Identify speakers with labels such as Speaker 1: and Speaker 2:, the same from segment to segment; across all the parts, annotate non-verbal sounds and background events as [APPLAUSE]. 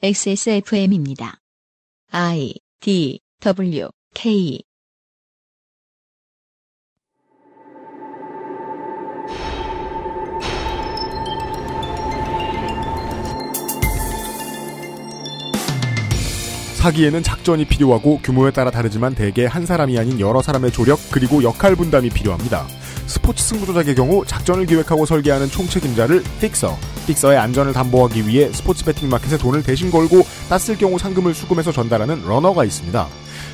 Speaker 1: XSFM입니다. I D W K
Speaker 2: 사기에는 작전이 필요하고 규모에 따라 다르지만 대개 한 사람이 아닌 여러 사람의 조력 그리고 역할 분담이 필요합니다. 스포츠 승부조작의 경우 작전을 기획하고 설계하는 총책임자를 픽서, 픽서의 안전을 담보하기 위해 스포츠 베팅 마켓에 돈을 대신 걸고 땄을 경우 상금을 수금해서 전달하는 러너가 있습니다.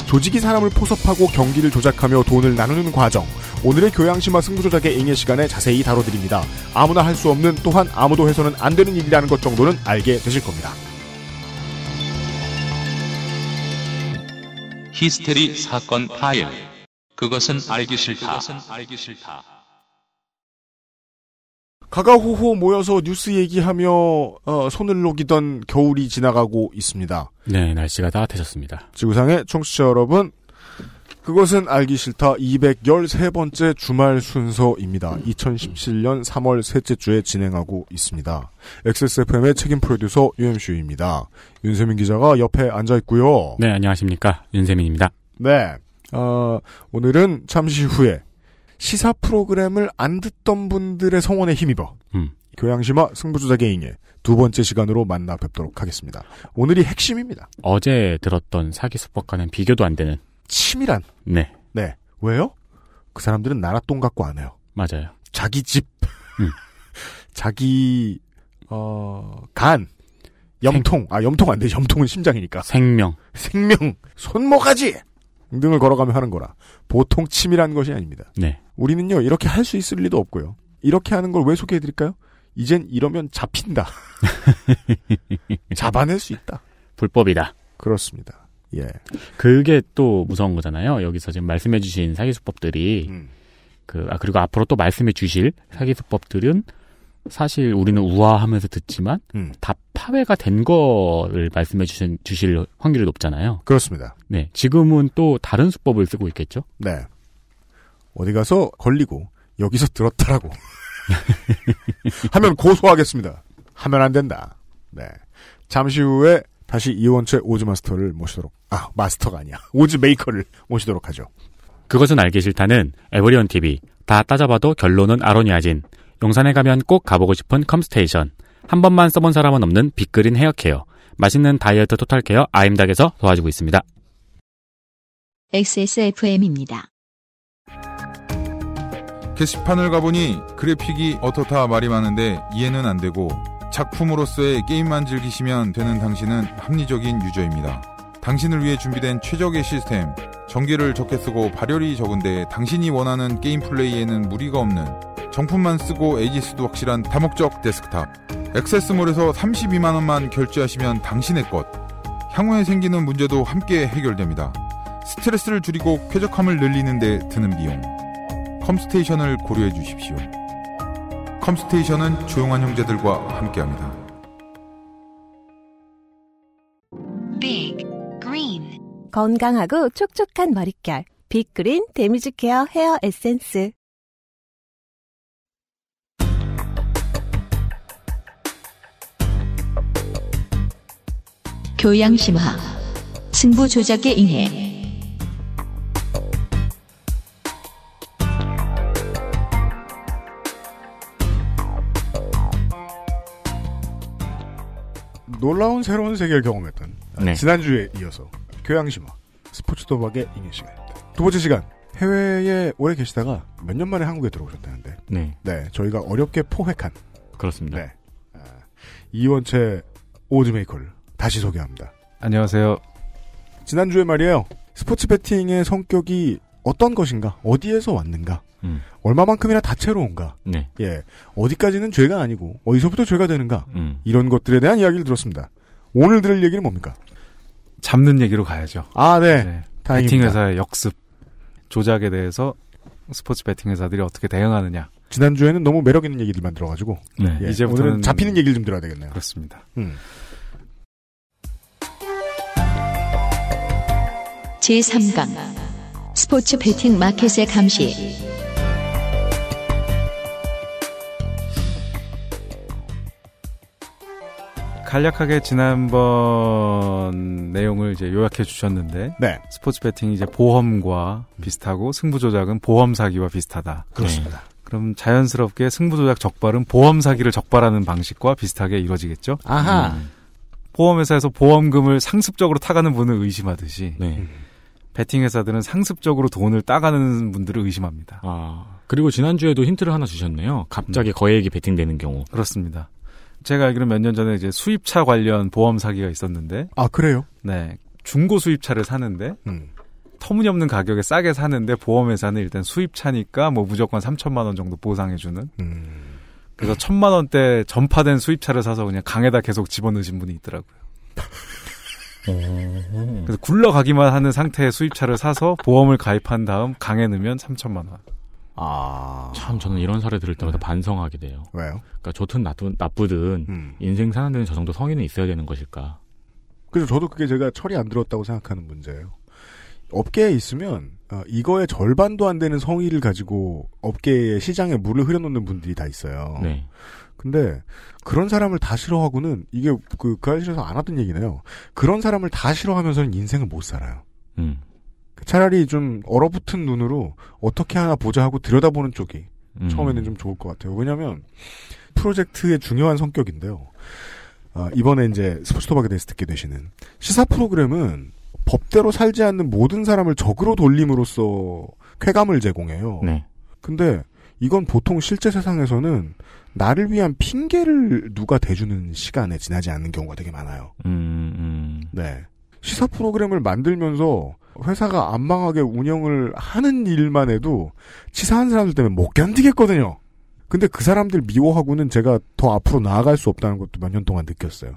Speaker 2: 조직이 사람을 포섭하고 경기를 조작하며 돈을 나누는 과정. 오늘의 교양심화 승부조작의 잉의 시간에 자세히 다뤄드립니다. 아무나 할 수 없는 또한 아무도 해서는 안 되는 일이라는 것 정도는 알게 되실 겁니다.
Speaker 3: 히스테리 사건 파일. 그것은 알기 싫다.
Speaker 2: 가가호호 모여서 뉴스 얘기하며 어, 손을 녹이던 겨울이 지나가고 있습니다.
Speaker 4: 네, 날씨가 따뜻해졌습니다.
Speaker 2: 지구상의 청취자 여러분, 그것은 알기 싫다 213번째 주말 순서입니다. 2017년 3월 셋째 주에 진행하고 있습니다. XSFM의 책임 프로듀서 UMC입니다. 윤세민 기자가 옆에 앉아 있고요.
Speaker 4: 네, 안녕하십니까. 윤세민입니다.
Speaker 2: 네. 어, 오늘은 잠시 후에 시사 프로그램을 안 듣던 분들의 성원에 힘입어
Speaker 4: 음.
Speaker 2: 교양심화 승부조작의 잉의 두 번째 시간으로 만나 뵙도록 하겠습니다. 오늘이 핵심입니다.
Speaker 4: 어제 들었던 사기 수법과는 비교도 안 되는.
Speaker 2: 치밀한.
Speaker 4: 네,
Speaker 2: 네. 왜요? 그 사람들은 나라 똥 갖고 안 해요.
Speaker 4: 맞아요.
Speaker 2: 자기 집,
Speaker 4: 음. [LAUGHS]
Speaker 2: 자기 어, 간, 염통, 아 염통 안 돼. 염통은 심장이니까.
Speaker 4: 생명.
Speaker 2: 생명, 손모가지 등을 걸어가며 하는 거라 보통 치밀한 것이 아닙니다.
Speaker 4: 네.
Speaker 2: 우리는요 이렇게 할 수 있을 리도 없고요. 이렇게 하는 걸 왜 소개해드릴까요? 이젠 이러면 잡힌다. [LAUGHS] 잡아낼 수 있다.
Speaker 4: 불법이다.
Speaker 2: 그렇습니다. 예.
Speaker 4: 그게 또 무서운 거잖아요. 여기서 지금 말씀해 주신 사기 수법들이
Speaker 2: 음.
Speaker 4: 그 아, 그리고 앞으로 또 말씀해 주실 사기 수법들은 사실 우리는 우아하면서 듣지만
Speaker 2: 음.
Speaker 4: 다 파회가 된 거를 말씀해 주신, 주실 확률이 높잖아요.
Speaker 2: 그렇습니다.
Speaker 4: 네. 지금은 또 다른 수법을 쓰고 있겠죠?
Speaker 2: 네. 어디 가서 걸리고 여기서 들었다라고 [LAUGHS] 하면 고소하겠습니다. 하면 안 된다. 네. 잠시 후에 다시 이원채 odds master를 모시도록 아 master가 아니야 [LAUGHS] odds maker를 모시도록 하죠.
Speaker 4: 그것은 알기 싫다는 에브리온 TV. 다 따져봐도 결론은 아로니아진. 용산에 가면 꼭 가보고 싶은 컴스테이션. 한 번만 써본 사람은 없는 빅그린 헤어케어. 맛있는 다이어트 total care 아임닭에서 도와주고 있습니다.
Speaker 1: XSFM입니다.
Speaker 5: 게시판을 가보니 그래픽이 어떻다 말이 많은데 이해는 안 되고 작품으로서의 게임만 즐기시면 되는 당신은 합리적인 유저입니다. 당신을 위해 준비된 최적의 시스템, 전기를 적게 쓰고 발열이 적은데 당신이 원하는 게임 플레이에는 무리가 없는 정품만 쓰고 A/S도 확실한 다목적 데스크탑. 액세스몰에서 32만원만 결제하시면 당신의 것. 향후에 생기는 문제도 함께 해결됩니다. 스트레스를 줄이고 쾌적함을 늘리는데 드는 비용. 컴스테이션을 고려해 주십시오. 컴스테이션은 조용한 형제들과 함께합니다.
Speaker 6: Big Green
Speaker 7: 건강하고 촉촉한 머릿결 빅그린 damage care hair 에센스
Speaker 1: 교양심화 승부 조작의 잉해
Speaker 2: 놀라운 새로운 세계를 경험했던
Speaker 4: 네.
Speaker 2: 지난주에 이어서 교양심화 스포츠 도박의 잉여 시간입니다. 두 번째 시간 해외에 오래 계시다가 몇 년 만에 한국에 들어오셨다는데
Speaker 4: 네.
Speaker 2: 네 저희가 어렵게 포획한
Speaker 4: 그렇습니다.
Speaker 2: 네 아, 이원채 오즈메이커를 다시 소개합니다.
Speaker 8: 안녕하세요.
Speaker 2: 지난주에 말이에요 스포츠 베팅의 성격이 어떤 것인가 어디에서 왔는가
Speaker 4: 음.
Speaker 2: 얼마만큼이나 다채로운가
Speaker 4: 네.
Speaker 2: 예 어디까지는 죄가 아니고 어디서부터 죄가 되는가
Speaker 4: 음.
Speaker 2: 이런 것들에 대한 이야기를 들었습니다. 오늘 들을 얘기는 뭡니까?
Speaker 8: 잡는 얘기로 가야죠.
Speaker 2: 아, 네.
Speaker 8: 네. 베팅 회사의 역습 조작에 대해서 스포츠 베팅 회사들이 어떻게 대응하느냐.
Speaker 2: 지난주에는 너무 매력 있는 얘기들만 들어가지고
Speaker 8: 네.
Speaker 2: 예,
Speaker 8: 이제부터는
Speaker 2: 잡히는 얘기를 좀 들어야 되겠네요.
Speaker 8: 그렇습니다.
Speaker 2: 음.
Speaker 1: 제3강 스포츠 베팅 마켓의 감시
Speaker 8: 간략하게 지난번 내용을 이제 요약해 주셨는데
Speaker 2: 네.
Speaker 8: 스포츠 배팅이 이제 보험과 비슷하고 승부 조작은 보험 사기와 비슷하다.
Speaker 2: 그렇습니다.
Speaker 8: 그럼 자연스럽게 승부 조작 적발은 보험 사기를 적발하는 방식과 비슷하게 이루어지겠죠?
Speaker 2: 아하.
Speaker 4: 음,
Speaker 8: 보험회사에서 보험금을 상습적으로 타가는 분을 의심하듯이
Speaker 4: 네.
Speaker 8: 배팅 회사들은 상습적으로 돈을 따가는 분들을 의심합니다.
Speaker 4: 아, 그리고 지난주에도 힌트를 하나 주셨네요. 갑자기 거액이 베팅되는 경우.
Speaker 8: 그렇습니다. 제가 알기로 몇 년 전에 이제 수입차 관련 보험 사기가 있었는데,
Speaker 2: 아, 그래요?
Speaker 8: 네 중고 수입차를 사는데
Speaker 2: 음.
Speaker 8: 터무니없는 가격에 싸게 사는데 보험회사는 일단 수입차니까 뭐 무조건 3천만 원 정도 보상해주는.
Speaker 2: 음.
Speaker 8: 그래서 천만 원대 전파된 수입차를 사서 그냥 강에다 계속 집어넣으신 분이 있더라고요. [LAUGHS] 그래서 굴러가기만 하는 상태의 수입차를 사서 보험을 가입한 다음 강에 넣으면 3천만 원.
Speaker 2: 아.
Speaker 4: 참 저는 이런 사례 들을 때마다 반성하게 돼요.
Speaker 2: 왜요?
Speaker 4: 그러니까 좋든 나쁘, 나쁘든
Speaker 2: 음.
Speaker 4: 인생 사는 데는 저 정도 성의는 있어야 되는 것일까.
Speaker 2: 그래서 저도 그게 제가 철이 안 들었다고 생각하는 문제예요. 업계에 있으면 어, 이거의 절반도 안 되는 성의를 가지고 업계의 시장에 물을 흐려놓는 분들이 다 있어요.
Speaker 4: 네.
Speaker 2: 근데 그런 사람을 다 싫어하고는 이게 그, 그 아저씨에서 안 하던 얘기네요. 그런 사람을 다 싫어하면서는 인생을 못 살아요.
Speaker 4: 음.
Speaker 2: 차라리 좀 얼어붙은 눈으로 어떻게 하나 보자 하고 들여다보는 쪽이
Speaker 4: 음.
Speaker 2: 처음에는 좀 좋을 것 같아요. 왜냐하면 프로젝트의 중요한 성격인데요. 아, 이번에 이제 스포츠 토박에 대해서 듣게 되시는 시사 프로그램은 법대로 살지 않는 모든 사람을 적으로 돌림으로써 쾌감을 제공해요.
Speaker 4: 네.
Speaker 2: 근데 이건 보통 실제 세상에서는 나를 위한 핑계를 누가 대주는 시간에 지나지 않는 경우가 되게 많아요.
Speaker 4: 음, 음.
Speaker 2: 네. 시사 프로그램을 만들면서 회사가 안 망하게 운영을 하는 일만 해도 치사한 사람들 때문에 못 견디겠거든요. 근데 그 사람들 미워하고는 제가 더 앞으로 나아갈 수 없다는 것도 몇 년 동안 느꼈어요.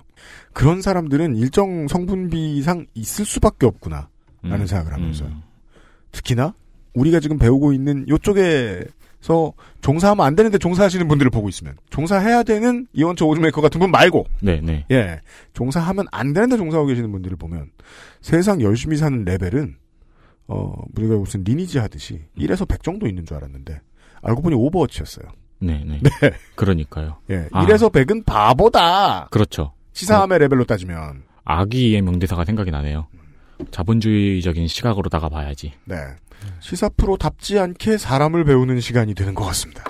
Speaker 2: 그런 사람들은 일정 성분비 이상 있을 수밖에 없구나. 라는 생각을 하면서요.
Speaker 4: 음.
Speaker 2: 특히나 우리가 지금 배우고 있는 요쪽에 서 종사하면 안 되는데 종사하시는 분들을 보고 있으면 종사해야 되는 이원처 odds maker 같은 분 말고
Speaker 4: 네, 네.
Speaker 2: 예 종사하면 안 되는데 종사하고 계시는 분들을 보면 세상 열심히 사는 레벨은 어 우리가 무슨 리니지 하듯이 1에서 100 정도 있는 줄 알았는데 알고 보니 오버워치였어요.
Speaker 4: 네, 네.
Speaker 2: 네.
Speaker 4: 그러니까요.
Speaker 2: 예,
Speaker 4: 아.
Speaker 2: 1에서 100은 바보다.
Speaker 4: 그렇죠.
Speaker 2: 치사함의 레벨로 따지면.
Speaker 4: 아기의 명대사가 생각이 나네요. 자본주의적인 시각으로다가 봐야지.
Speaker 2: 네. 시사 프로답지 않게 사람을 배우는 시간이 되는 것 같습니다.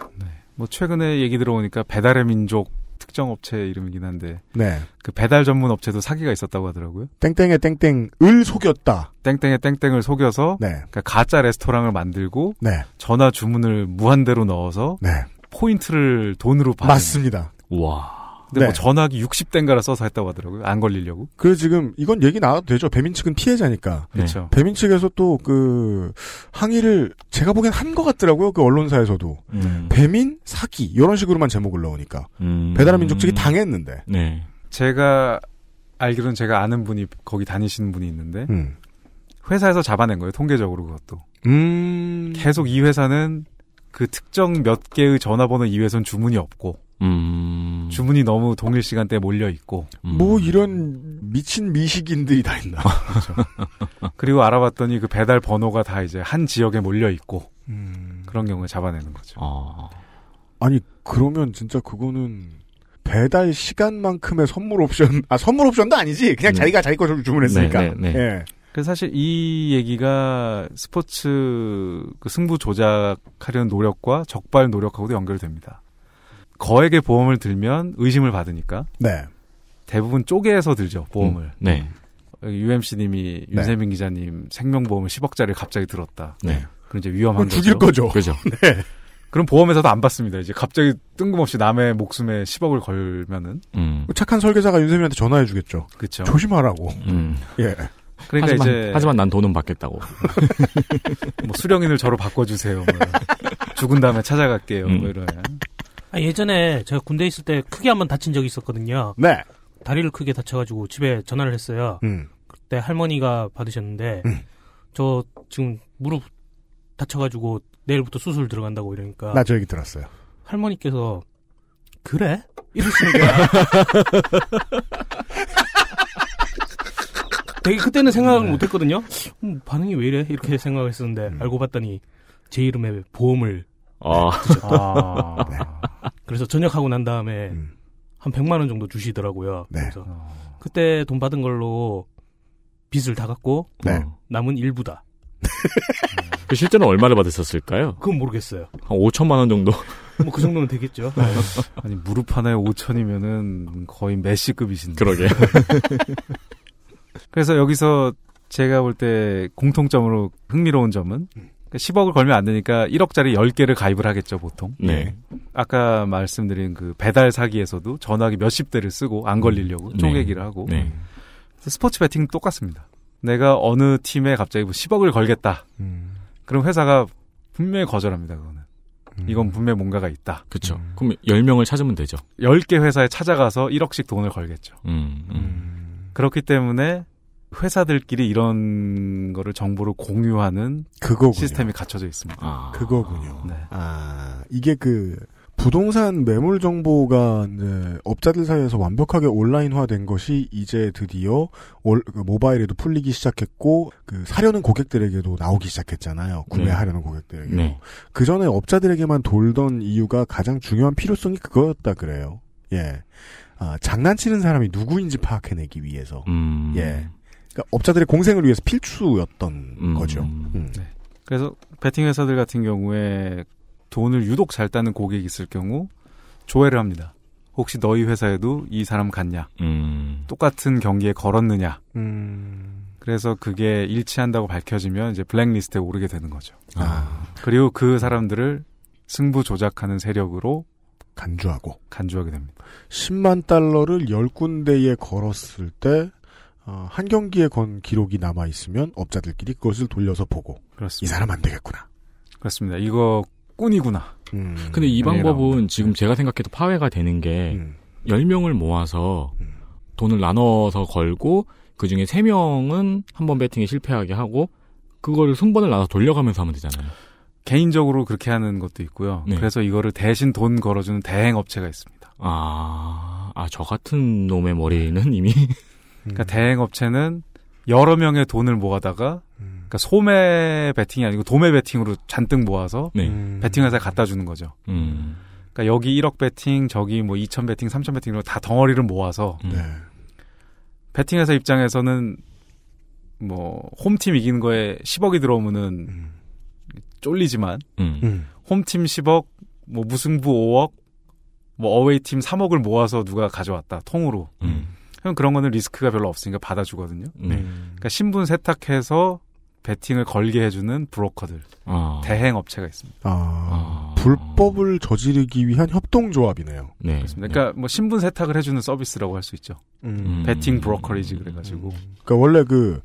Speaker 8: 뭐 최근에 얘기 들어보니까 배달의 민족 특정 업체 이름이긴 한데
Speaker 2: 네.
Speaker 8: 그 배달 전문 업체도 사기가 있었다고 하더라고요.
Speaker 2: 땡땡의 땡땡을 속였다.
Speaker 8: 땡땡의 땡땡을 속여서
Speaker 2: 네.
Speaker 8: 그러니까 가짜 레스토랑을 만들고
Speaker 2: 네.
Speaker 8: 전화 주문을 무한대로 넣어서
Speaker 2: 네.
Speaker 8: 포인트를 돈으로 받는.
Speaker 2: 맞습니다.
Speaker 4: 와.
Speaker 8: 근데
Speaker 2: 네.
Speaker 8: 뭐 전화기 60대인가를 써서 했다고 하더라고요. 안 걸리려고.
Speaker 2: 그 지금 이건 얘기 나와도 되죠. 배민 측은 피해자니까.
Speaker 4: 네.
Speaker 8: 그렇죠.
Speaker 2: 배민 측에서 또 그 항의를 제가 보기엔 한 것 같더라고요. 그 언론사에서도
Speaker 4: 음.
Speaker 2: 배민 사기 이런 식으로만 제목을 넣으니까
Speaker 4: 음.
Speaker 2: 배달의 민족 측이 당했는데.
Speaker 4: 네.
Speaker 8: 제가 알기로는 제가 아는 분이 거기 다니시는 분이 있는데
Speaker 2: 음.
Speaker 8: 회사에서 잡아낸 거예요. 통계적으로 그것도.
Speaker 2: 음.
Speaker 8: 계속 이 회사는 그 특정 몇 개의 전화번호 이외에선 주문이 없고
Speaker 4: 음.
Speaker 8: 주문이 너무 동일 시간대에 몰려 있고
Speaker 4: 음.
Speaker 2: 뭐 이런 미친 미식인들이 다 있나. [LAUGHS]
Speaker 8: 그리고 알아봤더니 그 배달 번호가 다 이제 한 지역에 몰려 있고
Speaker 2: 음.
Speaker 8: 그런 경우에 잡아내는 거죠.
Speaker 4: 아.
Speaker 2: 아니 그러면 진짜 그거는 배달 시간만큼의 선물 옵션 아 선물 옵션도 아니지 그냥
Speaker 4: 네.
Speaker 2: 자기가 자기 것을 주문했으니까
Speaker 4: 네, 네, 네.
Speaker 2: 예.
Speaker 8: 그래서 사실 이 얘기가 스포츠 그 승부 조작하려는 노력과 적발 노력하고도 연결됩니다. 거액의 보험을 들면 의심을 받으니까
Speaker 2: 네.
Speaker 8: 대부분 쪼개서 들죠 보험을.
Speaker 4: 음, 네.
Speaker 8: UMC님이
Speaker 2: 네.
Speaker 8: 윤세민 기자님 생명보험을 10억짜리 갑자기 들었다.
Speaker 4: 네.
Speaker 8: 그럼 이제 위험한
Speaker 2: 그럼 죽일
Speaker 8: 거죠.
Speaker 2: 거죠.
Speaker 4: 그죠. [LAUGHS]
Speaker 2: 네.
Speaker 8: 그럼 보험회사도 안 받습니다. 이제 갑자기 뜬금없이 남의 목숨에 10억을 걸면은
Speaker 4: 음.
Speaker 2: 착한 설계사가 윤세민한테 전화해 주겠죠.
Speaker 8: 그렇죠.
Speaker 2: 조심하라고.
Speaker 4: 음. [LAUGHS]
Speaker 2: 예.
Speaker 8: 그러니까
Speaker 4: 하지만,
Speaker 8: 이제
Speaker 4: 하지만 난 돈은 받겠다고. [LAUGHS]
Speaker 8: 뭐 수령인을 저로 바꿔주세요. 뭐 죽은 다음에 찾아갈게요.
Speaker 4: 음.
Speaker 8: 뭐 이런.
Speaker 9: 아, 예전에 제가 군대 있을 때 크게 한번 다친 적이 있었거든요.
Speaker 2: 네.
Speaker 9: 다리를 크게 다쳐가지고 집에 전화를 했어요.
Speaker 2: 음.
Speaker 9: 그때 할머니가 받으셨는데
Speaker 2: 음.
Speaker 9: 저 지금 무릎 다쳐가지고 내일부터 수술 들어간다고 이러니까
Speaker 2: 나 저 얘기 들었어요.
Speaker 9: 할머니께서 그래? 이러시는 거야. [LAUGHS] 되게 그때는 생각을 못했거든요. 음, 반응이 왜 이래? 이렇게 생각을 했었는데
Speaker 2: 음.
Speaker 9: 알고 봤더니 제 이름에 보험을
Speaker 4: 아.
Speaker 8: 아.
Speaker 9: 그래서 전역하고 난 다음에
Speaker 2: 음.
Speaker 9: 한 100만 원 정도 주시더라고요.
Speaker 2: 네.
Speaker 9: 그래서
Speaker 8: 어,
Speaker 9: 그때 돈 받은 걸로 빚을 다 갚고
Speaker 2: 네.
Speaker 4: 어.
Speaker 9: 남은 일부다.
Speaker 4: 그 실제로 얼마를 받으셨을까요?
Speaker 9: 그건 모르겠어요.
Speaker 4: 한 5천만 원 정도.
Speaker 9: 뭐 그 정도는 되겠죠.
Speaker 8: 아니 무릎 하나에 5천이면은 거의 메시급이신데.
Speaker 4: 그러게. [LAUGHS]
Speaker 8: 그래서 여기서 제가 볼 때 공통점으로 흥미로운 점은 그러니까 10억을 걸면 안 되니까 1억짜리 10개를 가입을 하겠죠, 보통.
Speaker 4: 네.
Speaker 8: 아까 말씀드린 그 배달 사기에서도 전화기 몇십 대를 쓰고 안 걸리려고
Speaker 4: 네.
Speaker 8: 쪼개기를 하고.
Speaker 4: 네.
Speaker 8: 스포츠 배팅 똑같습니다. 내가 어느 팀에 갑자기 뭐 10억을 걸겠다.
Speaker 2: 음.
Speaker 8: 그럼 회사가 분명히 거절합니다, 그거는.
Speaker 2: 음.
Speaker 8: 이건 분명히 뭔가가 있다.
Speaker 4: 그쵸.
Speaker 2: 음.
Speaker 4: 그럼 10명을 찾으면 되죠.
Speaker 8: 10개 회사에 찾아가서 1억씩 돈을 걸겠죠.
Speaker 4: 음, 음.
Speaker 2: 음.
Speaker 8: 그렇기 때문에 회사들끼리 이런 거를 정보를 공유하는
Speaker 2: 그거군요.
Speaker 8: 시스템이 갖춰져 있습니다.
Speaker 4: 아.
Speaker 2: 그거군요.
Speaker 8: 네.
Speaker 2: 아, 이게 그, 부동산 매물 정보가 이제 업자들 사이에서 완벽하게 온라인화된 것이 이제 드디어 올- 그 모바일에도 풀리기 시작했고 그 사려는 고객들에게도 나오기 시작했잖아요. 구매하려는 고객들에게.
Speaker 4: 네.
Speaker 2: 그 전에 업자들에게만 돌던 이유가 가장 중요한 필요성이 그거였다 그래요. 예. 아, 장난치는 사람이 누구인지 파악해내기 위해서.
Speaker 4: 음.
Speaker 2: 예. 그러니까 업자들의 공생을 위해서 필수였던
Speaker 4: 음.
Speaker 2: 거죠. 음.
Speaker 8: 네. 그래서 베팅 회사들 같은 경우에 돈을 유독 잘 따는 고객이 있을 경우 조회를 합니다. 혹시 너희 회사에도 이 사람 갔냐?
Speaker 4: 음.
Speaker 8: 똑같은 경기에 걸었느냐?
Speaker 2: 음.
Speaker 8: 그래서 그게 일치한다고 밝혀지면 이제 블랙리스트에 오르게 되는 거죠.
Speaker 2: 아,
Speaker 8: 그리고 그 사람들을 승부 조작하는 세력으로
Speaker 2: 간주하고.
Speaker 8: 간주하게 됩니다.
Speaker 2: 10만 달러를 10군데에 걸었을 때, 어, 한 경기에 건 기록이 남아 있으면 업자들끼리 그것을 돌려서 보고, 이
Speaker 8: 그렇습니다.
Speaker 2: 사람 안 되겠구나.
Speaker 8: 그렇습니다. 이거 꾼이구나.
Speaker 2: 음.
Speaker 4: 근데 이
Speaker 8: 네,
Speaker 4: 방법은
Speaker 8: 나옵니다.
Speaker 4: 지금 제가 생각해도 파회가 되는 게
Speaker 2: 음.
Speaker 4: 10명을 모아서
Speaker 2: 음.
Speaker 4: 돈을 나눠서 걸고 그 중에 3명은 한 번 배팅에 실패하게 하고 그거를 승번을 나눠서 돌려가면서 하면 되잖아요.
Speaker 8: 개인적으로 그렇게 하는 것도 있고요.
Speaker 4: 네.
Speaker 8: 그래서 이거를 대신 돈 걸어주는 대행 업체가 있습니다.
Speaker 4: 아, 아, 저 같은 놈의 머리는 이미
Speaker 8: 그러니까 대행 업체는 여러 명의 돈을 모아다가
Speaker 2: 음.
Speaker 8: 그러니까 소매 베팅이 아니고 도매 베팅으로 잔뜩 모아서
Speaker 4: 네.
Speaker 2: 음.
Speaker 8: 베팅 회사에 갖다 주는 거죠.
Speaker 4: 음.
Speaker 8: 그러니까 여기 1억 베팅, 저기 뭐 2천 베팅, 3천 베팅 이런 거다 덩어리를 모아서
Speaker 4: 음.
Speaker 2: 네.
Speaker 8: 베팅 회사 입장에서는 뭐 홈팀 이기는 거에 10억이 들어오면은
Speaker 2: 음.
Speaker 8: 쫄리지만
Speaker 4: 음.
Speaker 2: 음.
Speaker 8: 홈팀 10억, 뭐 무승부 5억, 뭐 어웨이 팀 3억을 모아서 누가 가져왔다 통으로.
Speaker 4: 음.
Speaker 8: 그럼 그런 거는 리스크가 별로 없으니까 받아주거든요.
Speaker 4: 네.
Speaker 8: 그러니까 신분 세탁해서 베팅을 걸게 해주는 브로커들,
Speaker 4: 아.
Speaker 8: 대행 업체가 있습니다.
Speaker 2: 아,
Speaker 4: 아.
Speaker 2: 불법을 저지르기 위한 협동조합이네요.
Speaker 4: 네.
Speaker 8: 그렇습니다. 그러니까 뭐 신분 세탁을 해주는 서비스라고 할 수 있죠.
Speaker 4: 음.
Speaker 8: 베팅 brokerage 그래가지고
Speaker 2: 그러니까 원래 그,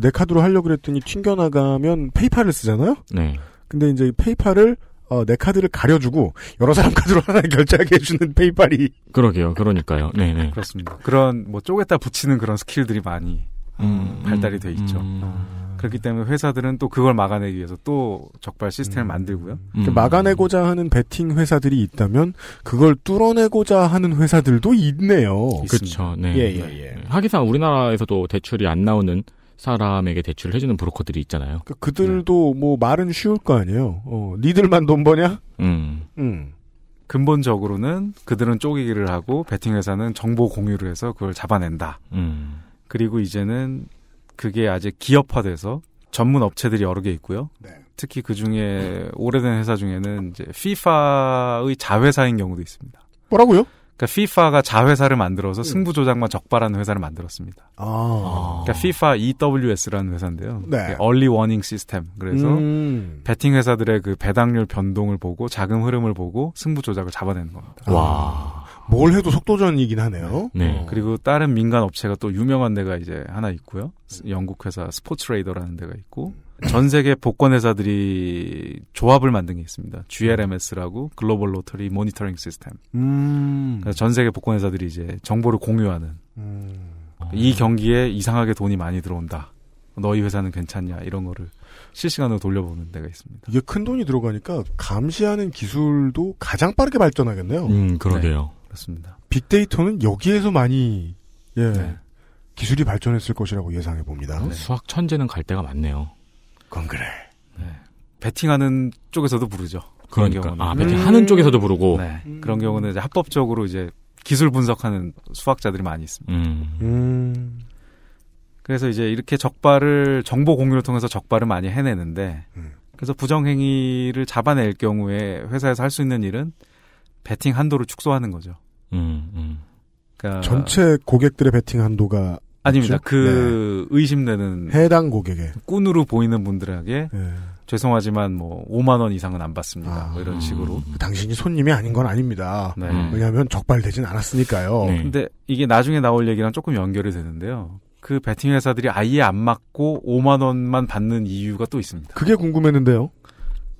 Speaker 2: 내 카드로 하려고 그랬더니 튕겨나가면 페이팔을 쓰잖아요?
Speaker 4: 네.
Speaker 2: 근데 이제 페이팔을, 어, 내 카드를 가려주고, 여러 사람 카드로 하나 결제하게 해주는 페이팔이.
Speaker 4: 그러게요. 그러니까요. 네, 네.
Speaker 8: 그렇습니다. 그런 뭐 쪼개다 붙이는 그런 skill들이 많이
Speaker 4: 음,
Speaker 8: 발달이 돼 있죠.
Speaker 4: 음.
Speaker 8: 그렇기 때문에 회사들은 또 그걸 막아내기 위해서 또 적발 시스템을
Speaker 2: 음.
Speaker 8: 만들고요.
Speaker 2: 그
Speaker 4: 음.
Speaker 2: 막아내고자 하는 베팅 회사들이 있다면, 그걸 뚫어내고자 하는 회사들도 있네요.
Speaker 4: 그렇죠. 네.
Speaker 2: 예, 예, 예.
Speaker 4: 네. 하기상 우리나라에서도 대출이 안 나오는 사람에게 대출을 해주는 브로커들이 있잖아요.
Speaker 2: 그 그들도 뭐 말은 쉬울 거 아니에요. 어, 니들만 돈 버냐?
Speaker 4: 음.
Speaker 2: 음.
Speaker 8: 근본적으로는 그들은 쪼개기를 하고 베팅 회사는 정보 공유를 해서 그걸 잡아낸다.
Speaker 4: 음.
Speaker 8: 그리고 이제는 그게 아직 기업화돼서 전문 업체들이 여러 개 있고요.
Speaker 2: 네.
Speaker 8: 특히 그 중에 오래된 회사 중에는 이제 FIFA의 자회사인 경우도 있습니다.
Speaker 2: 뭐라고요?
Speaker 8: 그러니까 FIFA가 자회사를 만들어서
Speaker 2: 음.
Speaker 8: 승부 조작만 적발하는 회사를 만들었습니다.
Speaker 2: 아.
Speaker 8: 그러니까 FIFA EWS라는 회사인데요.
Speaker 2: 네.
Speaker 8: Early Warning System. 그래서
Speaker 2: 음.
Speaker 8: 베팅 회사들의 그 배당률 변동을 보고 자금 흐름을 보고 승부 조작을 잡아내는 겁니다.
Speaker 4: 와.
Speaker 2: 뭘 해도 속도전이긴 하네요.
Speaker 4: 네.
Speaker 2: 어.
Speaker 8: 그리고 다른 민간 업체가 또 유명한 데가 이제 하나 있고요. 영국 회사 스포츠레이더라는 데가 있고 전 세계 복권 회사들이 조합을 만든 게 있습니다. GLMS라고 글로벌 로터리 모니터링 시스템.
Speaker 2: 음.
Speaker 8: 그래서 전 세계 복권 회사들이 이제 정보를 공유하는
Speaker 2: 음.
Speaker 8: 이 경기에 이상하게 돈이 많이 들어온다. 너희 회사는 괜찮냐 이런 거를 실시간으로 돌려보는 데가 있습니다.
Speaker 2: 이게 큰 돈이 들어가니까 감시하는 기술도 가장 빠르게 발전하겠네요.
Speaker 4: 음, 그러게요.
Speaker 8: 그렇습니다.
Speaker 2: 빅데이터는 여기에서 많이 예,
Speaker 8: 네.
Speaker 2: 기술이 발전했을 것이라고 예상해 봅니다.
Speaker 4: 수학 천재는 갈 데가 많네요.
Speaker 2: 그건 그래.
Speaker 8: 베팅하는 쪽에서도 부르죠. 그런
Speaker 4: 그러니까
Speaker 8: 경우는.
Speaker 4: 아, 배팅
Speaker 2: 음.
Speaker 4: 하는 쪽에서도 부르고
Speaker 8: 네. 그런 경우는 이제 합법적으로 이제 기술 분석하는 수학자들이 많이 있습니다.
Speaker 4: 음.
Speaker 2: 음.
Speaker 8: 그래서 이제 이렇게 적발을 정보 공유를 통해서 적발을 많이 해내는데
Speaker 2: 음.
Speaker 8: 그래서 부정행위를 잡아낼 경우에 회사에서 할 수 있는 일은 베팅 한도를 축소하는 거죠.
Speaker 4: 음, 음.
Speaker 8: 그러니까
Speaker 2: 전체 고객들의 베팅 한도가
Speaker 8: 아닙니다.
Speaker 2: 있죠?
Speaker 8: 그 의심되는
Speaker 2: 해당 고객의
Speaker 8: 꾼으로 보이는 분들에게
Speaker 2: 예.
Speaker 8: 죄송하지만 뭐 5만 원 이상은 안 받습니다.
Speaker 2: 아.
Speaker 8: 뭐 이런 식으로.
Speaker 2: 당신이 손님이 아닌 건 아닙니다.
Speaker 8: 네.
Speaker 4: 음.
Speaker 2: 왜냐하면 적발되진 않았으니까요.
Speaker 4: 네.
Speaker 8: 근데 이게 나중에 나올 얘기랑 조금 연결이 되는데요. 그 베팅 회사들이 아예 안 맞고 5만 원만 받는 이유가 또 있습니다.
Speaker 2: 그게 궁금했는데요.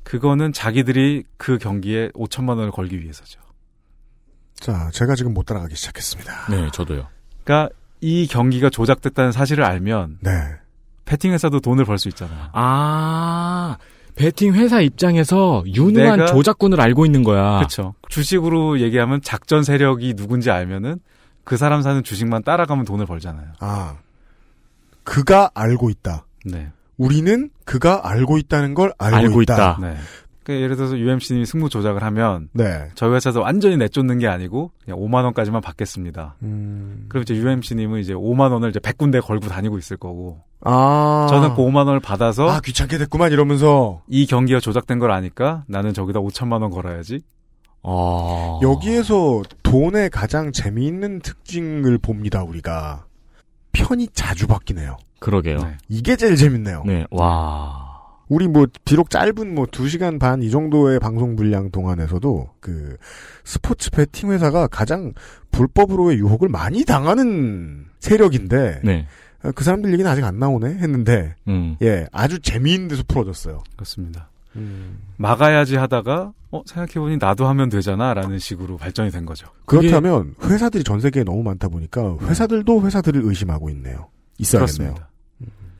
Speaker 8: 그거는 자기들이 그 경기에 5천만 원을 걸기 위해서죠.
Speaker 2: 자, 제가 지금 못 따라가기 시작했습니다.
Speaker 4: 네, 저도요.
Speaker 8: 그러니까 이 경기가 조작됐다는 사실을 알면
Speaker 2: 네.
Speaker 8: 베팅 회사도 돈을 벌 수 있잖아요.
Speaker 4: 아, 베팅 회사 입장에서 유능한
Speaker 8: 내가-
Speaker 4: 조작꾼을 알고 있는 거야.
Speaker 8: 그렇죠. 주식으로 얘기하면 작전 세력이 누군지 알면은 그 사람 사는 주식만 따라가면 돈을 벌잖아요.
Speaker 2: 아, 그가 알고 있다.
Speaker 8: 네.
Speaker 2: 우리는 그가 알고 있다는 걸 알고,
Speaker 4: 알고
Speaker 2: 있다.
Speaker 4: 있다.
Speaker 8: 네. 그러니까 예를 들어서 UMC님이 승부 조작을 하면
Speaker 2: 네.
Speaker 8: 저희 회사에서 완전히 내쫓는 게 아니고 그냥 5만 원까지만 받겠습니다.
Speaker 2: 음.
Speaker 8: 그럼 이제 UMC님은 이제 5만 원을 이제 100군데 걸고 다니고 있을 거고
Speaker 2: 아.
Speaker 8: 저는 그 5만 원을 받아서
Speaker 2: 아, 귀찮게 됐구만 이러면서
Speaker 8: 이 경기가 조작된 걸 아니까 나는 저기다 5천만 원 걸어야지.
Speaker 4: 어.
Speaker 2: 여기에서 돈의 가장 재미있는 특징을 봅니다, 우리가. 편이 자주 바뀌네요.
Speaker 4: 그러게요.
Speaker 8: 네.
Speaker 2: 이게 제일 재밌네요.
Speaker 4: 네, 와.
Speaker 2: 우리 뭐 비록 짧은 뭐 2시간 반 이 정도의 방송 분량 동안에서도 그 스포츠 베팅 회사가 가장 불법으로의 유혹을 많이 당하는 세력인데
Speaker 4: 네.
Speaker 2: 아, 그 사람들 얘기는 아직 안 나오네 했는데
Speaker 4: 음.
Speaker 2: 예 아주 재미있는 데서 풀어졌어요.
Speaker 8: 그렇습니다. 막아야지 하다가 어 생각해보니 나도 하면 되잖아라는 식으로 발전이 된 거죠.
Speaker 2: 그렇다면 회사들이 전 세계에 너무 많다 보니까 회사들도 회사들을 의심하고 있네요. 있어야겠네요.
Speaker 8: 그렇습니다.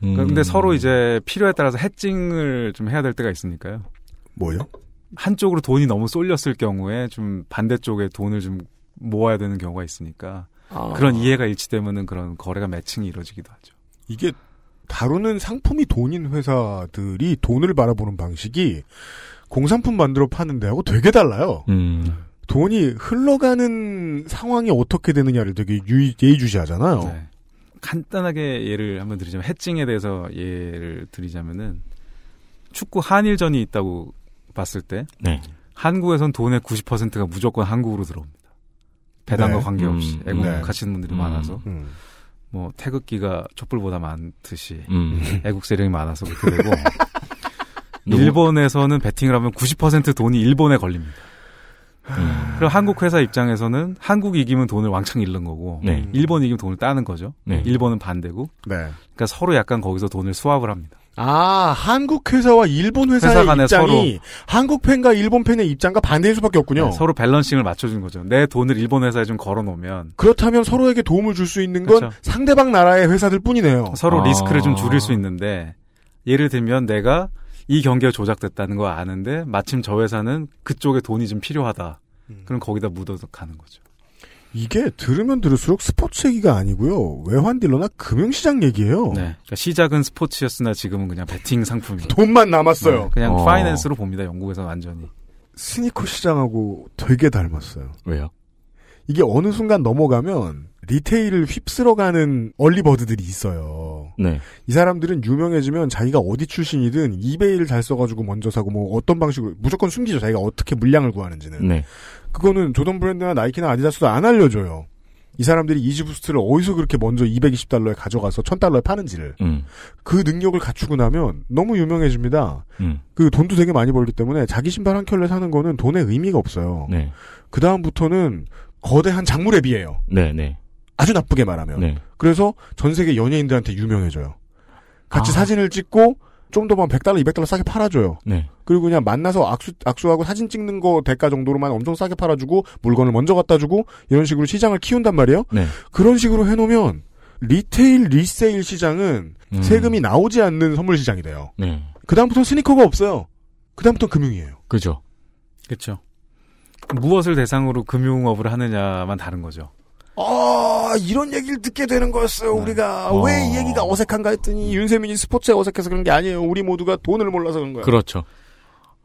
Speaker 4: 음.
Speaker 8: 근데 서로 이제 필요에 따라서 해칭을 좀 해야 될 때가 있으니까요.
Speaker 2: 뭐요?
Speaker 8: 한쪽으로 돈이 너무 쏠렸을 경우에 좀 반대쪽에 돈을 좀 모아야 되는 경우가 있으니까
Speaker 2: 아.
Speaker 8: 그런 이해가 일치되면은 그런 거래가 매칭이 이루어지기도 하죠.
Speaker 2: 이게 다루는 상품이 돈인 회사들이 돈을 바라보는 방식이 공산품 만들어 파는 데하고 되게 달라요.
Speaker 4: 음.
Speaker 2: 돈이 흘러가는 상황이 어떻게 되느냐를 되게 유, 예의주시하잖아요.
Speaker 8: 네. 간단하게 예를 한번 드리자면 해칭에 대해서 예를 드리자면은 축구 한일전이 있다고 봤을 때
Speaker 4: 네.
Speaker 8: 한국에선 돈의 90%가 무조건 한국으로 들어옵니다. 배당과
Speaker 2: 네.
Speaker 8: 관계없이
Speaker 4: 음,
Speaker 8: 애국하시는 분들이
Speaker 4: 음.
Speaker 8: 많아서
Speaker 2: 음.
Speaker 8: 뭐 태극기가 촛불보다 많듯이
Speaker 4: 음.
Speaker 8: 애국 세력이 많아서 그렇게 되고 [LAUGHS] 일본에서는 베팅을 하면 90% 돈이 일본에 걸립니다.
Speaker 4: 음.
Speaker 8: 그럼 한국 회사 입장에서는 한국이 이기면 돈을 왕창 잃는 거고
Speaker 4: 네.
Speaker 8: 일본이 이기면 돈을 따는 거죠.
Speaker 4: 네.
Speaker 8: 일본은 반대고
Speaker 2: 네.
Speaker 8: 그러니까 서로 약간 거기서 돈을 수합을 합니다.
Speaker 2: 아, 한국 회사와 일본 회사의
Speaker 8: 회사
Speaker 2: 입장이 한국 팬과 일본 팬의 입장과 반대일 수밖에 없군요.
Speaker 8: 네, 서로 밸런싱을 맞춰준 거죠. 내 돈을 일본 회사에 좀 걸어놓으면
Speaker 2: 그렇다면 서로에게 도움을 줄 수 있는 건
Speaker 8: 그렇죠.
Speaker 2: 상대방 나라의 회사들 뿐이네요.
Speaker 8: 서로
Speaker 4: 아.
Speaker 8: 리스크를 좀 줄일 수 있는데 예를 들면 내가 이 경기가 조작됐다는 거 아는데 마침 저 회사는 그쪽에 돈이 좀 필요하다.
Speaker 2: 음.
Speaker 8: 그럼 거기다 묻어서 가는 거죠.
Speaker 2: 이게 들으면 들을수록 스포츠 얘기가 아니고요. 외환 딜러나 금융시장 얘기예요.
Speaker 8: 네. 그러니까 시작은 스포츠였으나 지금은 그냥 베팅 상품입니다. [LAUGHS]
Speaker 2: 돈만 남았어요.
Speaker 8: 네, 그냥
Speaker 4: 어.
Speaker 8: 파이낸스로 봅니다. 영국에서 완전히.
Speaker 2: 스니커 시장하고 되게 닮았어요.
Speaker 4: 왜요?
Speaker 2: 이게 어느 순간 넘어가면 리테일을 휩쓸어가는 얼리버드들이 있어요.
Speaker 4: 네.
Speaker 2: 이 사람들은 유명해지면 자기가 어디 출신이든 이베이를 잘 써가지고 먼저 사고 뭐 어떤 방식으로 무조건 숨기죠. 자기가 어떻게 물량을 구하는지는.
Speaker 4: 네.
Speaker 2: 그거는 조던 브랜드나 나이키나 아디다스도 안 알려줘요. 이 사람들이 이지부스트를 어디서 그렇게 먼저 220달러에 가져가서 1000달러에 파는지를.
Speaker 4: 음.
Speaker 2: 그 능력을 갖추고 나면 너무 유명해집니다.
Speaker 4: 음.
Speaker 2: 그 돈도 되게 많이 벌기 때문에 자기 신발 한 켤레 사는 거는 돈의 의미가 없어요.
Speaker 4: 네.
Speaker 2: 그 다음부터는 거대한 작물의 비예요.
Speaker 4: 네, 네.
Speaker 2: 아주 나쁘게 말하면.
Speaker 4: 네.
Speaker 2: 그래서 전 세계 연예인들한테 유명해져요. 같이
Speaker 4: 아.
Speaker 2: 사진을 찍고 좀더뭐 100달러, 200달러 싸게 팔아줘요.
Speaker 4: 네.
Speaker 2: 그리고 그냥 만나서 악수, 악수하고 사진 찍는 거 대가 정도로만 엄청 싸게 팔아주고 물건을 먼저 갖다 주고 이런 식으로 시장을 키운단 말이에요.
Speaker 4: 네.
Speaker 2: 그런 식으로 해놓으면 retail resale 시장은
Speaker 4: 음.
Speaker 2: 세금이 나오지 않는 선물 시장이 돼요.
Speaker 4: 네.
Speaker 2: 그다음부터 스니커가 없어요. 그다음부터 금융이에요.
Speaker 4: 그죠.
Speaker 8: 그렇죠. 무엇을 대상으로 금융업을 하느냐만 다른 거죠.
Speaker 2: 아, 이런 얘기를 듣게 되는 거였어요,
Speaker 8: 네.
Speaker 2: 우리가.
Speaker 4: 어.
Speaker 2: 왜이 얘기가 어색한가 했더니, 윤세민이 스포츠에 어색해서 그런 게 아니에요. 우리 모두가 돈을 몰라서 그런 거예요.
Speaker 4: 그렇죠.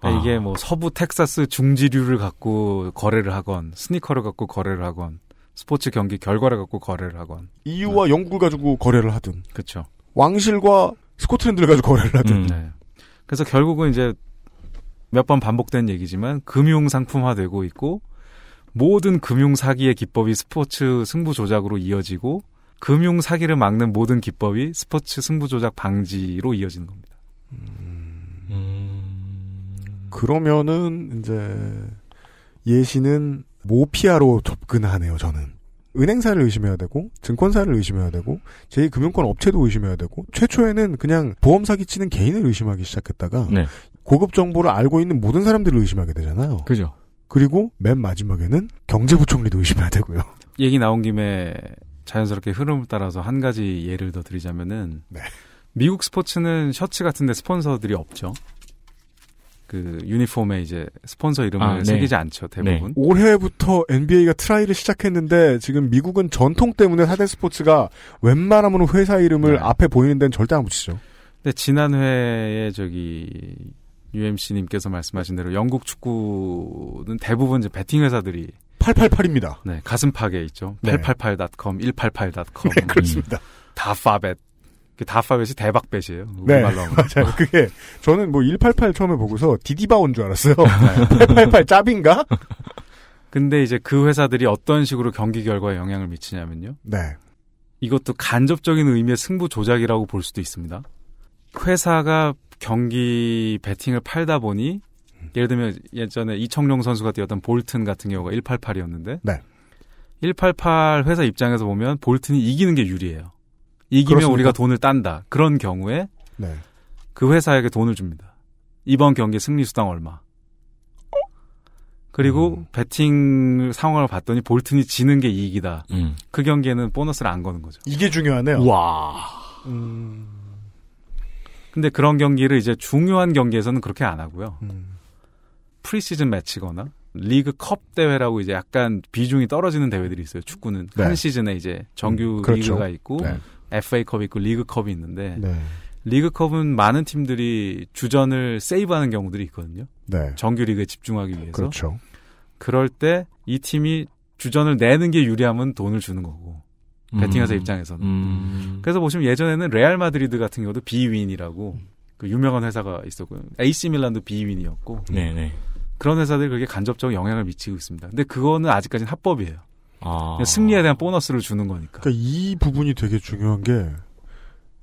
Speaker 8: 그러니까
Speaker 4: 아.
Speaker 8: 이게 뭐 서부 텍사스 중질유를 갖고 거래를 하건 스니커를 갖고 거래를 하건 스포츠 경기 결과를 갖고 거래를 하건.
Speaker 2: 이유와 영국을 가지고 거래를 하든
Speaker 8: 그렇죠.
Speaker 2: 왕실과 스코틀랜드를 가지고 거래를 하든
Speaker 4: 음.
Speaker 8: 네. 그래서 결국은 이제 몇 번 반복된 얘기지만 금융 상품화되고 있고 모든 금융 사기의 기법이 스포츠 승부 조작으로 이어지고 금융 사기를 막는 모든 기법이 스포츠 승부 조작 방지로 이어지는 겁니다.
Speaker 2: 그러면은 이제 예시는 모피아로 접근하네요. 저는 은행사를 의심해야 되고 증권사를 의심해야 되고 제2금융권 업체도 의심해야 되고 최초에는 그냥 보험 사기 치는 개인을 의심하기 시작했다가
Speaker 4: 네.
Speaker 2: 고급 정보를 알고 있는 모든 사람들을 의심하게 되잖아요.
Speaker 4: 그죠.
Speaker 2: 그리고 맨 마지막에는 경제부총리도 의심해야 되고요.
Speaker 8: 얘기 나온 김에 자연스럽게 흐름을 따라서 한 가지 예를 더 드리자면은
Speaker 2: 네.
Speaker 8: 미국 스포츠는 셔츠 같은데 스폰서들이 없죠. 그 유니폼에 이제 스폰서 이름을
Speaker 4: 아, 네.
Speaker 8: 새기지 않죠 대부분.
Speaker 2: 올해부터 NBA가 try를 시작했는데 지금 미국은 전통 때문에 사대 스포츠가 웬만하면 회사 이름을
Speaker 8: 네.
Speaker 2: 앞에 보이는 데는 절대 안 붙이죠.
Speaker 8: 근데 지난 회에 저기 UMC님께서 말씀하신 대로 영국 축구는 대부분 이제 베팅 회사들이
Speaker 2: 888입니다.
Speaker 8: 네, 가슴팍에 있죠.
Speaker 2: 네.
Speaker 8: 888.com, 188.com.
Speaker 2: 네, 그렇습니다.
Speaker 8: 다파벳. 그 다파벳이 대박벳이에요.
Speaker 2: 네. [LAUGHS] 맞아요. 그게 저는 뭐 188 처음에 보고서 디디바 온 줄 알았어요.
Speaker 8: 네. [LAUGHS]
Speaker 2: 888 짭인가?
Speaker 8: 근데 이제 그 회사들이 어떤 식으로 경기 결과에 영향을 미치냐면요.
Speaker 2: 네.
Speaker 8: 이것도 간접적인 의미의 승부 조작이라고 볼 수도 있습니다. 회사가 경기 베팅을 팔다 보니 예를 들면 예전에 이청용 선수가 뛰었던 볼튼 같은 경우가 188이었는데
Speaker 2: 네.
Speaker 8: 188 회사 입장에서 보면 볼튼이 이기는 게 유리해요. 이기면
Speaker 2: 그렇습니까?
Speaker 8: 우리가 돈을 딴다. 그런 경우에
Speaker 2: 네.
Speaker 8: 그 회사에게 돈을 줍니다. 이번 경기 승리 수당 얼마. 그리고
Speaker 2: 음.
Speaker 8: 베팅 상황을 봤더니 볼튼이 지는 게 이익이다.
Speaker 4: 음.
Speaker 8: 그 경기에는 보너스를 안 거는 거죠.
Speaker 2: 이게 중요하네요.
Speaker 4: 와.
Speaker 2: 음,
Speaker 8: 근데 그런 경기를 이제 중요한 경기에서는 그렇게 안 하고요.
Speaker 2: 음.
Speaker 8: preseason match거나 리그 컵 대회라고 이제 약간 비중이 떨어지는 대회들이 있어요. 축구는
Speaker 2: 네.
Speaker 8: 한 시즌에 이제 정규
Speaker 2: 음, 그렇죠.
Speaker 8: 리그가 있고
Speaker 2: 네.
Speaker 8: FA컵이 있고 리그 컵이 있는데
Speaker 2: 네.
Speaker 8: 리그 컵은 많은 팀들이 주전을 세이브하는 경우들이 있거든요.
Speaker 2: 네.
Speaker 8: 정규 리그에 집중하기 위해서.
Speaker 2: 그렇죠.
Speaker 8: 그럴 때 이 팀이 주전을 내는 게 유리하면 돈을 주는 거고 베팅회사
Speaker 4: 음.
Speaker 8: 입장에서는.
Speaker 4: 음.
Speaker 8: 그래서 보시면 예전에는 레알 마드리드 같은 경우도 비윈이라고 그 유명한 회사가 있었고요. AC 밀란도 비윈이었고
Speaker 4: 네네.
Speaker 8: 그런 회사들이 그게 간접적 영향을 미치고 있습니다. 근데 그거는 아직까지는 합법이에요.
Speaker 4: 아.
Speaker 8: 승리에 대한 보너스를 주는 거니까.
Speaker 2: 그러니까 이 부분이 되게 중요한 게,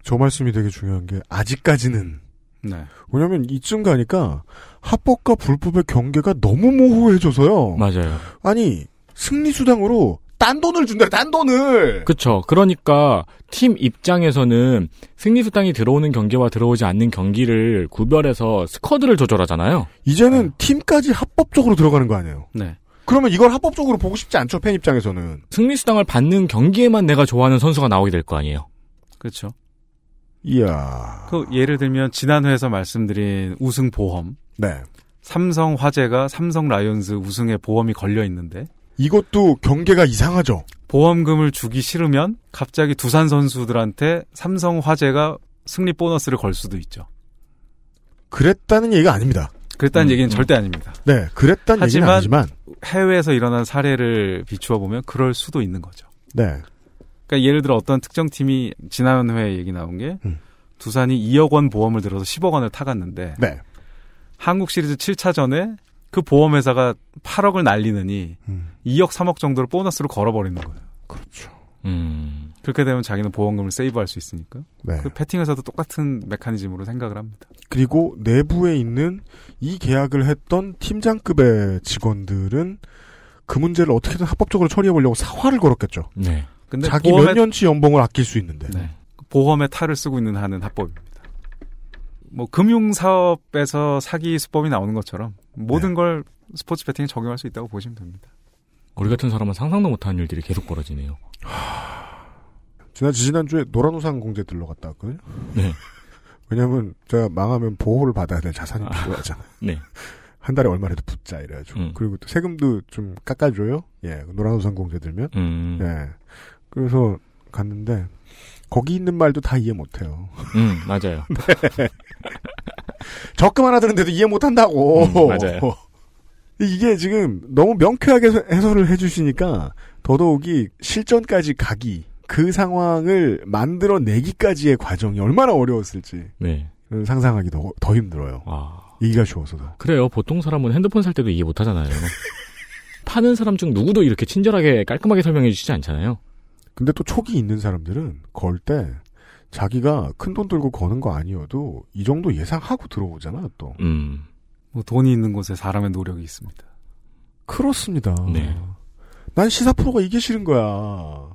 Speaker 2: 저 말씀이 되게 중요한 게, 아직까지는.
Speaker 8: 네.
Speaker 2: 왜냐면 이쯤 가니까, 합법과 불법의 경계가 너무 모호해져서요.
Speaker 4: 맞아요.
Speaker 2: 아니, 승리 수당으로 딴 돈을 준다, 딴 돈을!
Speaker 4: 그쵸. 그러니까 팀 입장에서는 승리 수당이 들어오는 경기와 들어오지 않는 경기를 구별해서 스쿼드를 조절하잖아요.
Speaker 2: 이제는 팀까지 합법적으로 들어가는 거 아니에요?
Speaker 8: 네.
Speaker 2: 그러면 이걸 합법적으로 보고 싶지 않죠, 팬 입장에서는.
Speaker 4: 승리 수당을 받는 경기에만 내가 좋아하는 선수가 나오게 될 거 아니에요.
Speaker 8: 그렇죠.
Speaker 2: 이야.
Speaker 8: 그 예를 들면 지난 회에서 말씀드린 우승 보험.
Speaker 2: 네.
Speaker 8: 삼성 화재가 삼성 라이온즈 우승에 보험이 걸려 있는데
Speaker 2: 이것도 경계가 이상하죠?
Speaker 8: 보험금을 주기 싫으면 갑자기 두산 선수들한테 삼성 화재가 승리 보너스를 걸 수도 있죠.
Speaker 2: 그랬다는 얘기가 아닙니다.
Speaker 8: 그랬다는
Speaker 4: 음,
Speaker 8: 얘기는
Speaker 4: 음.
Speaker 8: 절대 아닙니다.
Speaker 2: 네, 그랬다는 얘기는
Speaker 8: 하지만-
Speaker 2: 아니지만,
Speaker 8: 해외에서 일어난 사례를 비추어 보면 그럴 수도 있는 거죠.
Speaker 2: 네.
Speaker 8: 그러니까 예를 들어 어떤 특정 팀이 지난 회에 얘기 나온 게
Speaker 2: 음.
Speaker 8: 두산이 2억 원 보험을 들어서 10억 원을 타갔는데
Speaker 2: 네.
Speaker 8: 한국 시리즈 7차전에 그 보험회사가 8억을 날리느니
Speaker 2: 음,
Speaker 8: 2억 3억 정도를 보너스로 걸어버리는 거예요.
Speaker 2: 그렇죠.
Speaker 4: 음.
Speaker 8: 그렇게 되면 자기는 보험금을 세이브할 수 있으니까.
Speaker 2: 네.
Speaker 8: 그 패팅회사도 똑같은 메커니즘으로 생각을 합니다.
Speaker 2: 그리고 내부에 있는 이 계약을 했던 팀장급의 직원들은 그 문제를 어떻게든 합법적으로 처리해 보려고 사활을 걸었겠죠.
Speaker 4: 네.
Speaker 8: 근데
Speaker 2: 자기
Speaker 8: 보험의,
Speaker 2: 몇 년치 연봉을 아낄 수 있는데.
Speaker 8: 네. 보험의 탈을 쓰고 있는 한은 합법입니다. 뭐 금융 사업에서 사기 수법이 나오는 것처럼 모든
Speaker 2: 네.
Speaker 8: 걸 스포츠 베팅에 적용할 수 있다고 보시면 됩니다.
Speaker 4: 우리 같은 사람은 상상도 못하는 일들이 계속 벌어지네요. [SIGHS]
Speaker 2: 지난 지난주에 노란우산 공제 들러 갔다 왔거든요.
Speaker 4: 네. [LAUGHS]
Speaker 2: 왜냐면 제가 망하면 보호를 받아야 될 자산이 필요하잖아요. [LAUGHS]
Speaker 4: 네.
Speaker 2: 한 달에 얼마라도 붙자 이래가지고.
Speaker 4: 음.
Speaker 2: 그리고 또 세금도 좀 깎아줘요. 예, 노란우산 공제 들면.
Speaker 4: 음.
Speaker 2: 예. 그래서 갔는데 거기 있는 말도 다 이해 못해요.
Speaker 4: 음, 맞아요. [LAUGHS]
Speaker 2: 적금 하나 드는데도 이해 못한다고.
Speaker 4: 음, 맞아요. [LAUGHS]
Speaker 2: 이게 지금 너무 명쾌하게 해설을 해주시니까 더더욱이 실전까지 가기 그 상황을 만들어내기까지의 과정이 얼마나 어려웠을지
Speaker 4: 네.
Speaker 2: 상상하기 더, 더 힘들어요.
Speaker 4: 아.
Speaker 2: 얘기가 쉬워서도.
Speaker 4: 그래요. 보통 사람은 핸드폰 살 때도 이해 못 하잖아요. [LAUGHS] 파는 사람 중 누구도 이렇게 친절하게 깔끔하게 설명해 주시지 않잖아요.
Speaker 2: 근데 또 촉이 있는 사람들은 걸 때 자기가 큰 돈 들고 거는 거 아니어도 이 정도 예상하고 들어오잖아 또.
Speaker 4: 음.
Speaker 8: 뭐 돈이 있는 곳에 사람의 노력이 있습니다.
Speaker 2: 그렇습니다.
Speaker 4: 네.
Speaker 2: 난 시사 프로가 이게 싫은 거야.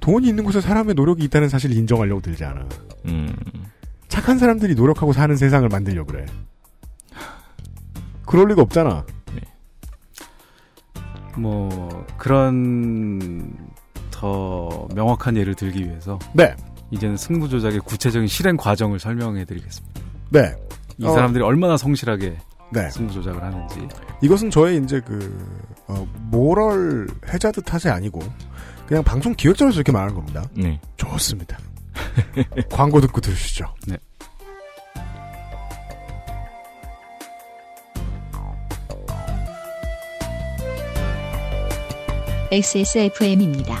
Speaker 2: 돈이 있는 곳에 사람의 노력이 있다는 사실을 인정하려고 들지 않아.
Speaker 4: 음.
Speaker 2: 착한 사람들이 노력하고 사는 세상을 만들려고 그래. 그럴 리가 없잖아.
Speaker 8: 뭐 그런 더 명확한 예를 들기 위해서
Speaker 2: 네.
Speaker 8: 이제는 승부 조작의 구체적인 실행 과정을 설명해 드리겠습니다.
Speaker 2: 네.
Speaker 8: 이
Speaker 2: 어.
Speaker 8: 사람들이 얼마나 성실하게
Speaker 2: 네.
Speaker 8: 승부 조작을 하는지
Speaker 2: 이것은 저의 이제 그, 어, 모럴 해자드 탓이 아니고, 그냥 방송 기획자로서 이렇게 말하는 겁니다.
Speaker 4: 네.
Speaker 2: 좋습니다. [LAUGHS] 광고 듣고 들으시죠.
Speaker 8: 네.
Speaker 1: XSFM입니다.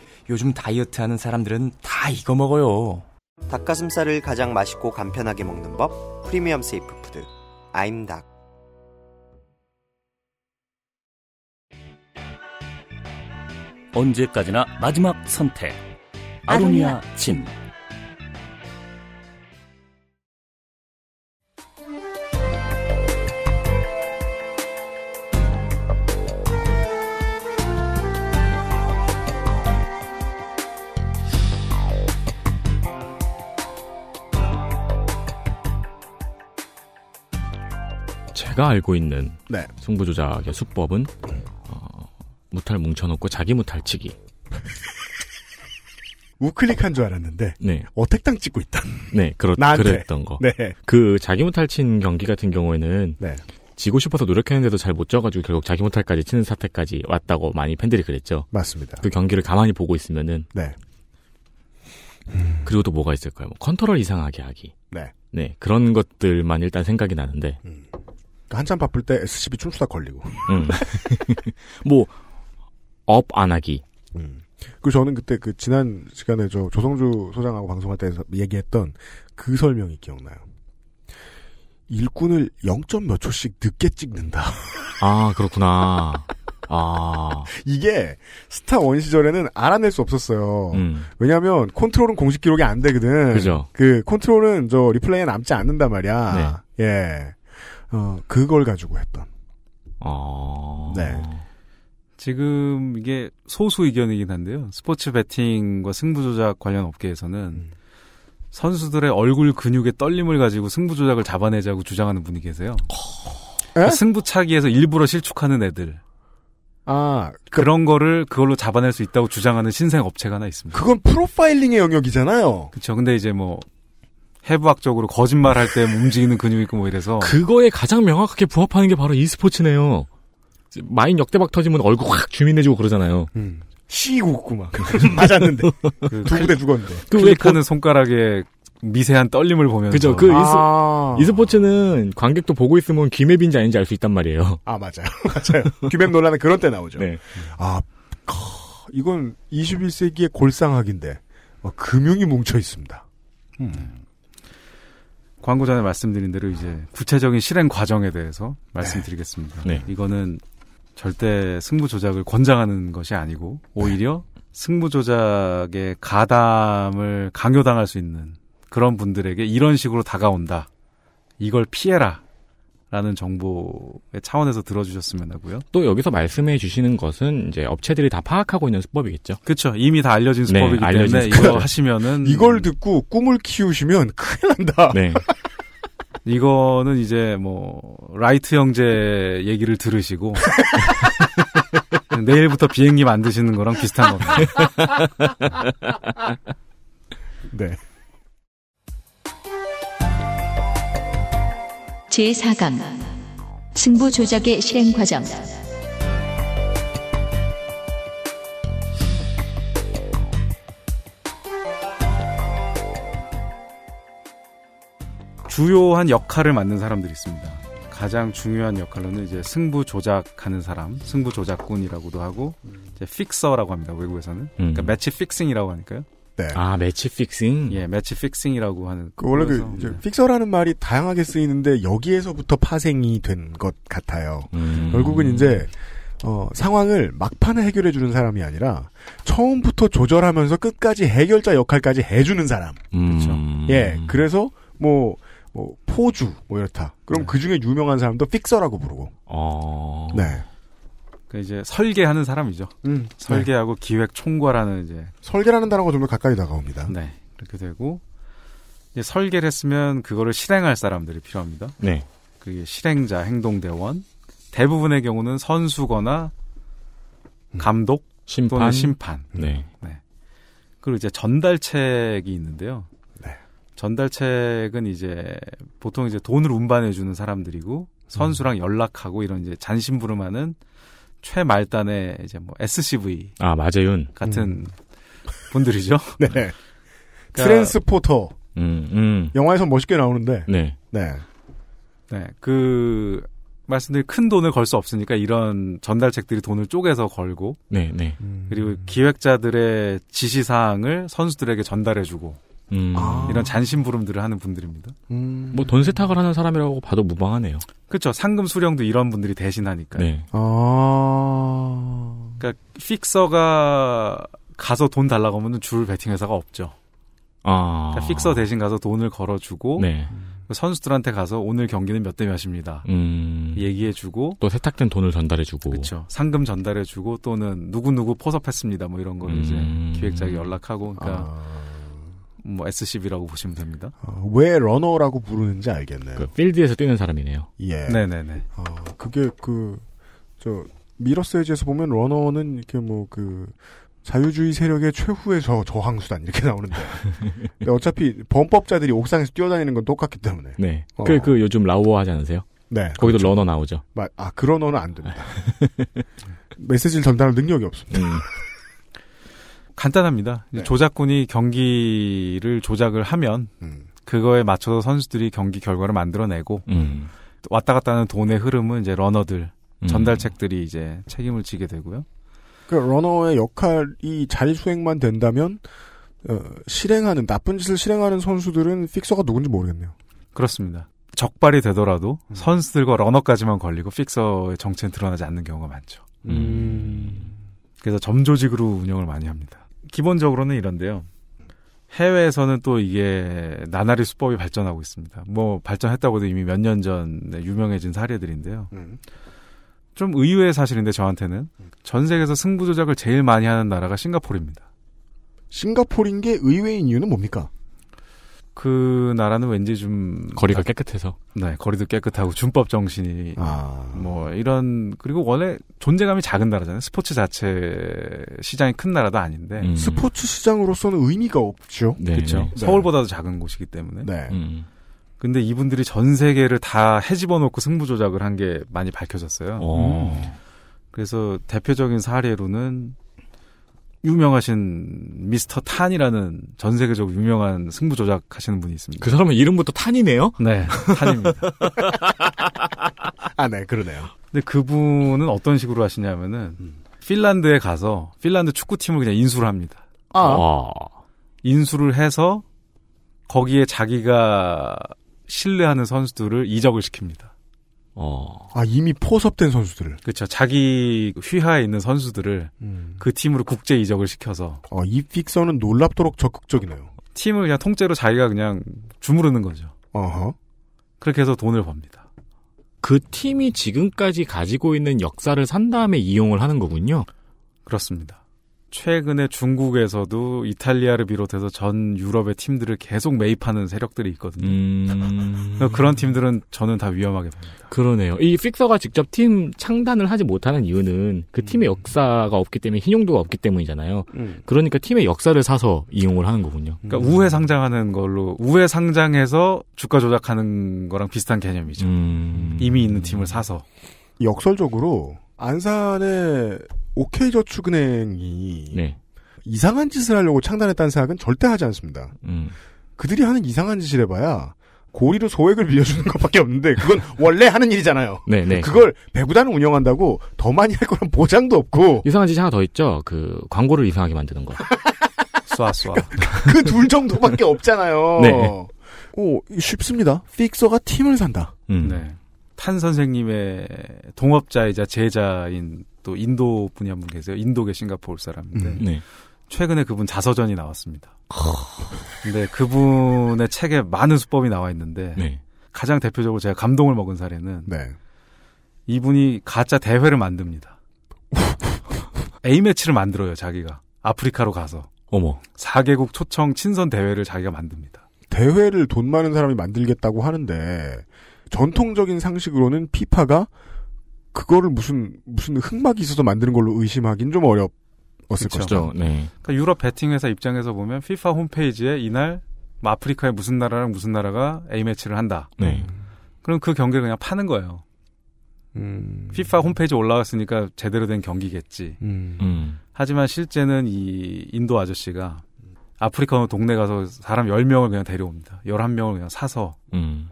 Speaker 10: 요즘 다이어트 하는 사람들은 다 이거 먹어요.
Speaker 11: 닭가슴살을 가장 맛있고 간편하게 먹는 법 premium safe food 아임닭
Speaker 12: 언제까지나 마지막 선택. 아로니아 진.
Speaker 4: 제가 알고 있는
Speaker 2: 네.
Speaker 4: 승부 조작의 수법은 어, 무탈 뭉쳐놓고 자기 무탈치기. [LAUGHS]
Speaker 2: 우클릭한 줄 알았는데,
Speaker 4: 네.
Speaker 2: 어택당 찍고 있다.
Speaker 4: 네, 그렇,
Speaker 2: 나한테.
Speaker 4: 그랬던 거.
Speaker 2: 네.
Speaker 4: 그 자기 무탈 친 경기 같은 경우에는
Speaker 2: 네.
Speaker 4: 지고 싶어서 노력했는데도 잘 못 져가지고 결국 자기 무탈까지 치는 사태까지 왔다고 많이 팬들이 그랬죠.
Speaker 2: 맞습니다.
Speaker 4: 그 경기를 가만히 보고 있으면은
Speaker 2: 네.
Speaker 4: 그리고 또 뭐가 있을까요? 뭐 컨트롤 이상하게 하기.
Speaker 2: 네.
Speaker 4: 네, 그런 것들만 일단 생각이 나는데.
Speaker 2: 한참 바쁠 때 SCV 춤추다 걸리고.
Speaker 4: 음. [LAUGHS] 뭐, 업 안 하기.
Speaker 2: 그 저는 그때 그 지난 시간에 저 조성주 소장하고 방송할 때 얘기했던 그 설명이 기억나요. 일꾼을 0점 몇 초씩 늦게 찍는다.
Speaker 4: 아, 그렇구나. 아. [LAUGHS]
Speaker 2: 이게 스타 원 시절에는 알아낼 수 없었어요.
Speaker 4: 음.
Speaker 2: 왜냐하면 컨트롤은 공식 기록이 안 되거든.
Speaker 4: 그죠.
Speaker 2: 그 컨트롤은 저 replay에 남지 않는단 말이야. 예. 어 그걸 가지고 했던.
Speaker 4: 아.
Speaker 2: 네.
Speaker 8: 지금 이게 소수 의견이긴 한데요. 스포츠 베팅과 승부 조작 관련 업계에서는 선수들의 얼굴 근육의 떨림을 가지고 승부 조작을 잡아내자고 주장하는 분이 계세요. 그러니까 승부차기에서 일부러 실축하는 애들.
Speaker 2: 아,
Speaker 8: 그 런 거를 그걸로 잡아낼 수 있다고 주장하는 신생 업체가 하나 있습니다.
Speaker 2: 그건 프로파일링의 영역이잖아요.
Speaker 8: 그렇죠. 근데 이제 뭐 해부학적으로 거짓말할 때 움직이는 근육이 있고 뭐 이래서
Speaker 4: 그거에 가장 명확하게 부합하는 게 바로 e스포츠네요. 마인 역대박 터지면 얼굴 확 주민해지고 그러잖아요.
Speaker 2: 씨 웃고 막 [LAUGHS] 맞았는데 두 부대 죽었는데.
Speaker 8: 그 클릭하는 손가락에 미세한 떨림을 보면서
Speaker 4: 그죠. 그
Speaker 2: 아.
Speaker 4: e스, 포츠는 관객도 보고 있으면 귀맵인지 아닌지 알 수 있단 말이에요.
Speaker 2: 아 맞아요, [LAUGHS] 맞아요. 귀맵 논란은 그런 때 나오죠.
Speaker 4: 네.
Speaker 2: 아, 커, 이건 21세기의 골상학인데 어, 금융이 뭉쳐 있습니다.
Speaker 8: 광고 전에 말씀드린 대로 이제 구체적인 실행 과정에 대해서 말씀드리겠습니다.
Speaker 4: 네.
Speaker 8: 이거는 절대 승부 조작을 권장하는 것이 아니고 오히려 승부 조작의 가담을 강요당할 수 있는 그런 분들에게 이런 식으로 다가온다. 이걸 피해라. 라는 정보의 차원에서 들어주셨으면 하고요.
Speaker 4: 또 여기서 말씀해 주시는 것은 이제 업체들이 다 파악하고 있는 수법이겠죠.
Speaker 8: 그렇죠. 이미 다 알려진
Speaker 4: 네,
Speaker 8: 수법이기
Speaker 4: 알려진
Speaker 8: 때문에
Speaker 4: 수법.
Speaker 8: 이거 하시면은 [LAUGHS]
Speaker 2: 이걸 듣고 꿈을 키우시면 큰일 난다. [LAUGHS]
Speaker 4: 네.
Speaker 8: 이거는 이제 뭐 라이트 형제 얘기를 들으시고 [LAUGHS] 내일부터 비행기 만드시는 거랑 비슷한 겁니다.
Speaker 2: 네.
Speaker 1: 제4강 승부 조작의 실행 과정
Speaker 8: 주요한 역할을 맡는 사람들이 있습니다. 가장 중요한 역할로는 이제 승부 조작하는 사람, 승부 조작꾼이라고도 하고 이제 fixer라고 합니다. 외국에서는. 그러니까 match fixing이라고 하니까요.
Speaker 2: 네.
Speaker 4: 아, match fixing?
Speaker 8: 예, match fixing이라고 하는.
Speaker 2: 그 원래 그
Speaker 8: 네.
Speaker 2: fixer라는 말이 다양하게 쓰이는데 여기에서부터 파생이 된 것 같아요.
Speaker 4: 음.
Speaker 2: 결국은 이제 어, 상황을 막판에 해결해 주는 사람이 아니라 처음부터 조절하면서 끝까지 해결자 역할까지 해주는 사람.
Speaker 8: 그렇죠.
Speaker 4: 음.
Speaker 2: 예, 그래서 뭐, 뭐 포주 뭐 이렇다. 그럼 그 중에 유명한 사람도 픽서라고 부르고.
Speaker 4: 어.
Speaker 2: 네.
Speaker 8: 그 이제 설계하는 사람이죠.
Speaker 2: 음,
Speaker 8: 설계하고 기획 총괄하는 이제
Speaker 2: 설계라는 단어가 좀 더 가까이 다가옵니다.
Speaker 8: 네 그렇게 되고 이제 설계를 했으면 그거를 실행할 사람들이 필요합니다.
Speaker 4: 네.
Speaker 8: 그게 실행자, 행동대원. 대부분의 경우는 선수거나 감독
Speaker 4: 심판.
Speaker 8: 또는 심판.
Speaker 4: 네.
Speaker 8: 그리고 이제 전달책이 있는데요.
Speaker 2: 네.
Speaker 8: 전달책은 이제 보통 이제 돈을 운반해 주는 사람들이고 선수랑 연락하고 이런 이제 잔심부름하는 최말단의 이제 뭐 SCV
Speaker 4: 아, 마재윤.
Speaker 8: 같은 분들이죠. [LAUGHS]
Speaker 2: 네.
Speaker 8: 그러니까
Speaker 2: 트랜스포터.
Speaker 4: 음, 음.
Speaker 2: 영화에서 멋있게 나오는데.
Speaker 4: 네.
Speaker 2: 네.
Speaker 8: 네, 그 말씀드린 큰 돈을 걸 수 없으니까 이런 전달책들이 돈을 쪼개서 걸고
Speaker 4: 네, 네.
Speaker 8: 그리고 기획자들의 지시 사항을 선수들에게 전달해주고
Speaker 4: 음.
Speaker 8: 이런 잔심부름들을 하는 분들입니다.
Speaker 4: 뭐돈 세탁을 하는 사람이라고 봐도 무방하네요.
Speaker 8: 그렇죠. 상금 수령도 이런 분들이 대신하니까요.
Speaker 4: 네.
Speaker 2: 아.
Speaker 8: 그러니까 픽서가 가서 돈 달라고 하면 줄 베팅 회사가 없죠.
Speaker 4: 아.
Speaker 8: 그러니까 픽서 대신 가서 돈을 걸어주고
Speaker 4: 네.
Speaker 8: 그 선수들한테 가서 오늘 경기는 몇 대 몇입니다.
Speaker 4: 음.
Speaker 8: 얘기해주고
Speaker 4: 또 세탁된 돈을 전달해주고.
Speaker 8: 그렇죠. 상금 전달해주고 또는 누구 누구 포섭했습니다. 뭐 이런 걸
Speaker 4: 음.
Speaker 8: 이제 기획자에게 연락하고 그러니까 뭐 SCV라고 보시면 됩니다.
Speaker 2: 어, 왜 runner라고 부르는지 알겠네요.
Speaker 4: 그 필드에서 뛰는 사람이네요.
Speaker 2: 예.
Speaker 8: 네네네.
Speaker 2: 어, 그게 그, 저, 미러스 에지에서 보면 러너는 이렇게 뭐 그, 자유주의 세력의 최후의 저, 저항 수단 이렇게 나오는데. [LAUGHS] 근데 어차피 범법자들이 옥상에서 뛰어다니는 건 똑같기 때문에.
Speaker 4: 네.
Speaker 2: 어.
Speaker 4: 그, 그 요즘 라우어 하지 않으세요?
Speaker 2: 네.
Speaker 4: 거기도
Speaker 2: 그렇죠.
Speaker 4: 러너 나오죠.
Speaker 2: 마- 아, 그런 러너는 안 됩니다. 메시지를 전달할 능력이 없습니다.
Speaker 4: 음. [LAUGHS]
Speaker 8: 간단합니다.
Speaker 2: 네.
Speaker 8: 조작꾼이 경기를 조작을 하면
Speaker 2: 음.
Speaker 8: 그거에 맞춰서 선수들이 경기 결과를 만들어내고
Speaker 4: 음.
Speaker 8: 왔다 갔다 하는 돈의 흐름은 이제 러너들
Speaker 4: 음.
Speaker 8: 전달책들이 이제 책임을 지게 되고요.
Speaker 2: 그 러너의 역할이 잘 수행만 된다면, 어, 실행하는, 나쁜 짓을 실행하는 선수들은 픽서가 누군지 모르겠네요.
Speaker 8: 그렇습니다. 적발이 되더라도
Speaker 2: 음.
Speaker 8: 선수들과 러너까지만 걸리고 픽서의 정체는 드러나지 않는 경우가 많죠.
Speaker 4: 음.
Speaker 8: 그래서 점조직으로 운영을 많이 합니다. 기본적으로는 이런데요. 해외에서는 또 이게 나날이 수법이 발전하고 있습니다. 뭐 발전했다고 해도 이미 몇 년 전에 유명해진 사례들인데요.
Speaker 2: 음.
Speaker 8: 좀 의외의 사실인데 저한테는 전 세계에서 승부 조작을 제일 많이 하는 나라가 싱가포르입니다.
Speaker 2: 싱가포르인 게 의외인 이유는 뭡니까?
Speaker 8: 그 나라는 왠지 좀
Speaker 4: 거리가 깨끗해서.
Speaker 8: 네 거리도 깨끗하고 준법 정신이
Speaker 2: 아.
Speaker 8: 뭐 이런 그리고 원래 존재감이 작은 나라잖아요. 스포츠 자체 시장이 큰 나라도 아닌데
Speaker 4: 음.
Speaker 2: 스포츠 시장으로서는 의미가 없죠.
Speaker 4: 네.
Speaker 8: 그렇죠.
Speaker 4: 네.
Speaker 8: 서울보다도 작은 곳이기 때문에.
Speaker 2: 네.
Speaker 4: 음.
Speaker 8: 근데 이분들이 전 세계를 다 해집어 놓고 승부 조작을 한 게 많이 밝혀졌어요.
Speaker 4: 어.
Speaker 8: 그래서 대표적인 사례로는 유명하신 미스터 탄이라는 전 세계적으로 유명한 승부 조작하시는 분이 있습니다.
Speaker 4: 그 사람은 이름부터 탄이네요?
Speaker 8: 네, 탄입니다.
Speaker 2: 아, 네, 그러네요.
Speaker 8: 근데 그분은 어떤 식으로 하시냐면은
Speaker 2: 음.
Speaker 8: 핀란드에 가서 핀란드 축구팀을 그냥 인수를 합니다.
Speaker 2: 아,
Speaker 4: 아.
Speaker 8: 인수를 해서 거기에 자기가 신뢰하는 선수들을 이적을 시킵니다.
Speaker 4: 어.
Speaker 2: 아, 이미 포섭된 선수들을.
Speaker 8: 그렇죠. 자기 휘하에 있는 선수들을
Speaker 2: 음.
Speaker 8: 그 팀으로 국제 이적을 시켜서
Speaker 2: 어, 이 픽서는 놀랍도록 적극적이네요.
Speaker 8: 팀을 그냥 통째로 자기가 그냥 주무르는 거죠.
Speaker 2: 어허.
Speaker 8: 그렇게 해서 돈을 법니다.
Speaker 4: 그 팀이 지금까지 가지고 있는 역사를 산 다음에 이용을 하는 거군요.
Speaker 8: 그렇습니다. 최근에 중국에서도 이탈리아를 비롯해서 전 유럽의 팀들을 계속 매입하는 세력들이 있거든요.
Speaker 4: 음...
Speaker 8: 그런 팀들은 저는 다 위험하게 봅니다.
Speaker 4: 그러네요. 이 픽서가 직접 팀 창단을 하지 못하는 이유는 그 팀의 역사가 없기 때문에 신용도가 없기 때문이잖아요.
Speaker 11: 음.
Speaker 4: 그러니까 팀의 역사를 사서 이용을 하는 거군요.
Speaker 8: 그러니까 우회 상장하는 걸로 우회 상장해서 주가 조작하는 거랑 비슷한 개념이죠.
Speaker 4: 음...
Speaker 8: 이미 있는 팀을 사서
Speaker 2: 역설적으로 안산의 OK저축은행이
Speaker 4: 네.
Speaker 2: 이상한 짓을 하려고 창단했다는 생각은 절대 하지 않습니다.
Speaker 4: 음.
Speaker 2: 그들이 하는 이상한 짓을 해봐야 고리로 소액을 빌려주는 것밖에 없는데 그건 원래 하는 일이잖아요.
Speaker 4: 네, 네.
Speaker 2: 그걸 배구단을 운영한다고 더 많이 할 거란 보장도 없고
Speaker 4: 이상한 짓이 하나 더 있죠. 그 광고를 이상하게 만드는 거. [LAUGHS]
Speaker 8: 쏴 쏴.
Speaker 2: 그 둘 정도밖에 없잖아요.
Speaker 4: 네.
Speaker 2: 오 쉽습니다. 픽서가 팀을 산다.
Speaker 4: 음.
Speaker 8: 네. 탄 선생님의 동업자이자 제자인 또 인도 분이 한 분 계세요. 인도 계 싱가포르 사람인데
Speaker 2: 음.
Speaker 4: 네.
Speaker 8: 최근에 그분 자서전이 나왔습니다. 근데 그분의 책에 많은 수법이 나와 있는데
Speaker 4: 네.
Speaker 8: 가장 대표적으로 제가 감동을 먹은 사례는
Speaker 2: 네.
Speaker 8: 이분이 가짜 대회를 만듭니다. A 매치를 만들어요, 자기가. 아프리카로 가서.
Speaker 4: 어머.
Speaker 8: 4개국 초청 친선 대회를 자기가 만듭니다.
Speaker 2: 대회를 돈 많은 사람이 만들겠다고 하는데 전통적인 상식으로는 피파가 그거를 무슨 무슨 흑막이 있어서 만드는 걸로 의심하긴 좀 어렵 었을
Speaker 8: 그쵸.
Speaker 2: 것이죠.
Speaker 4: 네.
Speaker 8: 그러니까 유럽 베팅 회사 입장에서 보면 피파 홈페이지에 이날 뭐 아프리카의 무슨 나라랑 무슨 나라가 A 매치를 한다.
Speaker 4: 네.
Speaker 8: 그럼 그 경기를 그냥 파는 거예요.
Speaker 2: 음,
Speaker 8: 피파 홈페이지 올라갔으니까 제대로 된 경기겠지.
Speaker 2: 음.
Speaker 4: 음.
Speaker 8: 하지만 실제는 이 인도 아저씨가 아프리카 동네 가서 사람 10명을 그냥 데려옵니다. 11명을 그냥 사서
Speaker 4: 음.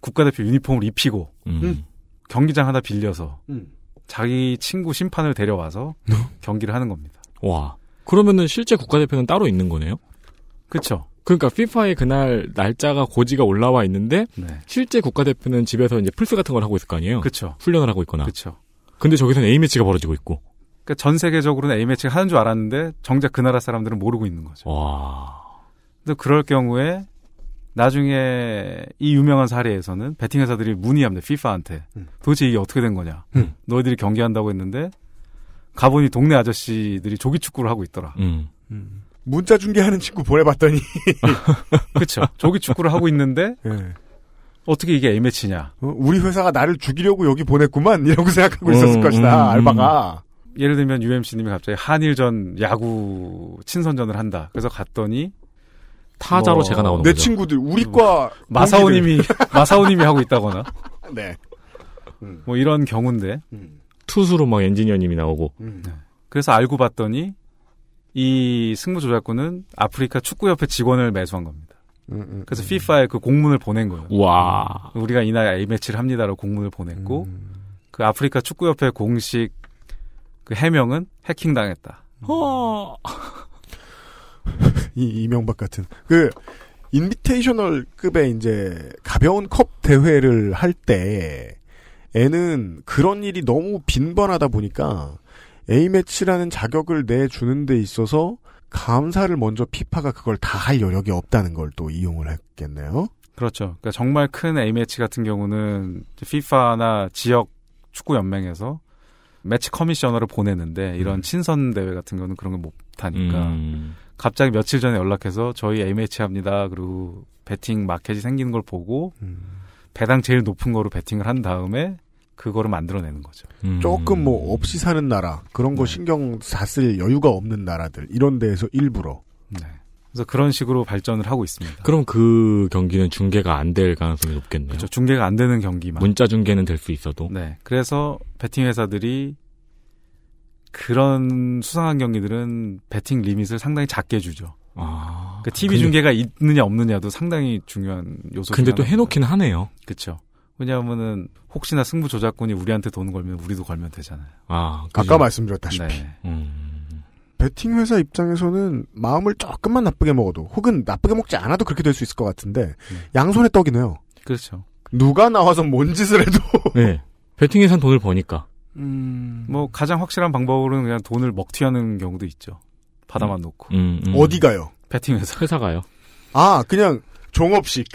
Speaker 8: 국가대표 유니폼을 입히고
Speaker 4: 음.
Speaker 8: 경기장 하나 빌려서
Speaker 2: 음.
Speaker 8: 자기 친구 심판을 데려와서 경기를 하는 겁니다.
Speaker 4: 와. 그러면은 실제 국가대표는 따로 있는 거네요?
Speaker 8: 그렇죠.
Speaker 4: 그러니까 피파에 그날 날짜가 고지가 올라와 있는데
Speaker 8: 네.
Speaker 4: 실제 국가대표는 집에서 이제 플스 같은 걸 하고 있을 거 아니에요?
Speaker 8: 그렇죠.
Speaker 4: 훈련을 하고 있거나.
Speaker 8: 그렇죠.
Speaker 4: 근데 저기서는 A 매치가 벌어지고 있고.
Speaker 8: 그러니까 전 세계적으로는 A 매치가 하는 줄 알았는데 정작 그 나라 사람들은 모르고 있는 거죠.
Speaker 4: 와.
Speaker 8: 근데 그럴 경우에 나중에 이 유명한 사례에서는 베팅 회사들이 문의합니다. 피파한테. 도대체 이게 어떻게 된 거냐?
Speaker 2: 음.
Speaker 8: 너희들이 경기한다고 했는데 가보니 동네 아저씨들이 조기 축구를 하고 있더라.
Speaker 4: 음.
Speaker 2: 문자 중계하는 친구 보내봤더니 [LAUGHS]
Speaker 8: 그렇죠. 조기 축구를 하고 있는데
Speaker 2: 예.
Speaker 8: 어떻게 이게 A 매치냐?
Speaker 2: 어, 우리 회사가 나를 죽이려고 여기 보냈구만 이라고 생각하고 있었을
Speaker 4: 음,
Speaker 2: 것이다
Speaker 4: 음,
Speaker 2: 알바가
Speaker 8: 예를 들면 UMC님이 갑자기 한일전 야구 친선전을 한다. 그래서 갔더니
Speaker 4: 타자로
Speaker 8: 뭐,
Speaker 4: 제가 나오는
Speaker 2: 내
Speaker 4: 거죠.
Speaker 2: 친구들 우리과
Speaker 8: 마사오님이 [LAUGHS] 마사오님이 하고 있다거나. [LAUGHS]
Speaker 2: 네.
Speaker 8: 뭐 이런 경우인데
Speaker 4: 투수로 막 엔지니어님이 나오고.
Speaker 2: 음.
Speaker 8: 그래서 알고 봤더니 이 승부 조작꾼은 아프리카 축구협회 직원을 매수한 겁니다.
Speaker 2: 음, 음,
Speaker 8: 그래서 피파에 그 공문을 보낸 거예요.
Speaker 4: 와.
Speaker 8: 우리가 이날 A 매치를 합니다라고 공문을 보냈고
Speaker 2: 음.
Speaker 8: 그 아프리카 축구협회 공식 그 해명은 해킹 당했다.
Speaker 4: 어. [LAUGHS] [LAUGHS]
Speaker 2: 이 이명박 같은 그 invitational 급의 이제 가벼운 컵 대회를 할 때에는 그런 일이 너무 빈번하다 보니까 A 매치라는 자격을 내 주는 데 있어서 감사를 먼저 피파가 그걸 다 할 여력이 없다는 걸 또 이용을 했겠네요.
Speaker 8: 그렇죠. 그러니까 정말 큰 A 매치 같은 경우는 피파나 지역 축구 연맹에서 매치 커미셔너를 보내는데 이런
Speaker 2: 음.
Speaker 8: 친선 대회 같은 경우는 그런 걸 못 하니까
Speaker 4: 음.
Speaker 8: 갑자기 며칠 전에 연락해서 저희 매치 합니다. 그리고 베팅 마켓이 생기는 걸 보고 배당 제일 높은 거로 베팅을 한 다음에 그거를 만들어내는 거죠.
Speaker 4: 음.
Speaker 2: 조금 뭐 없이 사는 나라 그런 거 신경 다 쓸 여유가 없는 나라들 이런 데에서 일부러
Speaker 8: 네. 그래서 그런 식으로 발전을 하고 있습니다.
Speaker 4: 그럼 그 경기는 중계가 안 될 가능성이 높겠네요.
Speaker 8: 그렇죠. 중계가 안 되는 경기만.
Speaker 4: 문자 중계는 될 수 있어도.
Speaker 8: 네. 그래서 베팅 회사들이 그런 수상한 경기들은 베팅 리밋을 상당히 작게 주죠.
Speaker 4: 아.
Speaker 8: 그 TV
Speaker 4: 근데-
Speaker 8: 중계가 있느냐 없느냐도 상당히 중요한 요소.
Speaker 4: 근데 또 해놓긴 하네요.
Speaker 8: 그렇죠. 왜냐하면은 혹시나 승부 조작꾼이 우리한테 돈 걸면 우리도 걸면 되잖아요.
Speaker 4: 아,
Speaker 2: 아까 말씀드렸다시피
Speaker 8: 네.
Speaker 4: 음.
Speaker 2: 베팅 회사 입장에서는 마음을 조금만 나쁘게 먹어도 혹은 나쁘게 먹지 않아도 그렇게 될 수 있을 것 같은데 양손에 떡이네요.
Speaker 8: 그렇죠.
Speaker 2: 누가 나와서 뭔 짓을 해도
Speaker 4: 네. 베팅에선 돈을 버니까.
Speaker 8: 뭐 가장 확실한 방법으로는 그냥 돈을 먹튀하는 경우도 있죠. 받아만 놓고.
Speaker 4: 음, 음.
Speaker 2: 어디 가요?
Speaker 8: 베팅 회사.
Speaker 4: 회사 가요.
Speaker 2: 아 그냥 종업식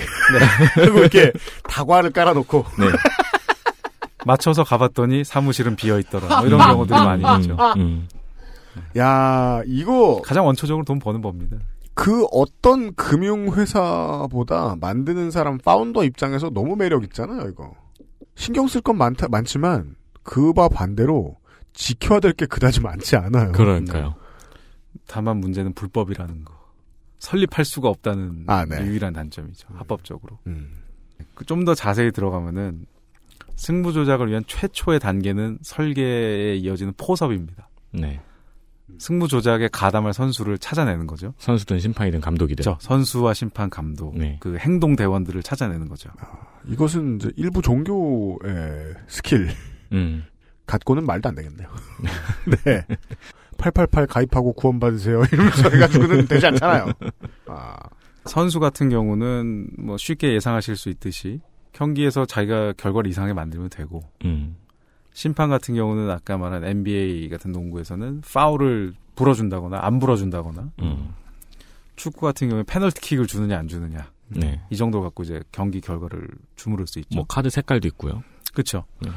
Speaker 2: 하고 [LAUGHS] 이렇게 다과를 깔아놓고
Speaker 4: 네. [LAUGHS]
Speaker 8: 맞춰서 가봤더니 사무실은 비어 있더라. 뭐 이런
Speaker 2: 음.
Speaker 8: 경우들이 많이
Speaker 2: 음.
Speaker 8: 있죠.
Speaker 2: 음. 야, 이거
Speaker 8: 가장 원초적으로 돈 버는 법입니다.
Speaker 2: 그 어떤 금융회사보다 만드는 사람 파운더 입장에서 너무 매력 있잖아요, 이거. 신경 쓸 건 많다, 많지만, 그바 반대로 지켜야 될 게 그다지 많지 않아요.
Speaker 4: 그러니까요.
Speaker 8: 다만 문제는 불법이라는 거. 설립할 수가 없다는
Speaker 2: 아, 네.
Speaker 8: 유일한 단점이죠. 합법적으로. 그
Speaker 2: 음.
Speaker 8: 좀더 자세히 들어가면은 승부 조작을 위한 최초의 단계는 설계에 이어지는 포섭입니다.
Speaker 4: 네.
Speaker 8: 승부 조작에 가담할 선수를 찾아내는 거죠.
Speaker 4: 선수든 심판이든 감독이든.
Speaker 8: 그렇죠. 선수와 심판, 감독,
Speaker 4: 네.
Speaker 8: 그 행동 대원들을 찾아내는 거죠.
Speaker 2: 이것은 이제 일부 종교의 스킬.
Speaker 4: 음.
Speaker 2: 갖고는 말도 안 되겠네요. [LAUGHS] 네. 888 가입하고 구원받으세요. 이러면서 해가지고는 되지 않잖아요. 아.
Speaker 8: 선수 같은 경우는 뭐 쉽게 예상하실 수 있듯이 경기에서 자기가 결과를 이상하게 만들면 되고
Speaker 4: 음.
Speaker 8: 심판 같은 경우는 아까 말한 NBA 같은 농구에서는 파울을 불어준다거나 안 불어준다거나
Speaker 4: 음.
Speaker 8: 축구 같은 경우에 페널티킥을 주느냐 안 주느냐
Speaker 4: 네.
Speaker 8: 이 정도 갖고 이제 경기 결과를 주무를 수 있죠.
Speaker 4: 뭐 카드 색깔도 있고요.
Speaker 8: 그렇죠.
Speaker 4: 네.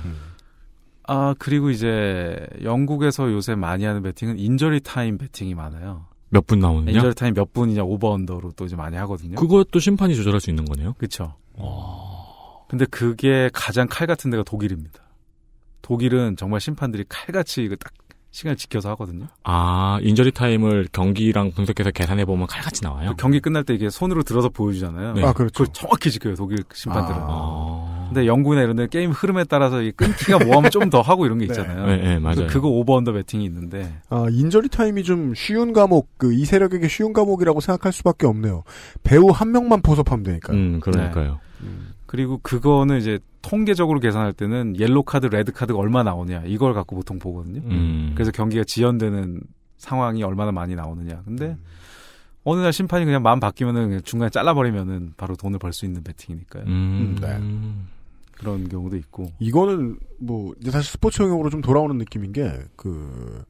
Speaker 8: 아 그리고 이제 영국에서 요새 많이 하는 배팅은 인저리 타임 배팅이 많아요.
Speaker 4: 몇 분 나오느냐?
Speaker 8: 인저리 타임 몇 분이냐 over under로 또 이제 많이 하거든요.
Speaker 4: 그것도 심판이 조절할 수 있는 거네요.
Speaker 8: 그렇죠. 근데 그게 가장 칼 같은 데가 독일입니다. 독일은 정말 심판들이 칼같이 이거 딱 시간을 지켜서 하거든요.
Speaker 4: 아, 인저리 타임을 경기랑 분석해서 계산해 보면 칼같이 나와요.
Speaker 8: 그 경기 끝날 때 이게 손으로 들어서 보여주잖아요.
Speaker 4: 네. 아,
Speaker 2: 그렇죠.
Speaker 8: 그걸 정확히 지켜요, 독일 심판들은.
Speaker 4: 아.
Speaker 8: 근데 영국이나 이런 데 게임 흐름에 따라서 이 끊기가 뭐하면 좀 더 하고 이런 게 [LAUGHS] 있잖아요.
Speaker 4: 네, 네, 맞아요.
Speaker 8: 그거 over under 배팅이 있는데
Speaker 2: 아, 인저리 타임이 좀 쉬운 과목, 그, 이 세력에게 쉬운 과목이라고 생각할 수밖에 없네요. 배우 한 명만 포섭하면 되니까요.
Speaker 4: 음, 그러니까요.
Speaker 8: 그리고 그거는 이제 통계적으로 계산할 때는 옐로 카드, 레드 카드가 얼마 나오냐 이걸 갖고 보통 보거든요.
Speaker 4: 음.
Speaker 8: 그래서 경기가 지연되는 상황이 얼마나 많이 나오느냐. 근데 어느 날 심판이 그냥 마음 바뀌면은 그냥 중간에 잘라버리면은 바로 돈을 벌 수 있는 배팅이니까요.
Speaker 4: 음.
Speaker 2: 네.
Speaker 8: 그런 경우도 있고.
Speaker 2: 이거는, 뭐, 이제 사실 스포츠 영역으로 좀 돌아오는 느낌인 게, 그,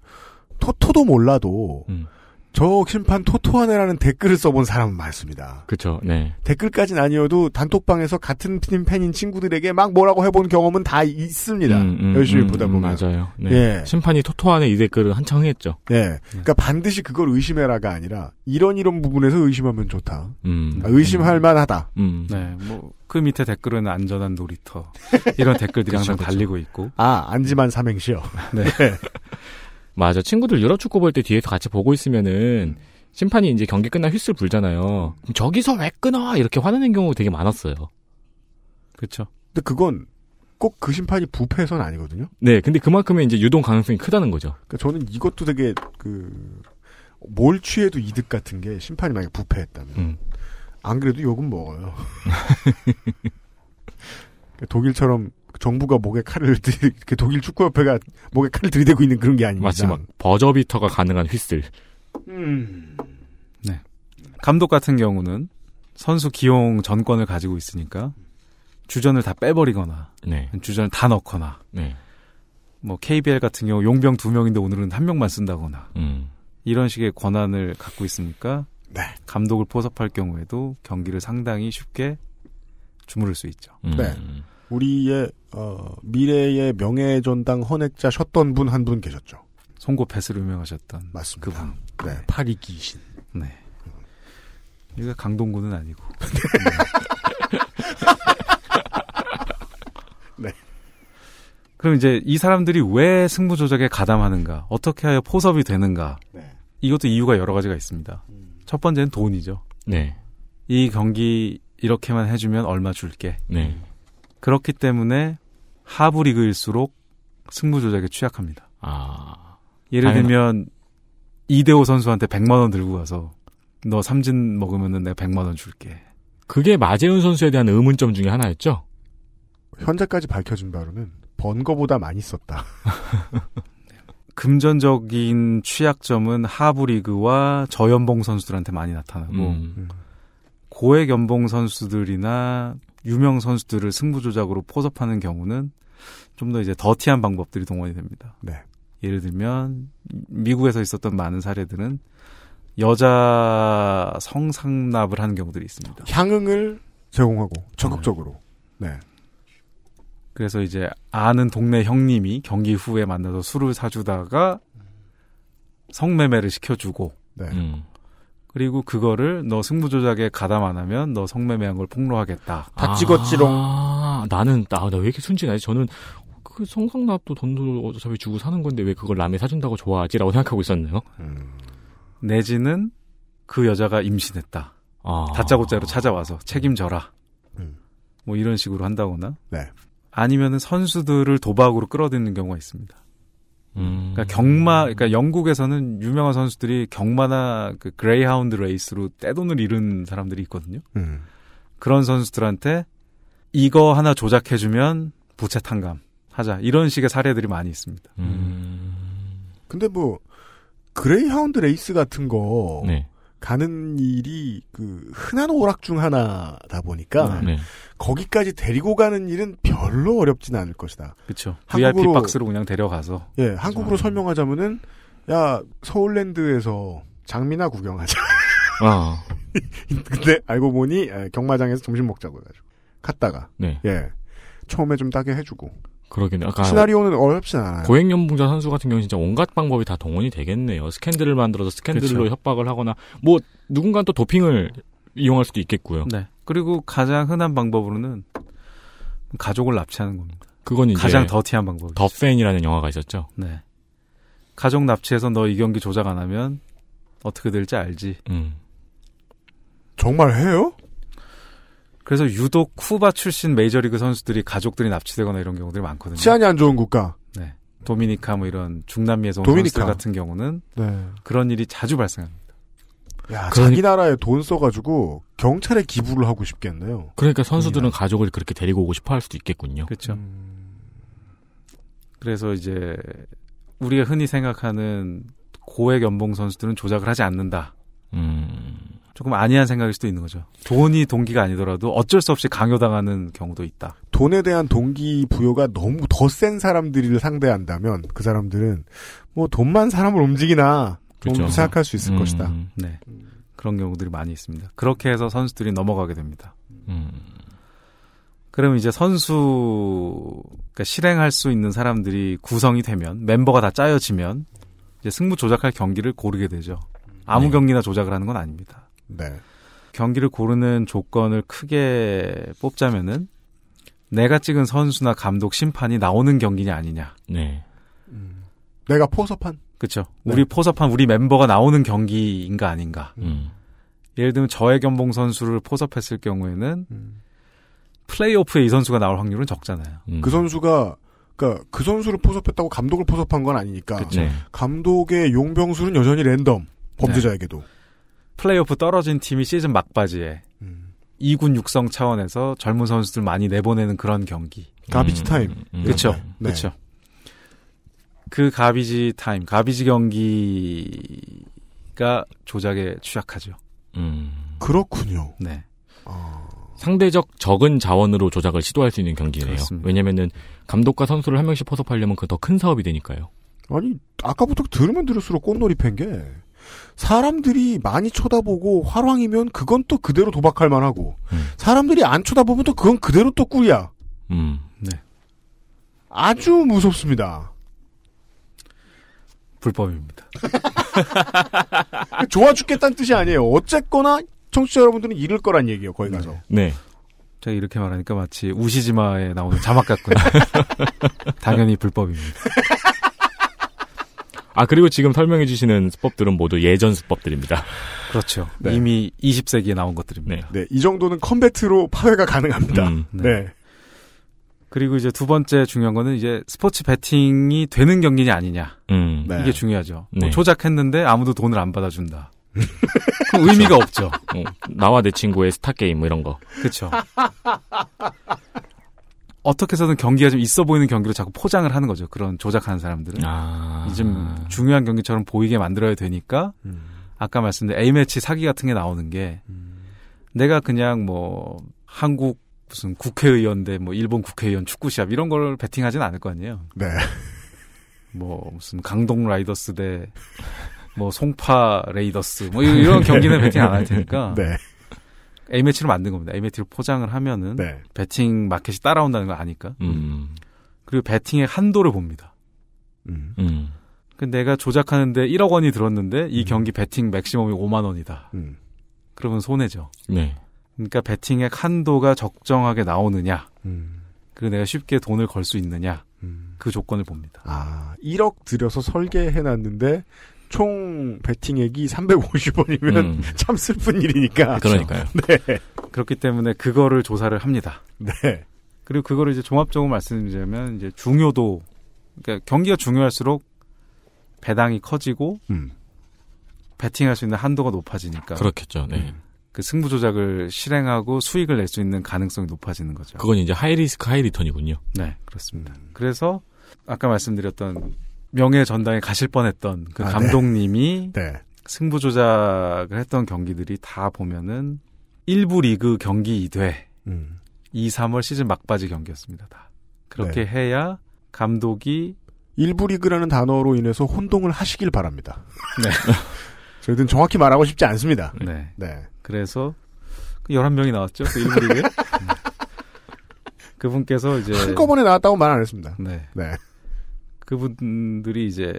Speaker 2: 토토도 몰라도,
Speaker 4: 음.
Speaker 2: 저 심판 토토하네라는 댓글을 써본 사람은 많습니다.
Speaker 4: 그쵸, 네.
Speaker 2: 댓글까지는 아니어도 단톡방에서 같은 팀 팬인 친구들에게 막 뭐라고 해본 경험은 다 있습니다.
Speaker 4: 음, 음,
Speaker 2: 열심히
Speaker 4: 음,
Speaker 2: 보다
Speaker 4: 음,
Speaker 2: 보면.
Speaker 4: 맞아요. 네.
Speaker 2: 예.
Speaker 4: 심판이 토토하는 이 댓글을 한창 했죠.
Speaker 2: 예. 그러니까 반드시 그걸 의심해라가 아니라 이런 이런 부분에서 의심하면 좋다.
Speaker 4: 음.
Speaker 2: 아, 의심할 만하다.
Speaker 4: 음.
Speaker 8: 네, 뭐 그 밑에 댓글은 안전한 놀이터 이런 댓글들이 [LAUGHS] 항상
Speaker 2: 그쵸, 그쵸.
Speaker 8: 달리고 있고.
Speaker 2: 아, 안지만 삼행시요.
Speaker 8: 네. [LAUGHS] [LAUGHS]
Speaker 4: 맞아. 친구들 유럽 축구 볼 때 뒤에서 같이 보고 있으면은 심판이 이제 경기 끝나 휘슬 불잖아요. 저기서 왜 끊어? 이렇게 화내는 경우 되게 많았어요.
Speaker 8: 그렇죠.
Speaker 2: 근데 그건 꼭 그 심판이 부패해서는 아니거든요.
Speaker 4: 네, 근데 그만큼의 이제 유동 가능성이 크다는 거죠.
Speaker 2: 그러니까 저는 이것도 되게 그 뭘 취해도 이득 같은 게 심판이 만약에 부패했다면
Speaker 4: 음.
Speaker 2: 안 그래도 욕은 먹어요. [LAUGHS] 독일처럼 정부가 목에 칼을 [LAUGHS] 들, 이렇게 독일 축구협회가 목에 칼을 들이대고 있는 그런 게 아닙니다.
Speaker 4: 마치 막 버저비터가 가능한 휘슬.
Speaker 2: 음.
Speaker 8: 네. 감독 같은 경우는 선수 기용 전권을 가지고 있으니까 주전을 다 빼버리거나
Speaker 4: 네.
Speaker 8: 주전을 다 넣거나
Speaker 4: 네.
Speaker 8: 뭐 KBL 같은 경우 용병 두 명인데 오늘은 한 명만 쓴다거나
Speaker 4: 음.
Speaker 8: 이런 식의 권한을 갖고 있으니까
Speaker 2: 네.
Speaker 8: 감독을 포섭할 경우에도 경기를 상당히 쉽게 주무를 수 있죠.
Speaker 4: 음.
Speaker 2: 네. 우리의 어, 미래의 명예전당 헌액자 셨던 분한분 계셨죠.
Speaker 8: 송고 패스로 유명하셨던
Speaker 2: 맞습니다.
Speaker 8: 그분.
Speaker 2: 네, 파리 귀신.
Speaker 8: 네. 이거 강동구는 아니고. [LAUGHS]
Speaker 2: 네.
Speaker 8: 그럼 이제 이 사람들이 왜 승부 조작에 가담하는가? 어떻게 하여 포섭이 되는가?
Speaker 2: 네.
Speaker 8: 이것도 이유가 여러 가지가 있습니다. 첫 번째는 돈이죠.
Speaker 4: 네.
Speaker 8: 이 경기 이렇게만 해주면 얼마 줄게.
Speaker 4: 네.
Speaker 8: 그렇기 때문에 하부 리그일수록 승부 조작에 취약합니다.
Speaker 4: 아.
Speaker 8: 예를 들면 이대호 선수한테 100만 원 들고 가서 너 삼진 먹으면은 내가 100만 원 줄게.
Speaker 4: 그게 마재훈 선수에 대한 의문점 중에 하나였죠?
Speaker 2: 현재까지 밝혀진 바로는 번 거보다 많이 썼다. [LAUGHS]
Speaker 8: 금전적인 취약점은 하부 리그와 저연봉 선수들한테 많이 나타나고
Speaker 4: 음.
Speaker 8: 고액 연봉 선수들이나 유명 선수들을 승부 조작으로 포섭하는 경우는 좀 더 이제 더티한 방법들이 동원이 됩니다.
Speaker 2: 네.
Speaker 8: 예를 들면 미국에서 있었던 많은 사례들은 여자 성상납을 하는 경우들이 있습니다.
Speaker 2: 향응을 제공하고 적극적으로. 네.
Speaker 8: 그래서 이제 아는 동네 형님이 경기 후에 만나서 술을 사주다가 성매매를 시켜주고
Speaker 2: 네.
Speaker 4: 음.
Speaker 8: 그리고 그거를 너 승부조작에 가담 안 하면 너 성매매한 걸 폭로하겠다.
Speaker 4: 아, 나는 나나왜 이렇게 순진하지? 저는 그 성상납도 돈도 어차피 주고 사는 건데 왜 그걸 남이 사준다고 좋아하지라고 생각하고 있었네요.
Speaker 8: 내지는 그 여자가 임신했다.
Speaker 4: 아.
Speaker 8: 다짜고짜로 찾아와서 책임져라. 뭐 이런 식으로 한다거나.
Speaker 2: 네.
Speaker 8: 아니면은 선수들을 도박으로 끌어들이는 경우가 있습니다.
Speaker 4: 음.
Speaker 8: 그러니까 경마, 그러니까 영국에서는 유명한 선수들이 경마나 그 그레이하운드 레이스로 떼돈을 잃은 사람들이 있거든요.
Speaker 2: 음.
Speaker 8: 그런 선수들한테 이거 하나 조작해주면 부채 탕감 하자 이런 식의 사례들이 많이 있습니다.
Speaker 4: 음.
Speaker 2: 근데 뭐 그레이하운드 레이스 같은 거
Speaker 4: 네.
Speaker 2: 가는 일이 그 흔한 오락 중 하나다 보니까
Speaker 4: 네.
Speaker 2: 거기까지 데리고 가는 일은 별로 어렵진 않을 것이다.
Speaker 8: 그렇죠. VIP 박스로 그냥 데려가서
Speaker 2: 예, 한국으로 설명하자면은 야 서울랜드에서 장미나 구경하자.
Speaker 4: 아. [LAUGHS]
Speaker 2: 근데 알고 보니 에, 경마장에서 점심 먹자고 해가지고 갔다가
Speaker 4: 네.
Speaker 2: 예 처음에 좀 따게 해주고
Speaker 4: 그러겠네. 아까
Speaker 2: 시나리오는 어렵진 않아요.
Speaker 4: 고액연봉자 선수 같은 경우는 진짜 온갖 방법이 다 동원이 되겠네요. 스캔들을 만들어서 스캔들로
Speaker 8: 그쵸.
Speaker 4: 협박을 하거나 뭐 누군가 또 도핑을 이용할 수도 있겠고요.
Speaker 8: 네. 그리고 가장 흔한 방법으로는 가족을 납치하는 겁니다.
Speaker 4: 그건 이제
Speaker 8: 가장 더티한 방법.
Speaker 4: 더 팬이라는 영화가 있었죠.
Speaker 8: 네. 가족 납치해서 너 이 경기 조작 안 하면 어떻게 될지 알지.
Speaker 4: 음.
Speaker 2: 정말 해요?
Speaker 8: 그래서 유독 쿠바 출신 메이저리그 선수들이 가족들이 납치되거나 이런 경우들이 많거든요.
Speaker 2: 치안이 안 좋은 국가.
Speaker 8: 네. 도미니카 뭐 이런 중남미에서 온
Speaker 2: 도미니카.
Speaker 8: 선수들 같은 경우는
Speaker 2: 네.
Speaker 8: 그런 일이 자주 발생합니다.
Speaker 2: 야,
Speaker 4: 그러니-
Speaker 2: 자기 나라에 돈 써가지고 경찰에 기부를 하고 싶겠네요.
Speaker 4: 그러니까 선수들은 가족을 그렇게 데리고 오고 싶어 할 수도 있겠군요.
Speaker 8: 그렇죠. 그래서 이제 우리가 흔히 생각하는 고액 연봉 선수들은 조작을 하지 않는다.
Speaker 4: 음.
Speaker 8: 조금 아니한 생각일 수도 있는 거죠. 돈이 동기가 아니더라도 어쩔 수 없이 강요당하는 경우도 있다.
Speaker 2: 돈에 대한 동기 부여가 너무 더 센 사람들을 상대한다면 그 사람들은 뭐 돈만 사람을 움직이나 좀
Speaker 8: 그렇죠.
Speaker 2: 생각할 수 있을
Speaker 8: 음.
Speaker 2: 것이다.
Speaker 8: 네. 그런 경우들이 많이 있습니다. 그렇게 해서 선수들이 넘어가게 됩니다.
Speaker 4: 음.
Speaker 8: 그럼 이제 선수 그러니까 실행할 수 있는 사람들이 구성이 되면 멤버가 다 짜여지면 이제 승부 조작할 경기를 고르게 되죠. 아무
Speaker 2: 네.
Speaker 8: 경기나 조작을 하는 건 아닙니다.
Speaker 2: 네.
Speaker 8: 경기를 고르는 조건을 크게 뽑자면은 내가 찍은 선수나 감독, 심판이 나오는 경기냐 아니냐.
Speaker 4: 네.
Speaker 2: 내가 포섭한.
Speaker 8: 그렇죠.
Speaker 2: 네.
Speaker 8: 우리 포섭한 우리 멤버가 나오는 경기인가 아닌가.
Speaker 4: 음.
Speaker 8: 예를 들면 저연봉 선수를 포섭했을 경우에는 플레이오프에 이 선수가 나올 확률은 적잖아요.
Speaker 4: 음.
Speaker 2: 그 선수가 그러니까 그 선수를 포섭했다고 감독을 포섭한 건 아니니까
Speaker 8: 그쵸. 네.
Speaker 2: 감독의 용병술은 여전히 랜덤 범죄자에게도
Speaker 8: 플레이오프 떨어진 팀이 시즌 막바지에
Speaker 2: 음.
Speaker 8: 2군 육성 차원에서 젊은 선수들 많이 내보내는 그런 경기.
Speaker 2: garbage time.
Speaker 8: 그렇죠.
Speaker 2: 네.
Speaker 8: 그렇죠. 그 garbage time, garbage 경기가 조작에 취약하죠.
Speaker 4: 음.
Speaker 2: 그렇군요.
Speaker 8: 네.
Speaker 4: 상대적 적은 자원으로 조작을 시도할 수 있는 경기네요.
Speaker 8: 그렇습니다.
Speaker 4: 왜냐면은 감독과 선수를 한 명씩 포섭하려면 그 더 큰 사업이 되니까요.
Speaker 2: 아니 아까부터 들으면 들을수록 꽃놀이 팬 게 사람들이 많이 쳐다보고 화랑이면 그건 또 그대로 도박할 만하고 사람들이 안 쳐다보면 또 그건 그대로 또 꿀이야.
Speaker 4: 음.
Speaker 8: 네.
Speaker 2: 아주 무섭습니다.
Speaker 8: 불법입니다. [LAUGHS]
Speaker 2: 좋아 죽겠다는 뜻이 아니에요. 어쨌거나 청취자 여러분들은 잃을 거란 얘기예요. 거기 가서.
Speaker 4: 네.
Speaker 8: 제가 이렇게 말하니까 마치 우시지마에 나오는 자막 같구나. [LAUGHS] 당연히 불법입니다. [LAUGHS]
Speaker 4: 아 그리고 지금 설명해 주시는 수법들은 모두 예전 수법들입니다.
Speaker 8: 그렇죠.
Speaker 2: 네.
Speaker 8: 이미 20세기에 나온 것들입니다.
Speaker 2: 네, 이 정도는 컴배트로 파회가 가능합니다.
Speaker 4: 음.
Speaker 2: 네.
Speaker 8: 그리고 이제 두 번째 중요한 거는 이제 스포츠 베팅이 되는 경기냐 아니냐.
Speaker 4: 음.
Speaker 2: 네.
Speaker 8: 이게 중요하죠. 뭐
Speaker 4: 네.
Speaker 8: 조작했는데 아무도 돈을 안 받아준다. [LAUGHS] 의미가 없죠.
Speaker 4: 어, 나와 내 친구의 스타 게임 뭐 이런 거.
Speaker 8: 그렇죠. 어떻게 해서든 경기가 좀 있어 보이는 경기로 자꾸 포장을 하는 거죠. 그런 조작하는 사람들은.
Speaker 4: 아.
Speaker 8: 이좀 중요한 경기처럼 보이게 만들어야 되니까 아까 말씀드린 A매치 사기 같은 게 나오는 게 내가 그냥 뭐 한국 무슨 국회의원 대뭐 일본 국회의원 축구 시합 이런 걸 베팅하진 않을 거 아니에요.
Speaker 2: 네.
Speaker 8: 뭐 무슨 강동 라이더스 대 뭐 송파 레이더스 뭐 이런 경기는 베팅 안 할 테니까. [LAUGHS]
Speaker 2: 네.
Speaker 8: A매치로 만든 겁니다. A매치로 포장을 하면은
Speaker 2: 네.
Speaker 8: 배팅 market이 따라온다는 걸 아니까.
Speaker 4: 음.
Speaker 8: 그리고 배팅의 한도를 봅니다.
Speaker 2: 음.
Speaker 4: 음.
Speaker 8: 그 내가 조작하는데 1억 원이 들었는데 이 경기 배팅 맥시멈이 5만 원이다.
Speaker 2: 음.
Speaker 8: 그러면 손해죠.
Speaker 4: 네.
Speaker 8: 그러니까 배팅의 한도가 적정하게 나오느냐.
Speaker 2: 음.
Speaker 8: 그리고 내가 쉽게 돈을 걸 수 있느냐.
Speaker 2: 음.
Speaker 8: 그 조건을 봅니다.
Speaker 2: 아, 1억 들여서 설계해놨는데, 총 베팅액이 350원이면
Speaker 4: 음. [LAUGHS]
Speaker 2: 참 슬픈 일이니까.
Speaker 4: 그러니까요. [LAUGHS]
Speaker 2: 네.
Speaker 8: 그렇기 때문에 그거를 조사를 합니다.
Speaker 2: 네.
Speaker 8: 그리고 그거를 이제 종합적으로 말씀드리자면 이제 중요도 그러니까 경기가 중요할수록 배당이 커지고
Speaker 2: 음.
Speaker 8: 배팅할 수 있는 한도가 높아지니까
Speaker 4: 그렇겠죠. 네.
Speaker 8: 그 승부 조작을 실행하고 수익을 낼 수 있는 가능성이 높아지는 거죠.
Speaker 4: 그건 이제 high risk high return이군요.
Speaker 8: 네, 그렇습니다. 그래서 아까 말씀드렸던 명예 전당에 가실 뻔했던 그
Speaker 2: 아, 네.
Speaker 8: 감독님이 [LAUGHS]
Speaker 2: 네.
Speaker 8: 승부 조작을 했던 경기들이 다 보면은 일부 리그 경기 2회
Speaker 2: 음.
Speaker 8: 2, 3월 시즌 막바지 경기였습니다. 다. 그렇게 해야 감독이
Speaker 2: 일부 리그라는 단어로 인해서 혼동을 하시길 바랍니다.
Speaker 8: 네. [LAUGHS]
Speaker 2: 저희들은 정확히 말하고 싶지 않습니다.
Speaker 8: 네.
Speaker 2: 네.
Speaker 8: 그래서 그 11명이 나왔죠. 그 일부 리그에. 음. [LAUGHS] 그분께서 이제
Speaker 2: 한꺼번에 나왔다고 말 안 했습니다.
Speaker 8: 네.
Speaker 2: 네.
Speaker 8: 그분들이 이제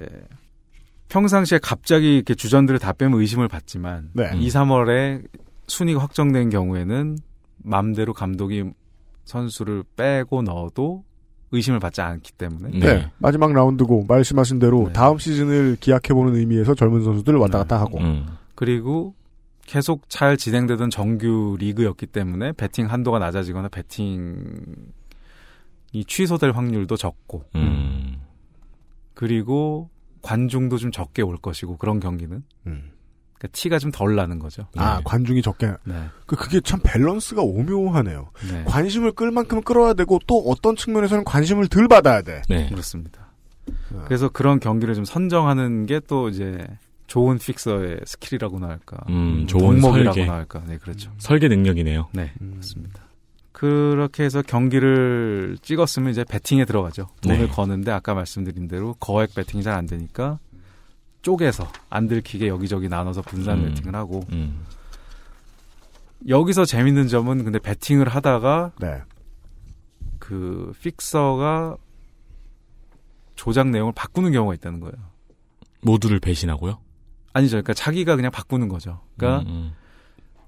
Speaker 8: 평상시에 갑자기 이렇게 주전들을 다 빼면 의심을 받지만
Speaker 2: 네.
Speaker 8: 2, 3월에 순위가 확정된 경우에는 맘대로 감독이 선수를 빼고 넣어도 의심을 받지 않기 때문에
Speaker 2: 네. 마지막 라운드고 말씀하신 대로
Speaker 8: 네.
Speaker 2: 다음 시즌을 기약해보는 의미에서 젊은 선수들 왔다 갔다 하고.
Speaker 4: 음.
Speaker 8: 그리고 계속 잘 진행되던 정규 리그였기 때문에 배팅 한도가 낮아지거나 배팅이 취소될 확률도 적고
Speaker 4: 음.
Speaker 8: 그리고 관중도 좀 적게 올 것이고 그런 경기는
Speaker 2: 음.
Speaker 8: 그러니까 티가 좀 덜 나는 거죠.
Speaker 2: 아, 관중이 적게.
Speaker 8: 네.
Speaker 2: 그, 그게 참 밸런스가 오묘하네요.
Speaker 8: 네.
Speaker 2: 관심을 끌 만큼 끌어야 되고 또 어떤 측면에서는 관심을 덜 받아야 돼.
Speaker 4: 네.
Speaker 8: 그렇습니다. 그래서 그런 경기를 좀 선정하는 게 또 이제 좋은 fixer의 skill이라고나 할까,
Speaker 4: 음, 좋은
Speaker 8: 덕목이라고나
Speaker 4: 설계.
Speaker 8: 할까, 네 그렇죠.
Speaker 4: 설계 능력이네요.
Speaker 8: 네, 그렇습니다. 그렇게 해서 경기를 찍었으면 이제 배팅에 들어가죠. 돈을
Speaker 4: 네.
Speaker 8: 거는데 아까 말씀드린 대로 거액 배팅이 잘 안 되니까 쪼개서 안 들키게 여기저기 나눠서 분산
Speaker 4: 음.
Speaker 8: 배팅을 하고
Speaker 4: 음.
Speaker 8: 여기서 재밌는 점은 근데 배팅을 하다가
Speaker 2: 네.
Speaker 8: 그 픽서가 조작 내용을 바꾸는 경우가 있다는 거예요.
Speaker 4: 모두를 배신하고요.
Speaker 8: 아니죠. 그러니까 자기가 그냥 바꾸는 거죠. 그러니까
Speaker 4: 음,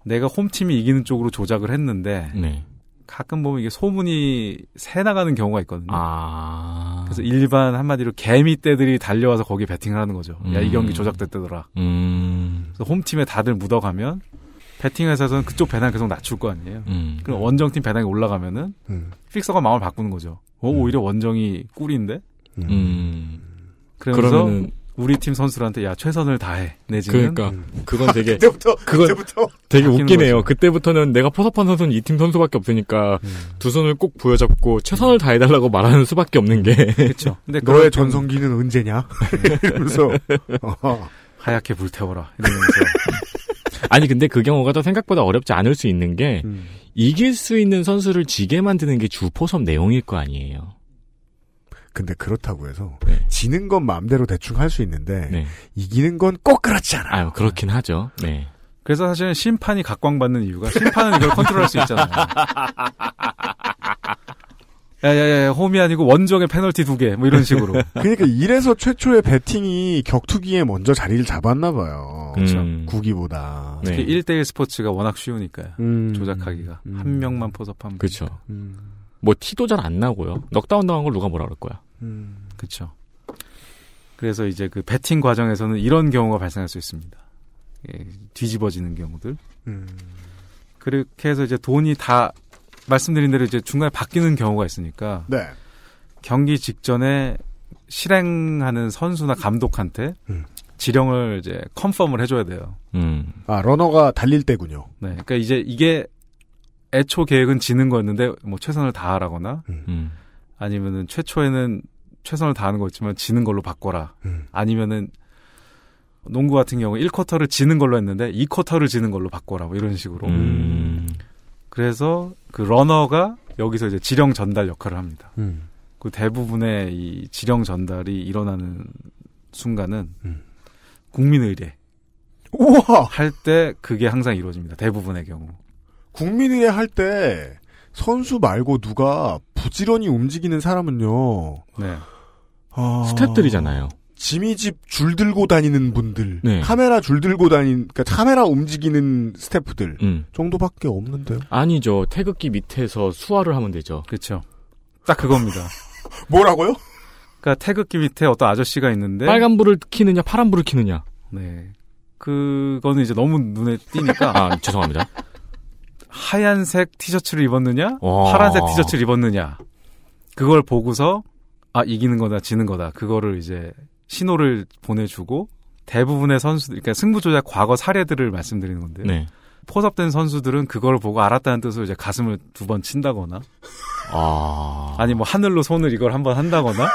Speaker 8: 내가 홈팀이 이기는 쪽으로 조작을 했는데
Speaker 4: 음. 네.
Speaker 8: 가끔 보면 이게 소문이 새 나가는 경우가 있거든요.
Speaker 4: 아.
Speaker 8: 그래서 일반 한마디로 개미 떼들이 달려와서 거기 배팅을 하는 거죠. 야, 이
Speaker 4: 음.
Speaker 8: 경기 조작됐더라.
Speaker 4: 음.
Speaker 8: 그래서 홈팀에 다들 묻어가면 배팅 회사에서는 그쪽 배당 계속 낮출 거 아니에요.
Speaker 4: 음.
Speaker 8: 그럼 원정팀 배당이 올라가면은
Speaker 2: 음.
Speaker 8: 픽서가 마음을 바꾸는 거죠. 어, 오히려 원정이 꿀인데?
Speaker 4: 음.
Speaker 8: 그러면서
Speaker 4: 그러면은
Speaker 8: 우리 팀 선수들한테 야 최선을 다해 내지는
Speaker 4: 그러니까 그건 되게 [LAUGHS]
Speaker 2: 그때부터
Speaker 4: 그건
Speaker 2: 그때부터
Speaker 4: 되게 웃기네요.
Speaker 8: 거죠.
Speaker 4: 그때부터는 내가 포섭한 선수는 이 팀 선수밖에 없으니까
Speaker 8: 음.
Speaker 4: 두 손을 꼭 부여잡고 최선을 다해 달라고 말하는 수밖에 없는 게
Speaker 8: 그렇죠. [LAUGHS] 근데
Speaker 2: 너의 전성기는 언제냐? [LAUGHS] 이러면서 어.
Speaker 8: 하얗게 불태워라 이러면서
Speaker 4: 아니 근데 그 경우가 또 생각보다 어렵지 않을 수 있는 게
Speaker 2: 음.
Speaker 4: 이길 수 있는 선수를 지게 만드는 게 주 포섭 내용일 거 아니에요.
Speaker 2: 근데 그렇다고 해서
Speaker 4: 네.
Speaker 2: 지는 건 마음대로 대충 할 수 있는데
Speaker 4: 네.
Speaker 2: 이기는 건 꼭 그렇지 않아.
Speaker 4: 아유 그렇긴 하죠. 네.
Speaker 8: 그래서 사실은 심판이 각광받는 이유가 심판은 이걸 컨트롤할 수 있잖아요. [LAUGHS] 야야야 홈이 아니고 원정의 페널티 두 개 뭐 이런 식으로. [LAUGHS]
Speaker 2: 그러니까 이래서 최초의 배팅이 격투기에 먼저 자리를 잡았나 봐요.
Speaker 8: 그렇죠.
Speaker 4: 음.
Speaker 2: 구기보다.
Speaker 4: 네.
Speaker 8: 특히 1대1 스포츠가 워낙 쉬우니까요.
Speaker 2: 음.
Speaker 8: 조작하기가
Speaker 2: 음.
Speaker 8: 한 명만 포섭하면
Speaker 4: 그렇죠.
Speaker 2: 음.
Speaker 4: 뭐 티도 잘 안 나고요. 넉다운 당한 걸 누가 뭐라 그럴 거야.
Speaker 2: 음.
Speaker 8: 그렇죠. 그래서 이제 그 배팅 과정에서는 이런 경우가 발생할 수 있습니다. 예, 뒤집어지는 경우들.
Speaker 2: 음.
Speaker 8: 그렇게 해서 이제 돈이 다 말씀드린 대로 이제 중간에 바뀌는 경우가 있으니까
Speaker 2: 네.
Speaker 8: 경기 직전에 실행하는 선수나 감독한테
Speaker 2: 음.
Speaker 8: 지령을 이제 컨펌을 해줘야 돼요.
Speaker 4: 음.
Speaker 2: 아 러너가 달릴 때군요.
Speaker 8: 네, 그러니까 이제 이게 애초 계획은 지는 거였는데 뭐 최선을 다하라거나
Speaker 4: 음.
Speaker 8: 아니면은 최초에는 최선을 다하는 거였지만 지는 걸로 바꿔라.
Speaker 2: 음.
Speaker 8: 아니면은 농구 같은 경우 1쿼터를 지는 걸로 했는데 2쿼터를 지는 걸로 바꿔라. 뭐 이런 식으로.
Speaker 4: 음.
Speaker 8: 그래서 그 러너가 여기서 이제 지령 전달 역할을 합니다.
Speaker 2: 음.
Speaker 8: 그 대부분의 이 지령 전달이 일어나는 순간은
Speaker 2: 음.
Speaker 8: 국민의례
Speaker 2: 우와.
Speaker 8: 할 때 그게 항상 이루어집니다. 대부분의 경우.
Speaker 2: 국민의회 할 때 선수 말고 누가 부지런히 움직이는 사람은요.
Speaker 8: 네.
Speaker 2: 아,
Speaker 4: 스탭들이잖아요.
Speaker 2: 지미집 줄 들고 다니는 분들,
Speaker 4: 네.
Speaker 2: 카메라 줄 들고 다닌, 그러니까 카메라 움직이는 스태프들
Speaker 4: 음.
Speaker 2: 정도밖에 없는데요.
Speaker 4: 아니죠. 태극기 밑에서 수화를 하면 되죠.
Speaker 8: 그렇죠. 딱 그겁니다. [LAUGHS]
Speaker 2: 뭐라고요?
Speaker 8: 그러니까 태극기 밑에 어떤 아저씨가 있는데
Speaker 4: 빨간 불을 켜느냐, 파란 불을 켜느냐.
Speaker 8: 네. 그거는 이제 너무 눈에 띄니까
Speaker 4: 아, 죄송합니다.
Speaker 8: 하얀색 티셔츠를 입었느냐,
Speaker 4: 와.
Speaker 8: 파란색 티셔츠를 입었느냐. 그걸 보고서 아 이기는 거다, 지는 거다. 그거를 이제 신호를 보내주고 대부분의 선수들, 그러니까 승부조작 과거 사례들을 말씀드리는 건데요.
Speaker 4: 네.
Speaker 8: 포섭된 선수들은 그걸 보고 알았다는 뜻으로 이제 가슴을 두 번 친다거나,
Speaker 4: 아.
Speaker 8: 아니 뭐 하늘로 손을 이걸 한 번 한다거나,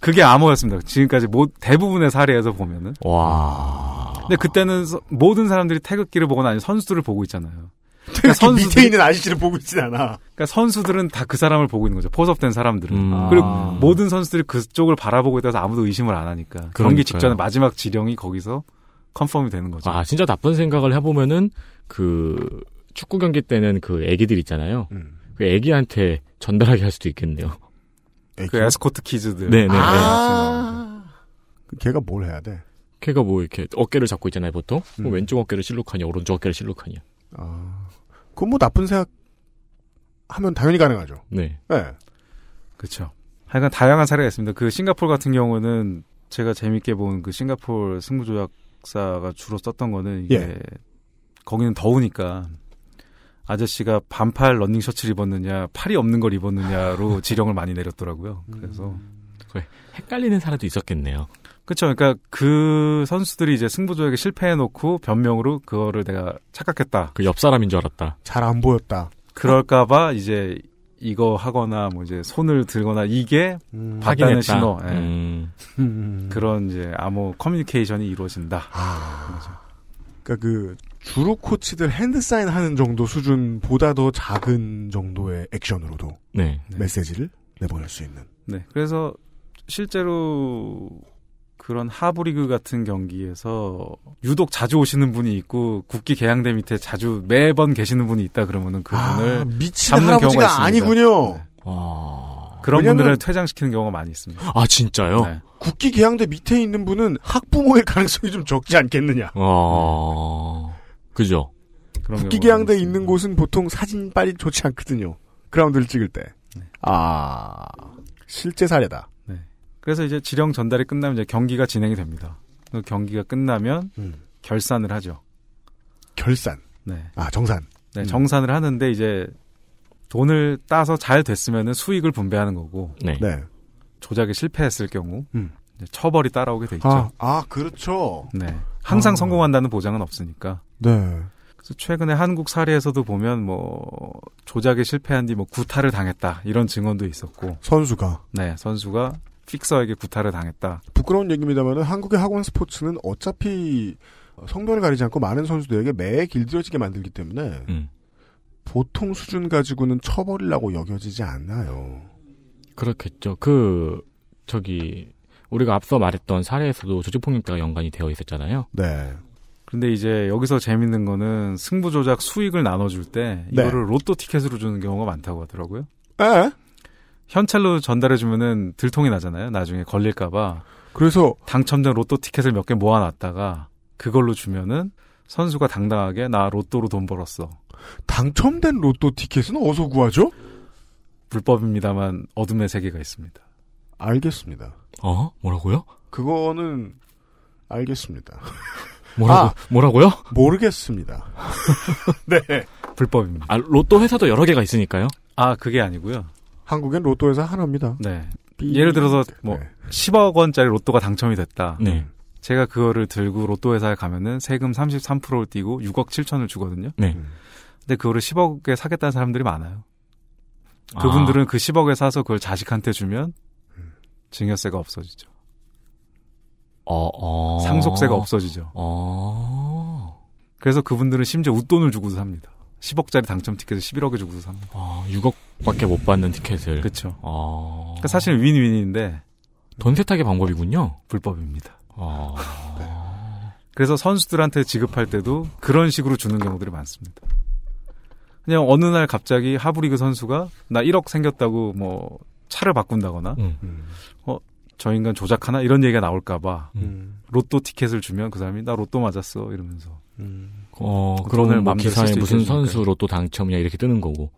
Speaker 8: 그게 암호였습니다. 지금까지 모, 대부분의 사례에서 보면은.
Speaker 4: 와.
Speaker 8: 근데 그때는 서- 모든 사람들이 태극기를 보거나 아니 선수들을 보고 있잖아요.
Speaker 2: 태극기 밑에 있는 아저씨를 보고 있진 않아.
Speaker 8: 그러니까 선수들은 다 그 사람을 보고 있는 거죠. 포섭된 사람들은.
Speaker 4: 음.
Speaker 8: 그리고
Speaker 4: 아.
Speaker 8: 모든 선수들이 그쪽을 바라보고 있다서 아무도 의심을 안 하니까. 경기
Speaker 4: 그러니까요.
Speaker 8: 직전에 마지막 지령이 거기서 confirm이 되는 거죠.
Speaker 4: 아, 진짜 나쁜 생각을 해보면은, 그, 축구 경기 때는 그 애기들 있잖아요.
Speaker 2: 음.
Speaker 4: 그 애기한테 전달하게 할 수도 있겠네요.
Speaker 8: 그 escort kids들.
Speaker 4: 네네.
Speaker 2: 아. 걔가 뭘 해야 돼?
Speaker 4: 걔가 뭐 이렇게 어깨를 잡고 있잖아요, 보통.
Speaker 2: 음.
Speaker 4: 뭐 왼쪽 어깨를 실룩하냐, 오른쪽 어깨를 실룩하냐.
Speaker 2: 아, 그건 뭐 나쁜 생각 하면 당연히 가능하죠.
Speaker 4: 네.
Speaker 2: 네.
Speaker 8: 그렇죠. 하여간 다양한 사례가 있습니다. 그 싱가포르 같은 경우는 제가 재밌게 본 그 싱가포르 승부조작사가 주로 썼던 거는 이게
Speaker 2: 예.
Speaker 8: 거기는 더우니까 아저씨가 반팔 러닝 셔츠를 입었느냐 팔이 없는 걸 입었느냐로 [LAUGHS] 지령을 많이 내렸더라고요. 그래서
Speaker 4: 헷갈리는 사례도 있었겠네요.
Speaker 8: 그렇죠. 그러니까 그 선수들이 이제 승부조작에 실패해놓고 변명으로 그거를 내가 착각했다.
Speaker 4: 그 옆 사람인 줄 알았다.
Speaker 2: 잘 안 보였다.
Speaker 8: 그럴까봐 이제 이거 하거나 뭐 이제 손을 들거나 이게
Speaker 2: 음.
Speaker 4: 확인했다.
Speaker 8: 신호. 예.
Speaker 4: 음.
Speaker 2: 음.
Speaker 8: 그런 이제 암호 커뮤니케이션이 이루어진다.
Speaker 2: 그러니까 그 주로 코치들 hand sign 하는 정도 수준보다 더 작은 정도의 액션으로도
Speaker 4: 네.
Speaker 2: 메시지를 내보낼 수 있는.
Speaker 8: 네. 그래서 실제로 그런 하부리그 같은 경기에서 유독 자주 오시는 분이 있고 국기 게양대 밑에 자주 매번 계시는 분이 있다 그러면은 그분을
Speaker 2: 아, 미친
Speaker 8: 잡는 경우가 있습니다.
Speaker 2: 아니군요.
Speaker 8: 네.
Speaker 4: 와.
Speaker 8: 그런
Speaker 2: 왜냐면-
Speaker 8: 분들을 퇴장시키는 경우가 많이 있습니다.
Speaker 4: 아, 진짜요?
Speaker 8: 네.
Speaker 2: 국기 개양대 밑에 있는 분은 학부모일 가능성이 좀 적지 않겠느냐.
Speaker 4: 어. 그죠.
Speaker 8: 그런
Speaker 2: 국기 개양대. 있는 곳은 보통 사진 빨리 좋지 않거든요. 그라운드를 찍을 때.
Speaker 8: 네.
Speaker 2: 아, 실제 사례다.
Speaker 8: 그래서 이제 지령 전달이 끝나면 이제 경기가 진행이 됩니다. 그 경기가 끝나면
Speaker 2: 음.
Speaker 8: 결산을 하죠.
Speaker 2: 결산.
Speaker 8: 네.
Speaker 2: 아, 정산.
Speaker 8: 네,
Speaker 2: 음.
Speaker 8: 정산을 하는데 이제 돈을 따서 잘 됐으면은 수익을 분배하는 거고
Speaker 4: 네.
Speaker 2: 네.
Speaker 8: 조작에 실패했을 경우
Speaker 2: 음.
Speaker 8: 처벌이 따라오게 돼 있죠.
Speaker 2: 아, 아, 그렇죠.
Speaker 8: 네. 항상
Speaker 2: 아.
Speaker 8: 성공한다는 보장은 없으니까.
Speaker 2: 네.
Speaker 8: 그래서 최근에 한국 사례에서도 보면 뭐 조작에 실패한 뒤 뭐 구타를 당했다 이런 증언도 있었고,
Speaker 2: 선수가.
Speaker 8: 네 선수가 픽서에게 구타를 당했다.
Speaker 2: 부끄러운 얘기입니다만 한국의 학원 스포츠는 어차피 성별을 가리지 않고 많은 선수들에게 매 길들여지게 만들기 때문에
Speaker 4: 음.
Speaker 2: 보통 수준 가지고는 처벌이라고 여겨지지 않나요.
Speaker 4: 그렇겠죠. 그, 저기, 우리가 앞서 말했던 사례에서도 조직폭력대가 연관이 되어 있었잖아요.
Speaker 2: 네.
Speaker 8: 근데 이제 여기서 재밌는 거는 승부 조작 수익을 나눠줄 때
Speaker 2: 네.
Speaker 8: 이거를 로또 티켓으로 주는 경우가 많다고 하더라고요.
Speaker 2: 에?
Speaker 8: 현찰로 전달해주면은 들통이 나잖아요. 나중에 걸릴까봐.
Speaker 2: 그래서
Speaker 8: 당첨된 로또 티켓을 몇 개 모아놨다가 그걸로 주면은 선수가 당당하게 나 로또로 돈 벌었어.
Speaker 2: 당첨된 로또 티켓은 어디서 구하죠?
Speaker 8: 불법입니다만 어둠의 세계가 있습니다.
Speaker 2: 알겠습니다.
Speaker 4: 어? 뭐라고요?
Speaker 2: 그거는 알겠습니다.
Speaker 4: 뭐라고,
Speaker 2: 아.
Speaker 4: 뭐라고요?
Speaker 2: 모르겠습니다. [LAUGHS] 네.
Speaker 8: 불법입니다.
Speaker 4: 아, 로또 회사도 여러 개가 있으니까요?
Speaker 8: 아 그게 아니고요.
Speaker 2: 한국엔 로또 회사 하나입니다.
Speaker 8: 네.
Speaker 2: 삐-
Speaker 8: 예를 들어서 뭐
Speaker 2: 네.
Speaker 8: 10억 원짜리 로또가 당첨이 됐다.
Speaker 4: 네.
Speaker 8: 제가 그거를 들고 로또 회사에 가면은 세금 33%를 띄고 6억 7천을 주거든요.
Speaker 4: 네.
Speaker 8: 근데 그거를 10억에 사겠다는 사람들이 많아요. 그분들은 그 10억에 사서 그걸 자식한테 주면 증여세가 없어지죠.
Speaker 4: 어, 어.
Speaker 8: 상속세가 없어지죠.
Speaker 4: 어.
Speaker 8: 그래서 그분들은 심지어 웃돈을 주고도 삽니다. 10억짜리 당첨 티켓을 11억에 주고도 삽니다.
Speaker 4: 아, 6억밖에 못 받는 티켓을.
Speaker 8: 그렇죠.
Speaker 4: 어.
Speaker 8: 그러니까 사실 윈윈인데
Speaker 4: 돈 세탁의 방법이군요.
Speaker 8: 불법입니다.
Speaker 4: 어.
Speaker 8: 그래서 선수들한테 지급할 때도 그런 식으로 주는 경우들이 많습니다. 그냥 어느 날 갑자기 하브리그 선수가 나 1억 생겼다고 뭐 차를 바꾼다거나
Speaker 2: 음.
Speaker 8: 어 저 인간 조작하나 이런 얘기가 나올까봐
Speaker 2: 음.
Speaker 8: 로또 티켓을 주면 그 사람이 나 로또 맞았어 이러면서
Speaker 13: 어,
Speaker 8: 그
Speaker 13: 그러면 뭐 기사에
Speaker 8: 수
Speaker 13: 무슨
Speaker 8: 있게 해주니까요.
Speaker 13: 선수 로 또 당첨이냐 이렇게 뜨는 거고.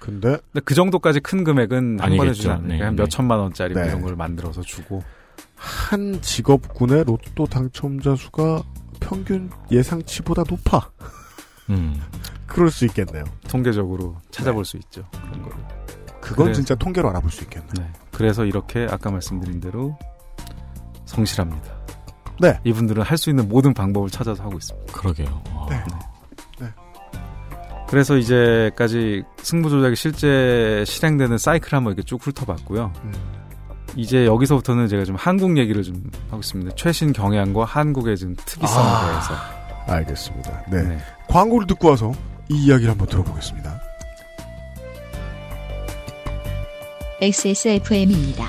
Speaker 2: 근데
Speaker 8: 근데 그 정도까지 큰 금액은 한 번에
Speaker 13: 아니겠죠.
Speaker 8: 주지 않으니까
Speaker 13: 네,
Speaker 8: 한
Speaker 13: 네.
Speaker 8: 몇 천만 원짜리 뭐
Speaker 2: 네.
Speaker 8: 이런 걸 만들어서 주고
Speaker 2: 한 직업군의 로또 당첨자 수가 평균 예상치보다 높아.
Speaker 13: 음. [LAUGHS]
Speaker 2: 그럴 수 있겠네요.
Speaker 8: 통계적으로 찾아볼 수 있죠 그런 거를.
Speaker 2: 그건
Speaker 8: 그래-
Speaker 2: 진짜 통계로 알아볼 수 있겠네.
Speaker 8: 네. 그래서 이렇게 아까 말씀드린 대로 성실합니다.
Speaker 2: 네.
Speaker 8: 이분들은 할 수 있는 모든 방법을 찾아서 하고 있습니다.
Speaker 13: 그러게요. 어.
Speaker 2: 네.
Speaker 8: 그래서 이제까지 승부 조작이 실제 실행되는 사이클 한번 이렇게 쭉 훑어봤고요.
Speaker 2: 음.
Speaker 8: 이제 여기서부터는 제가 좀 한국 얘기를 좀 하고 있습니다. 최신 경향과 한국의 좀 특이성에
Speaker 2: 아,
Speaker 8: 대해서.
Speaker 2: 알겠습니다. 네. 광고를 듣고 와서 이 이야기를 한번 들어보겠습니다.
Speaker 1: XSFM입니다.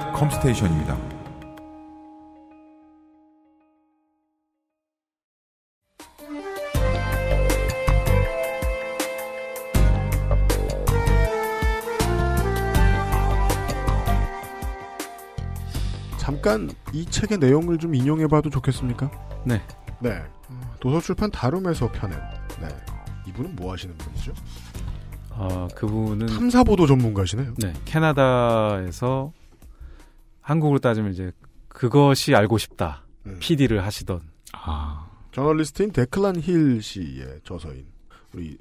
Speaker 5: 컴스테이션입니다.
Speaker 2: 잠깐 이 책의 내용을 좀 인용해봐도 좋겠습니까?
Speaker 8: 네.
Speaker 2: 네. 도서출판 다룸에서 펴낸. 네. 이분은 뭐 하시는 분이죠?
Speaker 8: 아, 그분은
Speaker 2: 탐사보도 전문가시네요.
Speaker 8: 네, 캐나다에서 한국으로 따지면 이제 그것이 알고 싶다.
Speaker 2: 음.
Speaker 8: PD를 하시던.
Speaker 13: 아.
Speaker 2: 저널리스트인 데클란 힐 씨의 저서인 우리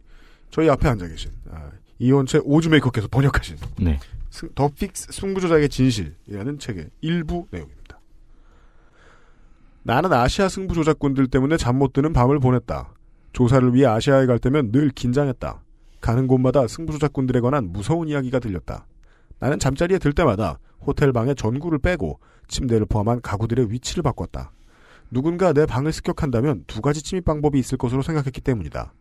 Speaker 2: 저희 앞에 앉아 계신 아, 이원채 오즈메이커께서 번역하신
Speaker 13: 네.
Speaker 2: 승- The Fix 승부조작의 진실이라는 책의 일부 내용입니다. 나는 아시아 승부조작꾼들 때문에 잠 못 드는 밤을 보냈다. 조사를 위해 아시아에 갈 때면 늘 긴장했다. 가는 곳마다 승부조작꾼들에 관한 무서운 이야기가 들렸다. 나는 잠자리에 들 때마다 호텔 방의 전구를 빼고 침대를 포함한 가구들의 위치를 바꿨다. 누군가 내 방을 습격한다면 두 가지 침입 방법이 있을 것으로 생각했기 때문이다.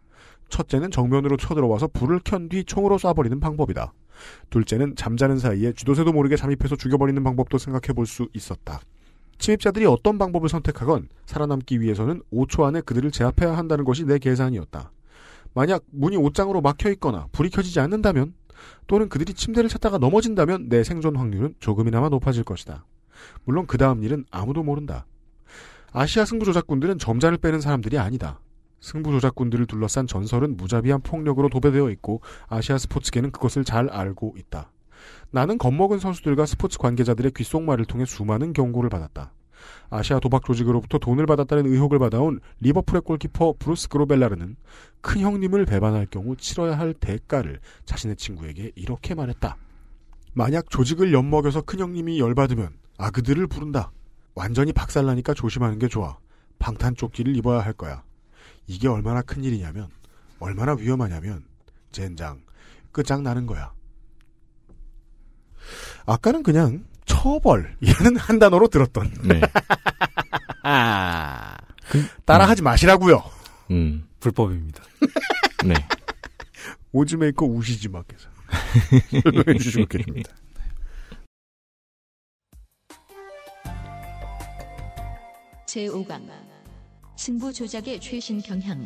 Speaker 2: 첫째는 정면으로 쳐들어와서 불을 켠 뒤 총으로 쏴버리는 방법이다. 둘째는 잠자는 사이에 쥐도새도 모르게 잠입해서 죽여버리는 방법도 생각해 볼 수 있었다. 침입자들이 어떤 방법을 선택하건 살아남기 위해서는 5초 안에 그들을 제압해야 한다는 것이 내 계산이었다. 만약 문이 옷장으로 막혀 있거나 불이 켜지지 않는다면 또는 그들이 침대를 찾다가 넘어진다면 내 생존 확률은 조금이나마 높아질 것이다. 물론 그 다음 일은 아무도 모른다. 아시아 승부 조작꾼들은 점잔을 빼는 사람들이 아니다. 승부 조작꾼들을 둘러싼 전설은 무자비한 폭력으로 도배되어 있고 아시아 스포츠계는 그것을 잘 알고 있다. 나는 겁먹은 선수들과 스포츠 관계자들의 귓속말을 통해 수많은 경고를 받았다. 아시아 도박 조직으로부터 돈을 받았다는 의혹을 받아온 리버풀의 골키퍼 브루스 그로벨라르는 큰 형님을 배반할 경우 치러야 할 대가를 자신의 친구에게 이렇게 말했다. 만약 조직을 엿먹여서 큰 형님이 열받으면 아그들을 부른다. 완전히 박살나니까 조심하는 게 좋아. 방탄조끼를 입어야 할 거야. 이게 얼마나 큰 일이냐면, 얼마나 위험하냐면, 젠장, 끝장나는 거야. 아까는 그냥 처벌이라는 한 단어로 들었던.
Speaker 13: 네. [LAUGHS]
Speaker 2: 아, 따라하지 마시라고요.
Speaker 13: 음.
Speaker 8: 불법입니다. [LAUGHS]
Speaker 13: 네.
Speaker 2: 오즈메이커 우시지 마께서 [LAUGHS] 설명해 주시고 계십니다.
Speaker 1: 제5강 승부 조작의 최신 경향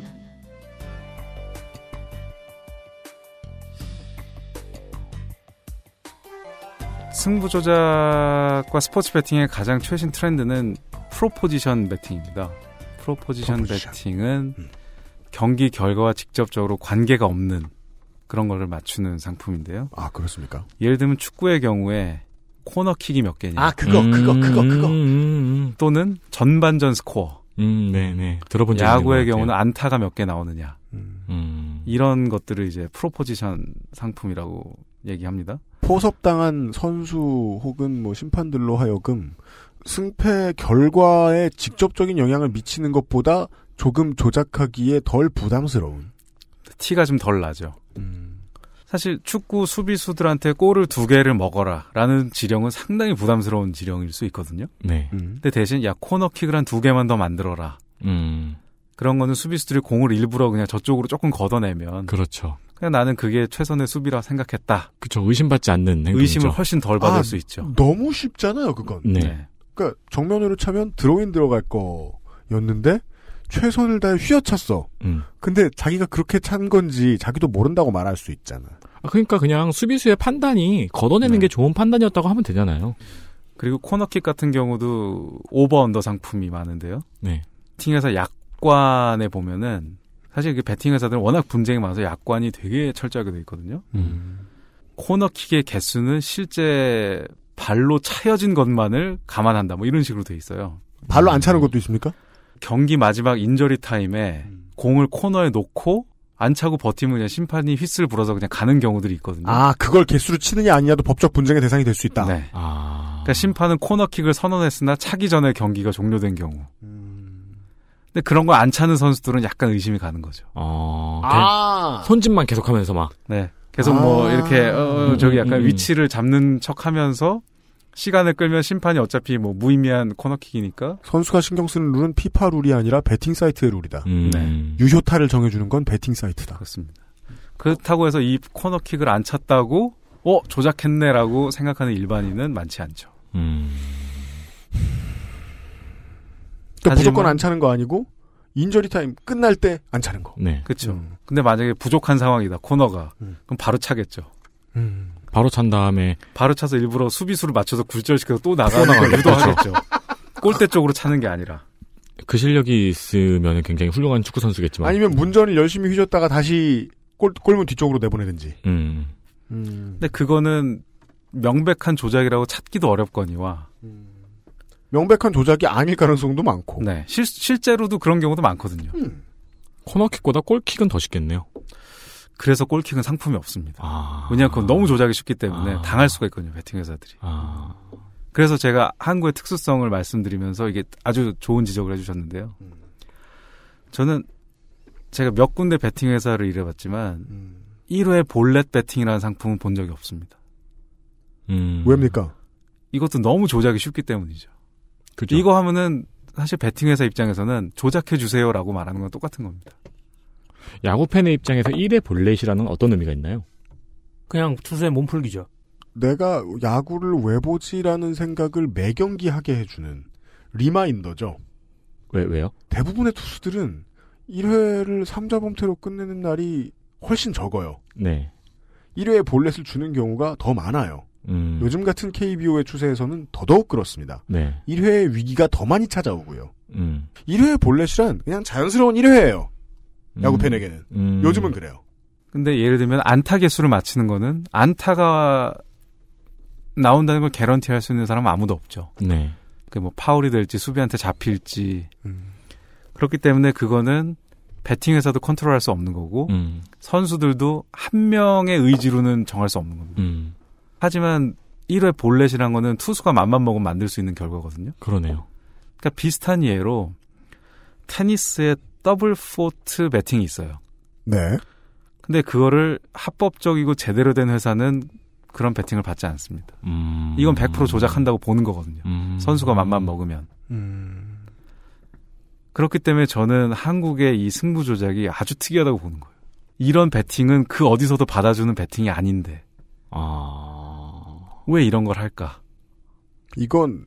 Speaker 8: 승부 조작과 스포츠 배팅의 가장 최신 트렌드는 프로포지션 배팅입니다. 프로포지션
Speaker 2: 프로포지션.
Speaker 8: 배팅은 경기 결과와 직접적으로 관계가 없는 그런 거를 맞추는 상품인데요.
Speaker 2: 아, 그렇습니까?
Speaker 8: 예를 들면 축구의 경우에 코너킥이 몇 개냐.
Speaker 2: 아, 그거, 그거, 그거, 그거.
Speaker 8: 또는 전반전 스코어.
Speaker 13: 음, 네네. 들어본 적
Speaker 8: 야구의 경우는. 안타가 몇 개 나오느냐.
Speaker 13: 음.
Speaker 8: 이런 것들을 이제 프로포지션 상품이라고 얘기합니다.
Speaker 2: 포섭당한 선수 혹은 뭐 심판들로 하여금 승패 결과에 직접적인 영향을 미치는 것보다 조금 조작하기에 덜 부담스러운.
Speaker 8: 티가 좀 덜 나죠.
Speaker 2: 음.
Speaker 8: 사실 축구 수비수들한테 골을 두 개를 먹어라라는 지령은 상당히 부담스러운 지령일 수 있거든요.
Speaker 13: 네.
Speaker 8: 근데 대신 야 코너킥을 한 두 개만 더 만들어라.
Speaker 13: 음.
Speaker 8: 그런 거는 수비수들이 공을 일부러 그냥 저쪽으로 조금 걷어내면
Speaker 13: 그렇죠.
Speaker 8: 그냥 나는 그게 최선의 수비라 생각했다.
Speaker 13: 그쵸. 의심받지 않는 행동이죠.
Speaker 8: 의심을 훨씬 덜 받을
Speaker 2: 아,
Speaker 8: 수 있죠.
Speaker 2: 너무 쉽잖아요, 그건.
Speaker 13: 네.
Speaker 2: 그러니까 정면으로 차면 드로인 들어갈 거였는데 최선을 다해 휘어찼어.
Speaker 13: 음.
Speaker 2: 근데 자기가 그렇게 찬 건지 자기도 모른다고 말할 수 있잖아.
Speaker 13: 아, 그러니까 그냥 수비수의 판단이 걷어내는 게 좋은 판단이었다고 하면 되잖아요.
Speaker 8: 그리고 코너킥 같은 경우도 over under 상품이 많은데요.
Speaker 13: 네.
Speaker 8: 배팅회사 약관에 보면은 사실 그 배팅 회사들은 워낙 분쟁이 많아서 약관이 되게 철저하게 돼 있거든요.
Speaker 13: 음.
Speaker 8: 코너킥의 개수는 실제 발로 차여진 것만을 감안한다. 뭐 이런 식으로 돼 있어요.
Speaker 2: 발로 안 차는 것도 있습니까?
Speaker 8: 경기 마지막 인저리 타임에 공을 코너에 놓고 안 차고 버티면 그냥 심판이 휘슬 불어서 그냥 가는 경우들이 있거든요.
Speaker 2: 아, 그걸 개수로 치느냐 아니냐도 법적 분쟁의 대상이 될 수 있다.
Speaker 8: 네.
Speaker 13: 아.
Speaker 8: 그러니까 심판은 코너킥을 선언했으나 차기 전에 경기가 종료된 경우. 근데 그런 거 안 차는 선수들은 약간 의심이 가는 거죠.
Speaker 13: 어.
Speaker 2: 아.
Speaker 13: 손짓만 계속하면서 막.
Speaker 8: 네. 계속 뭐
Speaker 2: 아.
Speaker 8: 이렇게 어, 저기 약간
Speaker 13: 음, 음.
Speaker 8: 위치를 잡는 척하면서 시간을 끌면 심판이 어차피 뭐 무의미한 코너킥이니까
Speaker 2: 선수가 신경 쓰는 룰은 피파 룰이 아니라 베팅 사이트의 룰이다.
Speaker 13: 음.
Speaker 8: 네.
Speaker 2: 유효타를 정해주는 건 베팅 사이트다.
Speaker 8: 그렇습니다. 그렇다고 해서 이 코너킥을 안 찼다고 어 조작했네라고 생각하는 일반인은 많지 않죠.
Speaker 13: 음.
Speaker 2: 그러니까
Speaker 8: 하지만-
Speaker 2: 무조건 안 차는 거 아니고 인저리 타임 끝날 때 안 차는 거.
Speaker 13: 네.
Speaker 8: 그렇죠.
Speaker 2: 음.
Speaker 8: 근데 만약에 부족한 상황이다 코너가
Speaker 2: 음.
Speaker 8: 그럼 바로 차겠죠.
Speaker 13: 바로 찬 다음에
Speaker 8: 바로 차서 일부러 수비수를 맞춰서 굴절시켜서 또 나가는 걸 유도하겠죠. 골대 쪽으로 차는 게 아니라.
Speaker 13: 그 실력이 있으면 굉장히 훌륭한 축구 선수겠지만.
Speaker 2: 아니면 문전을 열심히 휘젓다가 다시 골, 골문 뒤쪽으로 내보내든지.
Speaker 13: 음.
Speaker 8: 근데 그거는 명백한 조작이라고 찾기도 어렵거니와.
Speaker 2: 명백한 조작이 아닐 가능성도 많고.
Speaker 8: 네. 실, 실제로도 그런 경우도 많거든요.
Speaker 13: 코너킥보다 골킥은 더 쉽겠네요.
Speaker 8: 그래서 골킥은 상품이 없습니다.
Speaker 13: 아.
Speaker 8: 왜냐하면 그건 너무 조작이 쉽기 때문에
Speaker 13: 아.
Speaker 8: 당할 수가 있거든요, 배팅 회사들이.
Speaker 13: 아.
Speaker 8: 그래서 제가 한국의 특수성을 말씀드리면서 이게 아주 좋은 지적을 해주셨는데요. 저는 제가 몇 군데 배팅 회사를 일해봤지만 1회 볼렛 배팅이라는 상품은 본 적이 없습니다.
Speaker 13: 음.
Speaker 2: 왜입니까?
Speaker 8: 이것도 너무 조작이 쉽기 때문이죠.
Speaker 13: 그죠.
Speaker 8: 이거 하면은 사실 배팅 회사 입장에서는 조작해 주세요라고 말하는 건 똑같은 겁니다.
Speaker 13: 야구 팬의 입장에서 1회 볼넷이라는 어떤 의미가 있나요?
Speaker 9: 그냥 투수의 몸풀기죠.
Speaker 2: 내가 야구를 왜 보지라는 생각을 매 경기 하게 해주는 reminder죠.
Speaker 13: 왜, 왜요?
Speaker 2: 대부분의 투수들은 1회를 3자 범퇴로 끝내는 날이 훨씬 적어요.
Speaker 13: 네.
Speaker 2: 1회에 볼넷을 주는 경우가 더 많아요.
Speaker 13: 음.
Speaker 2: 요즘 같은 KBO의 추세에서는 더더욱 그렇습니다.
Speaker 13: 네.
Speaker 2: 1회의 위기가 더 많이 찾아오고요.
Speaker 13: 음.
Speaker 2: 1회의 볼넷이란 그냥 자연스러운 1회예요. 야구 팬에게는.
Speaker 13: 음.
Speaker 2: 요즘은 그래요.
Speaker 8: 근데 예를 들면 안타 개수를 맞히는 거는 안타가 나온다는 걸 개런티 할 수 있는 사람은 아무도 없죠.
Speaker 13: 네.
Speaker 8: 그뭐 파울이 될지 수비한테 잡힐지
Speaker 2: 음.
Speaker 8: 그렇기 때문에 그거는 배팅 회사도 컨트롤할 수 없는 거고
Speaker 13: 음.
Speaker 8: 선수들도 한 명의 의지로는 정할 수 없는 겁니다.
Speaker 13: 음.
Speaker 8: 하지만 1회 볼넷이란 거는 투수가 맘만 먹으면 만들 수 있는 결과거든요.
Speaker 13: 그러네요.
Speaker 8: 그러니까 비슷한 예로 테니스의 더블 폴트 배팅이 있어요.
Speaker 2: 네.
Speaker 8: 근데 그거를 합법적이고 제대로 된 회사는 그런 배팅을 받지 않습니다.
Speaker 13: 음.
Speaker 8: 이건 100% 조작한다고 보는 거거든요.
Speaker 13: 음.
Speaker 8: 선수가 맘만 먹으면.
Speaker 2: 음.
Speaker 8: 그렇기 때문에 저는 한국의 이 승부 조작이 아주 특이하다고 보는 거예요. 이런 배팅은 그 어디서도 받아주는 배팅이 아닌데
Speaker 13: 아.
Speaker 8: 왜 이런 걸 할까?
Speaker 2: 이건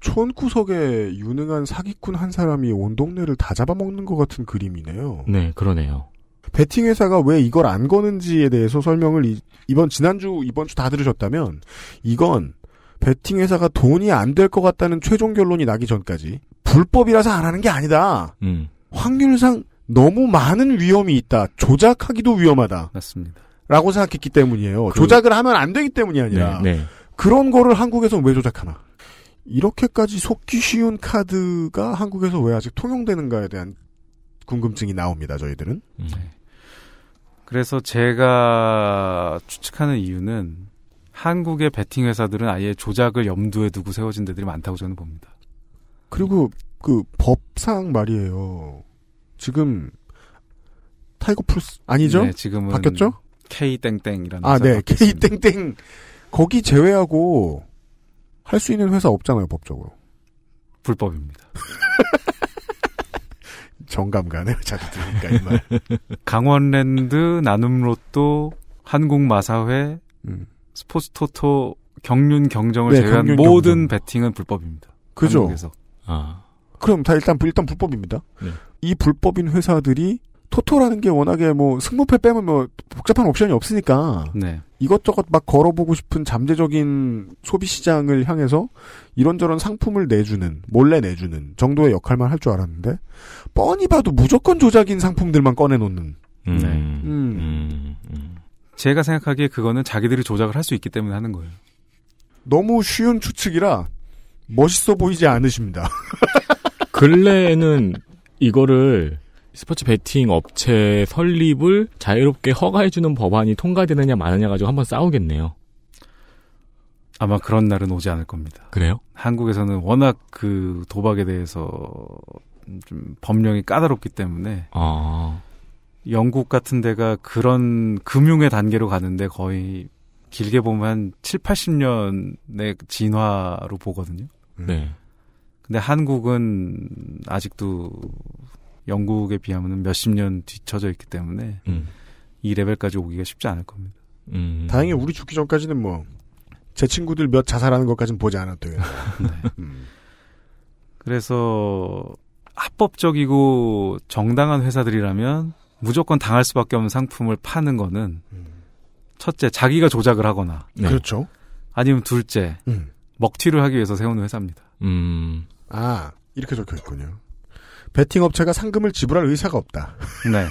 Speaker 2: 촌구석에 유능한 사기꾼 한 사람이 온 동네를 다 잡아먹는 것 같은 그림이네요.
Speaker 13: 네, 그러네요.
Speaker 2: 베팅 회사가 왜 이걸 안 거는지에 대해서 설명을 이, 이번 지난주 이번 주 다 들으셨다면 이건 베팅 회사가 돈이 안 될 것 같다는 최종 결론이 나기 전까지 불법이라서 안 하는 게 아니다.
Speaker 13: 음.
Speaker 2: 확률상 너무 많은 위험이 있다. 조작하기도 위험하다.
Speaker 8: 맞습니다.
Speaker 2: 라고 생각했기 때문이에요.
Speaker 8: 그-
Speaker 2: 조작을 하면 안 되기 때문이 아니라
Speaker 13: 네, 네.
Speaker 2: 그런 거를 한국에서는 왜 조작하나? 이렇게까지 속기 쉬운 카드가 한국에서 왜 아직 통용되는가에 대한 궁금증이 나옵니다. 저희들은.
Speaker 8: 네. 그래서 제가 추측하는 이유는 한국의 베팅 회사들은 아예 조작을 염두에 두고 세워진 데들이 많다고 저는 봅니다.
Speaker 2: 그리고 그 법상 말이에요. 지금 타이거 풀스 아니죠?
Speaker 8: 네, 지금은
Speaker 2: 바뀌었죠?
Speaker 8: K 땡땡이라는
Speaker 2: 아, 네. K. 땡땡 거기 제외하고 할 수 있는 회사 없잖아요, 법적으로.
Speaker 8: 불법입니다. [LAUGHS]
Speaker 2: 정감 가네요, 자주 들으니까 이 말. [LAUGHS]
Speaker 8: 강원랜드, 나눔로또, 한국마사회,
Speaker 2: 음.
Speaker 8: 스포츠토토, 경륜 경정을
Speaker 2: 네,
Speaker 8: 제외한
Speaker 2: 경륜
Speaker 8: 모든
Speaker 2: 경정.
Speaker 8: 베팅은 불법입니다.
Speaker 2: 그죠?
Speaker 8: 한국에서.
Speaker 13: 아.
Speaker 2: 그럼 다 일단 일단 불법입니다.
Speaker 13: 네.
Speaker 2: 이 불법인 회사들이 토토라는 게 워낙에 뭐 승무패 빼면 뭐 복잡한 옵션이 없으니까
Speaker 8: 네.
Speaker 2: 이것저것 막 걸어보고 싶은 잠재적인 소비 시장을 향해서 이런저런 상품을 내주는 몰래 내주는 정도의 역할만 할 줄 알았는데 뻔히 봐도 무조건 조작인 상품들만 꺼내놓는
Speaker 13: 음.
Speaker 8: 네.
Speaker 2: 음.
Speaker 8: 제가 생각하기에 그거는 자기들이 조작을 할 수 있기 때문에 하는 거예요.
Speaker 2: 너무 쉬운 추측이라 멋있어 보이지 않으십니다. [LAUGHS]
Speaker 13: 근래에는 이거를 스포츠 베팅 업체 설립을 자유롭게 허가해주는 법안이 통과되느냐 마느냐 가지고 한번 싸우겠네요.
Speaker 8: 아마 그런 날은 오지 않을 겁니다.
Speaker 13: 그래요?
Speaker 8: 한국에서는 워낙 그 도박에 대해서 좀 법령이 까다롭기 때문에
Speaker 13: 아.
Speaker 8: 영국 같은 데가 그런 금융의 단계로 가는데 거의 길게 보면 한 7, 80년의 진화로 보거든요.
Speaker 13: 네.
Speaker 8: 근데 한국은 아직도 영국에 비하면 몇십 년 뒤처져 있기 때문에
Speaker 13: 음.
Speaker 8: 이 레벨까지 오기가 쉽지 않을 겁니다.
Speaker 13: 음.
Speaker 2: 다행히 우리 죽기 전까지는 뭐 제 친구들 몇 자살하는 것까지는 보지 않아도 되겠네요. [LAUGHS] 음.
Speaker 8: 그래서 합법적이고 정당한 회사들이라면 무조건 당할 수밖에 없는 상품을 파는 거는 첫째 자기가 조작을 하거나
Speaker 13: 네.
Speaker 2: 그렇죠.
Speaker 8: 아니면 둘째
Speaker 2: 음.
Speaker 8: 먹튀를 하기 위해서 세우는 회사입니다.
Speaker 13: 음.
Speaker 2: 아 이렇게 적혀 있군요. 베팅 업체가 상금을 지불할 의사가 없다.
Speaker 8: 네.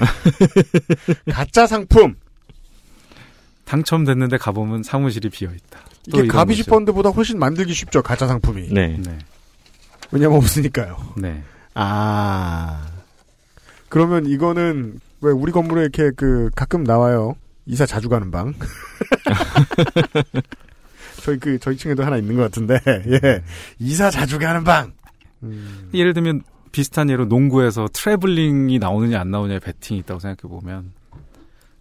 Speaker 8: [LAUGHS]
Speaker 2: 가짜 상품.
Speaker 8: 당첨됐는데 가보면 사무실이 비어 있다.
Speaker 2: 이게 가비지 펀드보다 훨씬 만들기 쉽죠. 가짜 상품이.
Speaker 13: 네.
Speaker 8: 네.
Speaker 2: 왜냐면 없으니까요.
Speaker 8: 네.
Speaker 2: 아. 그러면 이거는 왜 우리 건물에 이렇게 그 가끔 나와요. 이사 자주 가는 방. [LAUGHS] 저희 그 저희 층에도 하나 있는 것 같은데 [LAUGHS] 예 이사 자주 가는 방.
Speaker 8: 예를 들면 비슷한 예로 농구에서 트래블링이 나오느냐 안 나오냐의 배팅이 있다고 생각해 보면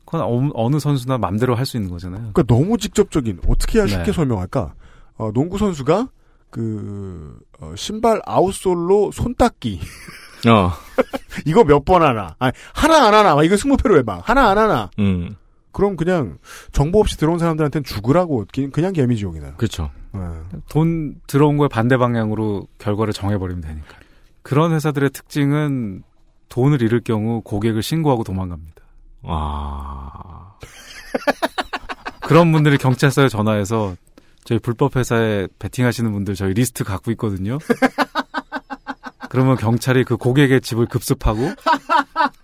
Speaker 8: 그건 어- 어느 선수나 맘대로 할 수 있는 거잖아요.
Speaker 2: 그러니까 너무 직접적인 어떻게 해야 쉽게
Speaker 8: 네.
Speaker 2: 설명할까? 어, 농구 선수가 그 어, 신발 아웃솔로 손 닦기.
Speaker 13: 어. [LAUGHS]
Speaker 2: 이거 몇 번 하나? 아니, 하나 안 하나? 막 이거 스무패로 해봐. 하나 안 하나?
Speaker 13: 음.
Speaker 2: 그럼 그냥 정보 없이 들어온 사람들한테는 죽으라고 기- 그냥 개미지옥이나.
Speaker 13: 그렇죠.
Speaker 8: 돈 들어온 거에 반대 방향으로 결과를 정해버리면 되니까. 그런 회사들의 특징은 돈을 잃을 경우 고객을 신고하고 도망갑니다.
Speaker 13: 아. [LAUGHS]
Speaker 8: 그런 분들이 경찰서에 전화해서 저희 불법 회사에 베팅하시는 분들 저희 리스트 갖고 있거든요. 그러면 경찰이 그 고객의 집을 급습하고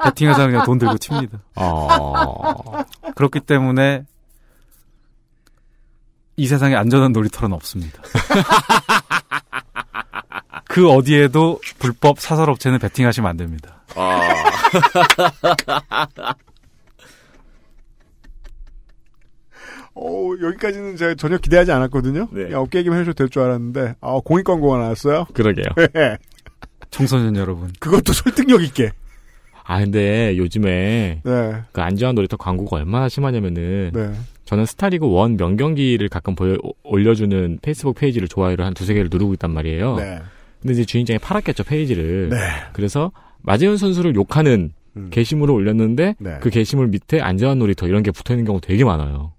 Speaker 8: 베팅 회사는 그냥 돈 들고 튑니다.
Speaker 13: 어.
Speaker 8: 그렇기 때문에 이 세상에 안전한 놀이터는 없습니다. [LAUGHS] 그 어디에도 불법 사설 업체는 베팅하시면 안 됩니다. [LAUGHS]
Speaker 2: 어, 여기까지는 제가 전혀 기대하지 않았거든요.
Speaker 13: 네.
Speaker 2: 야, 업계 얘기만 해줘도 될 줄 알았는데, 아, 공익 광고가 나왔어요.
Speaker 13: 그러게요.
Speaker 2: 네. [LAUGHS]
Speaker 8: 청소년 여러분.
Speaker 2: 그것도 설득력 있게.
Speaker 13: 아 근데 요즘에
Speaker 2: 네.
Speaker 13: 그 안전한 놀이터 광고가 얼마나 심하냐면은
Speaker 2: 네.
Speaker 13: 저는 스타리그 원 명경기를 가끔 보여, 올려주는 페이스북 페이지를 좋아요를 한 두세 개를 누르고 있단 말이에요.
Speaker 2: 네.
Speaker 13: 근데 이제 주인장이 팔았겠죠 페이지를.
Speaker 2: 네.
Speaker 13: 그래서 마재현 선수를 욕하는
Speaker 2: 음.
Speaker 13: 게시물을 올렸는데
Speaker 2: 네.
Speaker 13: 그 게시물 밑에 안전한 놀이터 이런 게 붙어 있는 경우 되게 많아요.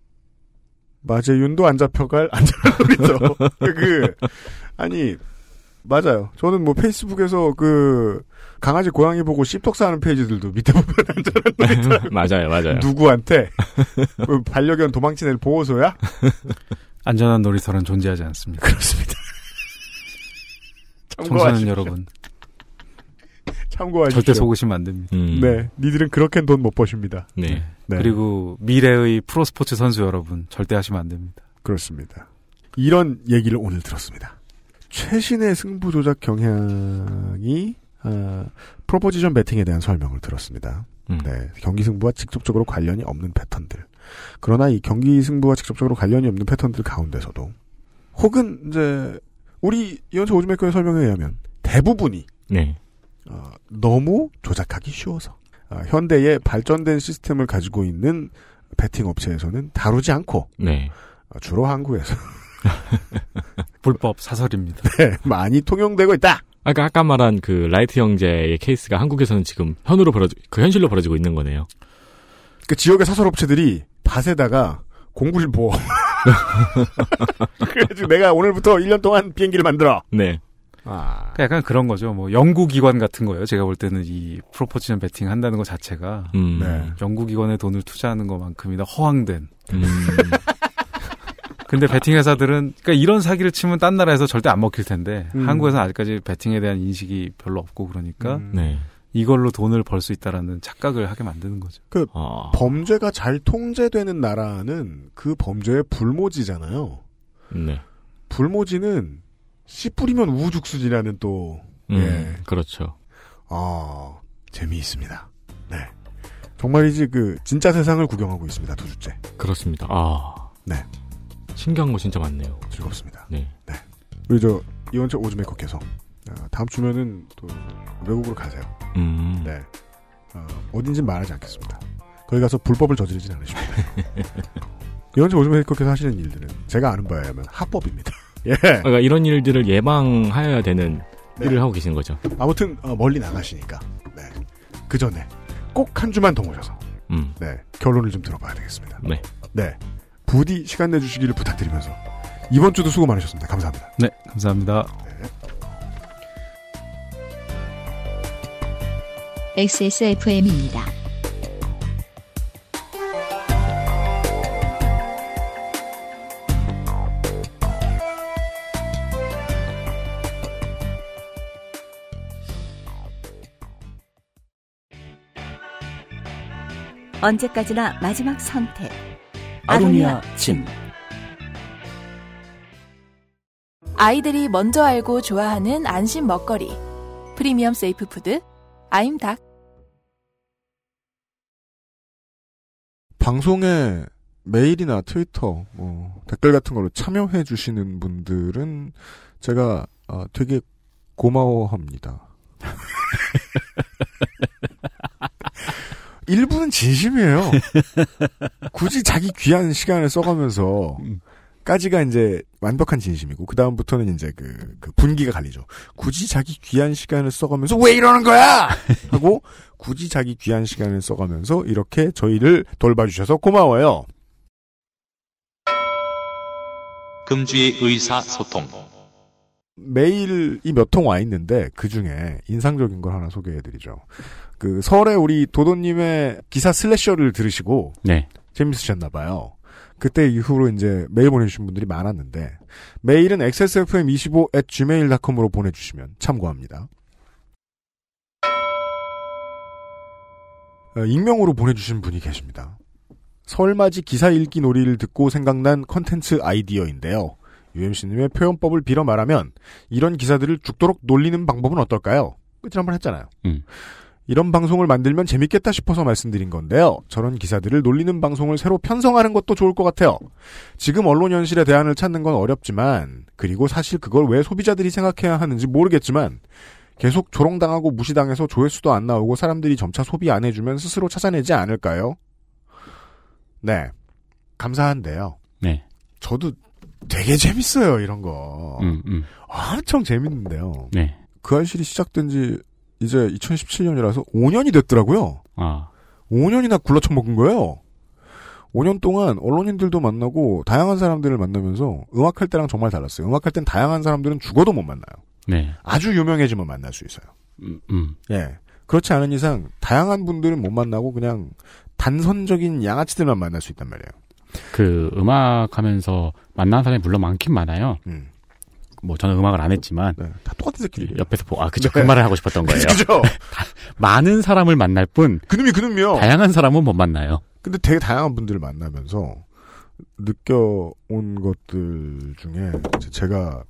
Speaker 2: 마재윤도 안 잡혀갈 안전한 [LAUGHS] 놀이터. 그, 아니, 맞아요. 저는 뭐 페이스북에서 그, 강아지 고양이 보고 씹덕사 하는 페이지들도 밑에 보면 안전한 놀이터. [LAUGHS]
Speaker 13: 맞아요, 맞아요.
Speaker 2: 누구한테? 그 반려견 도망친 애를 보호소야?
Speaker 8: 안전한 놀이터는 존재하지 않습니다.
Speaker 2: 그렇습니다.
Speaker 8: 청소년. 여러분. [LAUGHS]
Speaker 2: 참고하십시오.
Speaker 8: 절대 속으시면 안 됩니다.
Speaker 13: 음.
Speaker 2: 네. 니들은 그렇게는 돈못 버십니다.
Speaker 13: 네.
Speaker 2: 네.
Speaker 8: 그리고 미래의 프로스포츠 선수 여러분 절대 하시면 안 됩니다.
Speaker 2: 그렇습니다. 이런 얘기를 오늘 들었습니다. 최신의 승부 조작 경향이 어, 프로포지션 배팅에 대한 설명을 들었습니다.
Speaker 13: 음.
Speaker 2: 네, 경기 승부와 직접적으로 관련이 없는 패턴들. 그러나 이 경기 승부와 직접적으로 관련이 없는 패턴들 가운데서도 혹은 이제 우리 이현철 오즈메커의 설명에 의하면 대부분이
Speaker 13: 네.
Speaker 2: 어, 너무 조작하기 쉬워서 어, 현대의 발전된 시스템을 가지고 있는 배팅 업체에서는 다루지 않고
Speaker 13: 네.
Speaker 2: 어, 주로 한국에서 [LAUGHS]
Speaker 8: 불법 사설입니다.
Speaker 2: 네, 많이 통용되고 있다.
Speaker 13: 아까 아까 말한 그 라이트 형제의 케이스가 한국에서는 지금 현으로 벌어지 그 현실로 벌어지고 있는 거네요.
Speaker 2: 그 지역의 사설 업체들이 밭에다가 공구일보 [LAUGHS] 그래가지고 내가 오늘부터 1년 동안 비행기를 만들어.
Speaker 13: 네.
Speaker 2: 아.
Speaker 8: 그러니까 약간 그런 거죠. 뭐 연구기관 같은 거예요. 제가 볼 때는 이 프로포지션 배팅 한다는 것 자체가
Speaker 13: 음.
Speaker 2: 네.
Speaker 8: 연구기관에 돈을 투자하는 것만큼이나 허황된.
Speaker 13: 음. [LAUGHS]
Speaker 8: 근데 배팅 회사들은 그러니까 이런 사기를 치면 딴 나라에서 절대 안 먹힐 텐데
Speaker 2: 음.
Speaker 8: 한국에서는 아직까지 배팅에 대한 인식이 별로 없고 그러니까
Speaker 2: 음.
Speaker 13: 네.
Speaker 8: 이걸로 돈을 벌 수 있다라는 착각을 하게 만드는 거죠.
Speaker 2: 그
Speaker 13: 아.
Speaker 2: 범죄가 잘 통제되는 나라는 그 범죄의 불모지잖아요.
Speaker 13: 네.
Speaker 2: 불모지는 씨 뿌리면 우후죽순이라는 또
Speaker 13: 음,
Speaker 2: 예.
Speaker 13: 그렇죠.
Speaker 2: 아 재미있습니다. 네. 정말이지 그 진짜 세상을 구경하고 있습니다. 두 주째.
Speaker 13: 그렇습니다. 아.
Speaker 2: 네.
Speaker 13: 신기한 거 진짜 많네요.
Speaker 2: 즐겁습니다.
Speaker 13: 네.
Speaker 2: 우리 저 이원철 오즈메커께서 아, 다음 주면은 또 외국으로 가세요.
Speaker 13: 음.
Speaker 2: 네. 어, 어딘지 말하지 않겠습니다. 거기 가서 불법을 저지르진 않으십니다. [LAUGHS] 이원철 오즈메커께서 하시는 일들은 제가 아는 바에 하면 합법입니다. [LAUGHS] 예.
Speaker 13: 그러니까 이런 일들을 예방하여야 되는
Speaker 2: 네.
Speaker 13: 일을 하고 계신 거죠.
Speaker 2: 아무튼 어, 멀리 나가시니까 네. 그 전에 꼭 한 주만 더 모셔서
Speaker 13: 음.
Speaker 2: 네 결론을 좀 들어봐야 되겠습니다.
Speaker 13: 네.
Speaker 2: 네 부디 시간 내주시기를 부탁드리면서 이번 주도 수고 많으셨습니다. 감사합니다.
Speaker 8: 네, 감사합니다.
Speaker 1: XSFM입니다.
Speaker 14: 언제까지나 마지막 선택.
Speaker 12: 아로니아 침.
Speaker 15: 아이들이 먼저 알고 좋아하는 안심 먹거리. 프리미엄 safe food 아임닭.
Speaker 2: 방송에 메일이나 트위터, 뭐 댓글 같은 걸로 참여해 주시는 분들은 제가 어, 되게 고마워합니다. [LAUGHS] 일부는 진심이에요. 굳이 자기 귀한 시간을 써가면서 까지가 이제 완벽한 진심이고 그 다음부터는 이제 그, 그 분기가 갈리죠. 굳이 자기 귀한 시간을 써가면서 왜 이러는 거야? [LAUGHS] 하고 굳이 자기 귀한 시간을 써가면서 이렇게 저희를 돌봐주셔서 고마워요.
Speaker 3: 금주의 의사 소통.
Speaker 2: 메일이 몇 통 와 있는데 그 중에 인상적인 걸 하나 소개해드리죠. 그 설에 우리 도도님의 기사 슬래셔를 들으시고
Speaker 13: 네.
Speaker 2: 재밌으셨나 봐요. 그때 이후로 이제 메일 보내주신 분들이 많았는데 메일은 xsfm25 at gmail.com으로 보내주시면 참고합니다. 어, 익명으로 보내주신 분이 계십니다. 설맞이 기사 읽기 놀이를 듣고 생각난 컨텐츠 아이디어인데요. UMC님의 표현법을 빌어 말하면 이런 기사들을 죽도록 놀리는 방법은 어떨까요? 끝을 한번 했잖아요.
Speaker 13: 음.
Speaker 2: 이런 방송을 만들면 재밌겠다 싶어서 말씀드린 건데요. 저런 기사들을 놀리는 방송을 새로 편성하는 것도 좋을 것 같아요. 지금 언론 현실의 대안을 찾는 건 어렵지만, 그리고 사실 그걸 왜 소비자들이 생각해야 하는지 모르겠지만, 계속 조롱당하고 무시당해서 조회수도 안 나오고 사람들이 점차 소비 안 해주면 스스로 찾아내지 않을까요? 네. 감사한데요.
Speaker 13: 네.
Speaker 2: 저도 되게 재밌어요, 이런 거.
Speaker 13: 음, 음.
Speaker 2: 엄청 재밌는데요.
Speaker 13: 네.
Speaker 2: 그 알실이 시작된 지 이제 2017년이라서 5년이 됐더라고요.
Speaker 13: 아.
Speaker 2: 5년이나 굴러쳐먹은 거예요. 5년 동안 언론인들도 만나고 다양한 사람들을 만나면서 음악할 때랑 정말 달랐어요. 음악할 땐 다양한 사람들은 죽어도 못 만나요.
Speaker 13: 네.
Speaker 2: 아주 유명해지면 만날 수 있어요.
Speaker 13: 음, 음.
Speaker 2: 예. 그렇지 않은 이상 다양한 분들은 못 만나고 그냥 단선적인 양아치들만 만날 수 있단 말이에요.
Speaker 13: 그 음악 하면서 만난 사람이 물론 많긴 많아요.
Speaker 2: 음.
Speaker 13: 뭐 저는 음악을 안 했지만
Speaker 2: 다 똑같은 새끼
Speaker 13: 옆에서 보고 아 그죠
Speaker 2: 네.
Speaker 13: 그 말을 하고 싶었던 거예요. [LAUGHS]
Speaker 2: 그죠?
Speaker 13: 다- 많은 사람을 만날 뿐
Speaker 2: 그놈이 그놈이요.
Speaker 13: 다양한 사람은 못 만나요.
Speaker 2: 근데 되게 다양한 분들을 만나면서 느껴온 것들 중에 제가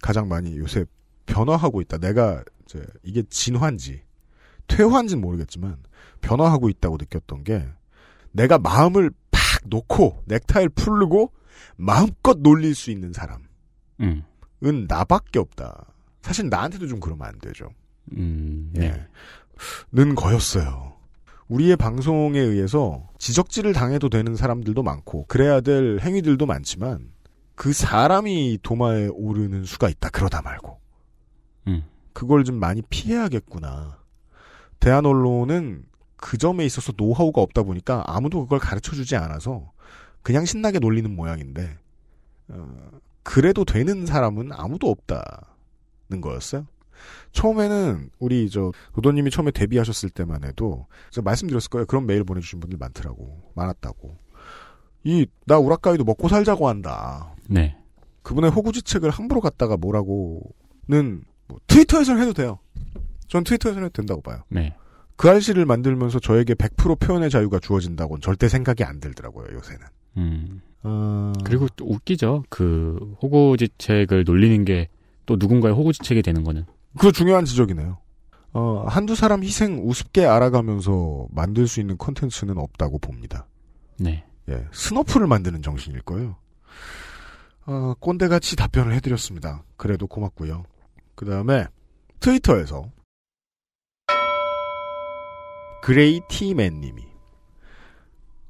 Speaker 2: 가장 많이 요새 변화하고 있다. 내가 이제 이게 진화인지 퇴화인지는 모르겠지만 변화하고 있다고 느꼈던 게 내가 마음을 팍 놓고 넥타이를 풀르고 마음껏 놀릴 수 있는 사람 은
Speaker 4: 음.
Speaker 2: 나밖에 없다. 사실 나한테도 좀 그러면 안 되죠.
Speaker 4: 음,
Speaker 2: 예. 는 거였어요. 우리의 방송에 의해서 지적질을 당해도 되는 사람들도 많고 그래야 될 행위들도 많지만 그 사람이 도마에 오르는 수가 있다. 그러다 말고.
Speaker 4: 음.
Speaker 2: 그걸 좀 많이 피해야겠구나. 대한 언론은 그 점에 있어서 노하우가 없다 보니까 아무도 그걸 가르쳐 주지 않아서 그냥 신나게 놀리는 모양인데 어, 그래도 되는 사람은 아무도 없다는 거였어요. 처음에는 우리 저 도도님이 처음에 데뷔하셨을 때만 해도 제가 말씀드렸을 거예요. 그런 메일 보내주신 분들 많더라고 많았다고. 이 나 우라카이도 먹고 살자고 한다.
Speaker 4: 네.
Speaker 2: 그분의 호구지책을 함부로 갖다가 뭐라고는 뭐 트위터에서는 해도 돼요. 전 트위터에서는 해도 된다고 봐요.
Speaker 4: 네.
Speaker 2: 그 알씨를 만들면서 저에게 100% 표현의 자유가 주어진다고는 절대 생각이 안 들더라고요, 요새는.
Speaker 4: 음.
Speaker 2: 어...
Speaker 4: 그리고 또 웃기죠. 그 호구지책을 놀리는 게 또 누군가의 호구지책이 되는 거는.
Speaker 2: 그거 중요한 지적이네요. 어, 한두 사람 희생 우습게 알아가면서 만들 수 있는 콘텐츠는 없다고 봅니다.
Speaker 4: 네.
Speaker 2: 예, 스너프를 만드는 정신일 거예요. 어, 꼰대같이 답변을 해드렸습니다. 그래도 고맙고요. 그 다음에 트위터에서 그레이 티맨님이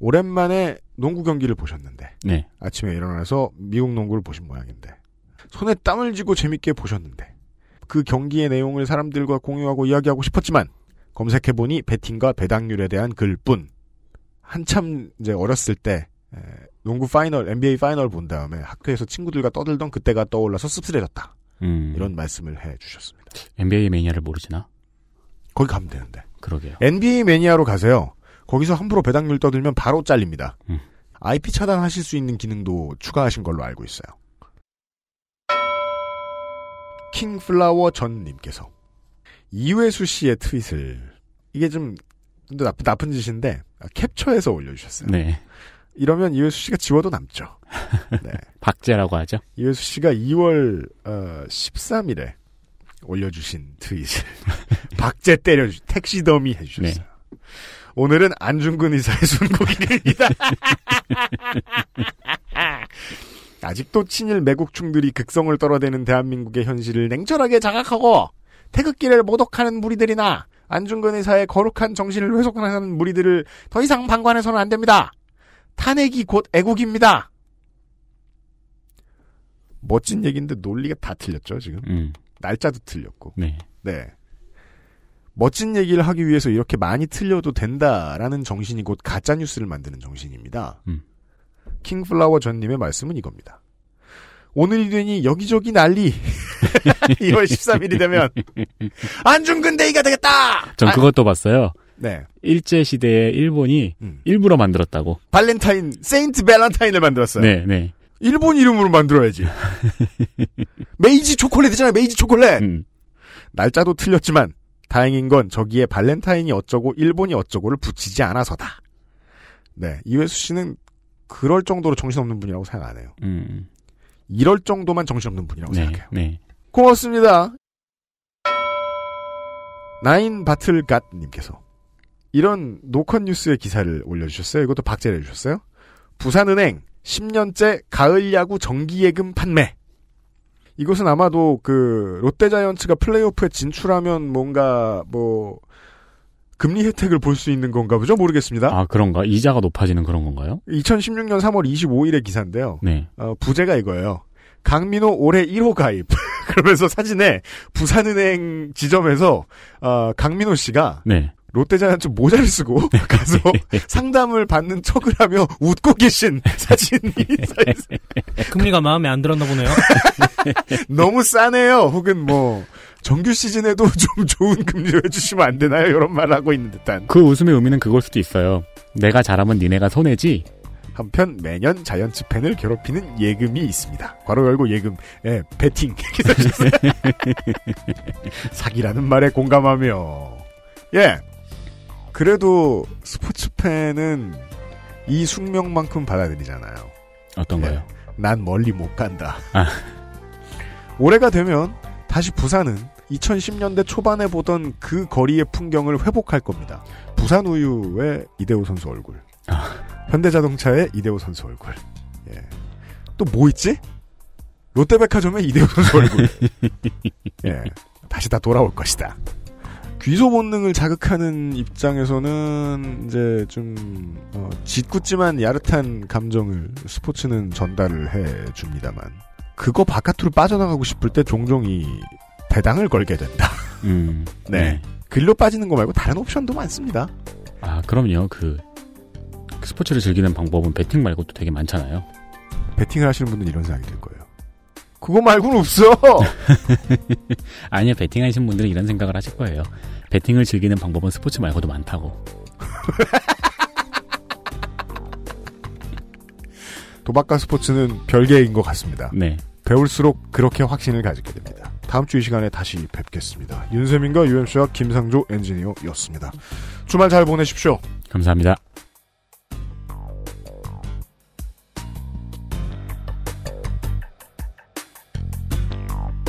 Speaker 2: 오랜만에 농구 경기를 보셨는데
Speaker 4: 네.
Speaker 2: 아침에 일어나서 미국 농구를 보신 모양인데 손에 땀을 쥐고 재밌게 보셨는데 그 경기의 내용을 사람들과 공유하고 이야기하고 싶었지만 검색해보니 배팅과 배당률에 대한 글뿐 한참 이제 어렸을 때 에, 농구 final NBA final 본 다음에 학교에서 친구들과 떠들던 그때가 떠올라서 씁쓸해졌다
Speaker 4: 음.
Speaker 2: 이런 말씀을 해주셨습니다.
Speaker 4: NBA 매니아를 모르시나?
Speaker 2: 거기 가면 되는데
Speaker 4: 그러게요.
Speaker 2: NBA 매니아로 가세요. 거기서 함부로 배당률 떠들면 바로 잘립니다.
Speaker 4: 음.
Speaker 2: IP 차단하실 수 있는 기능도 추가하신 걸로 알고 있어요. 킹플라워 전님께서 이회수 씨의 트윗을 이게 좀 근데 나쁜, 나쁜 짓인데 캡처해서 올려주셨어요.
Speaker 4: 네.
Speaker 2: 이러면 이회수 씨가 지워도 남죠. [LAUGHS] 네.
Speaker 4: 박제라고 하죠.
Speaker 2: 이회수 씨가 2월 어, 13일에 올려주신 트윗을 [LAUGHS] 박제 때려주 택시 더미 해주셨어요. 오늘은 안중근 의사의 순국일입니다. [LAUGHS] 아직도 친일 매국충들이 극성을 떨어대는 대한민국의 현실을 냉철하게 자각하고 태극기를 모독하는 무리들이나 안중근 의사의 거룩한 정신을 훼손하는 무리들을 더 이상 방관해서는 안 됩니다. 탄핵이 곧 애국입니다. 멋진 얘기인데 논리가 다 틀렸죠, 지금.
Speaker 4: 음.
Speaker 2: 날짜도 틀렸고.
Speaker 4: 네.
Speaker 2: 네. 멋진 얘기를 하기 위해서 이렇게 많이 틀려도 된다라는 정신이 곧 가짜 뉴스를 만드는 정신입니다.
Speaker 4: 음.
Speaker 2: 킹플라워 전님의 말씀은 이겁니다. 오늘이 되니 여기저기 난리. [LAUGHS] 2월 13일이 되면 안중근 day가 되겠다.
Speaker 4: 전 그것도 봤어요.
Speaker 2: 네.
Speaker 4: 일제 시대에 일본이
Speaker 2: 음.
Speaker 4: 일부러 만들었다고.
Speaker 2: 발렌타인 세인트 발렌타인을 만들었어요.
Speaker 4: 네, 네.
Speaker 2: 일본 이름으로 만들어야지. [LAUGHS] 메이지 초콜릿이잖아요. 메이지 초콜릿.
Speaker 4: 음.
Speaker 2: 날짜도 틀렸지만 다행인 건 저기에 발렌타인이 어쩌고 일본이 어쩌고를 붙이지 않아서다. 네, 이회수 씨는 그럴 정도로 정신없는 분이라고 생각 안 해요.
Speaker 4: 음.
Speaker 2: 이럴 정도만 정신없는 분이라고
Speaker 4: 네,
Speaker 2: 생각해요.
Speaker 4: 네.
Speaker 2: 고맙습니다. 나인 바틀갓님께서 이런 노컷 뉴스의 기사를 올려주셨어요. 이것도 박제를 해주셨어요. 부산은행 10년째 가을 야구 정기예금 판매. 이것은 아마도 그 롯데자이언츠가 플레이오프에 진출하면 뭔가 뭐 금리 혜택을 볼 수 있는 건가 보죠? 모르겠습니다.
Speaker 4: 아, 그런가? 이자가 높아지는 그런 건가요?
Speaker 2: 2016년 3월 25일의 기사인데요.
Speaker 4: 네.
Speaker 2: 어, 부제가 이거예요. 강민호 올해 1호 가입. [LAUGHS] 그러면서 사진에 부산은행 지점에서 어, 강민호 씨가
Speaker 4: 네.
Speaker 2: 롯데자이언츠 모자를 쓰고 [LAUGHS] 가서 상담을 받는 척을 하며 웃고 계신 [LAUGHS] 사진이.
Speaker 9: 금리가 마음에 안 들었나 보네요. [LAUGHS]
Speaker 2: 너무 싸네요. 혹은 뭐 정규 시즌에도 좀 좋은 금리로 해주시면 안 되나요? 이런 말을 하고 있는 듯한.
Speaker 4: 그 웃음의 의미는 그걸 수도 있어요. 내가 잘하면 니네가 손해지.
Speaker 2: 한편 매년 자이언츠 팬을 괴롭히는 예금이 있습니다. 괄호 열고 예금, 예, 기사주세요. 사기라는 말에 공감하며 예. 그래도 스포츠 팬은 이 숙명만큼 받아들이잖아요.
Speaker 4: 어떤가요?
Speaker 2: 예, 난 멀리 못 간다.
Speaker 4: 아. [LAUGHS]
Speaker 2: 올해가 되면 다시 부산은 2010년대 초반에 보던 그 거리의 풍경을 회복할 겁니다. 부산 우유의 이대호 선수 얼굴. 현대자동차의 이대호 선수 얼굴. 예. 또 뭐 있지? 롯데백화점의 이대호 선수 얼굴. [LAUGHS] 예. 다시 다 돌아올 것이다. 귀소 본능을 자극하는 입장에서는 이제 좀 어, 짓궂지만 야릇한 감정을 스포츠는 전달을 해 줍니다만 그거 바깥으로 빠져나가고 싶을 때 종종 이 배당을 걸게 된다.
Speaker 13: 음. [LAUGHS]
Speaker 2: 네. 글로 빠지는 거 말고 다른 옵션도 많습니다.
Speaker 13: 아, 그럼요. 그, 그 스포츠를 즐기는 방법은 배팅 말고도 되게 많잖아요.
Speaker 2: 배팅을 하시는 분들은 이런 생각이 들 거예요. 그거 말고는 없어. [LAUGHS]
Speaker 13: 아니요, 하시는 분들은 이런 생각을 하실 거예요. 배팅을 즐기는 방법은 스포츠 말고도 많다고. [LAUGHS]
Speaker 2: 도박과 스포츠는 별개인 것 같습니다.
Speaker 13: 네.
Speaker 2: 배울수록 그렇게 확신을 가지게 됩니다. 다음 주 이 시간에 다시 뵙겠습니다. 윤세민과 UMC와 김상조 엔지니어였습니다. 주말 잘 보내십시오.
Speaker 13: 감사합니다.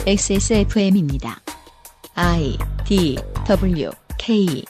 Speaker 1: XSFM입니다. I D W K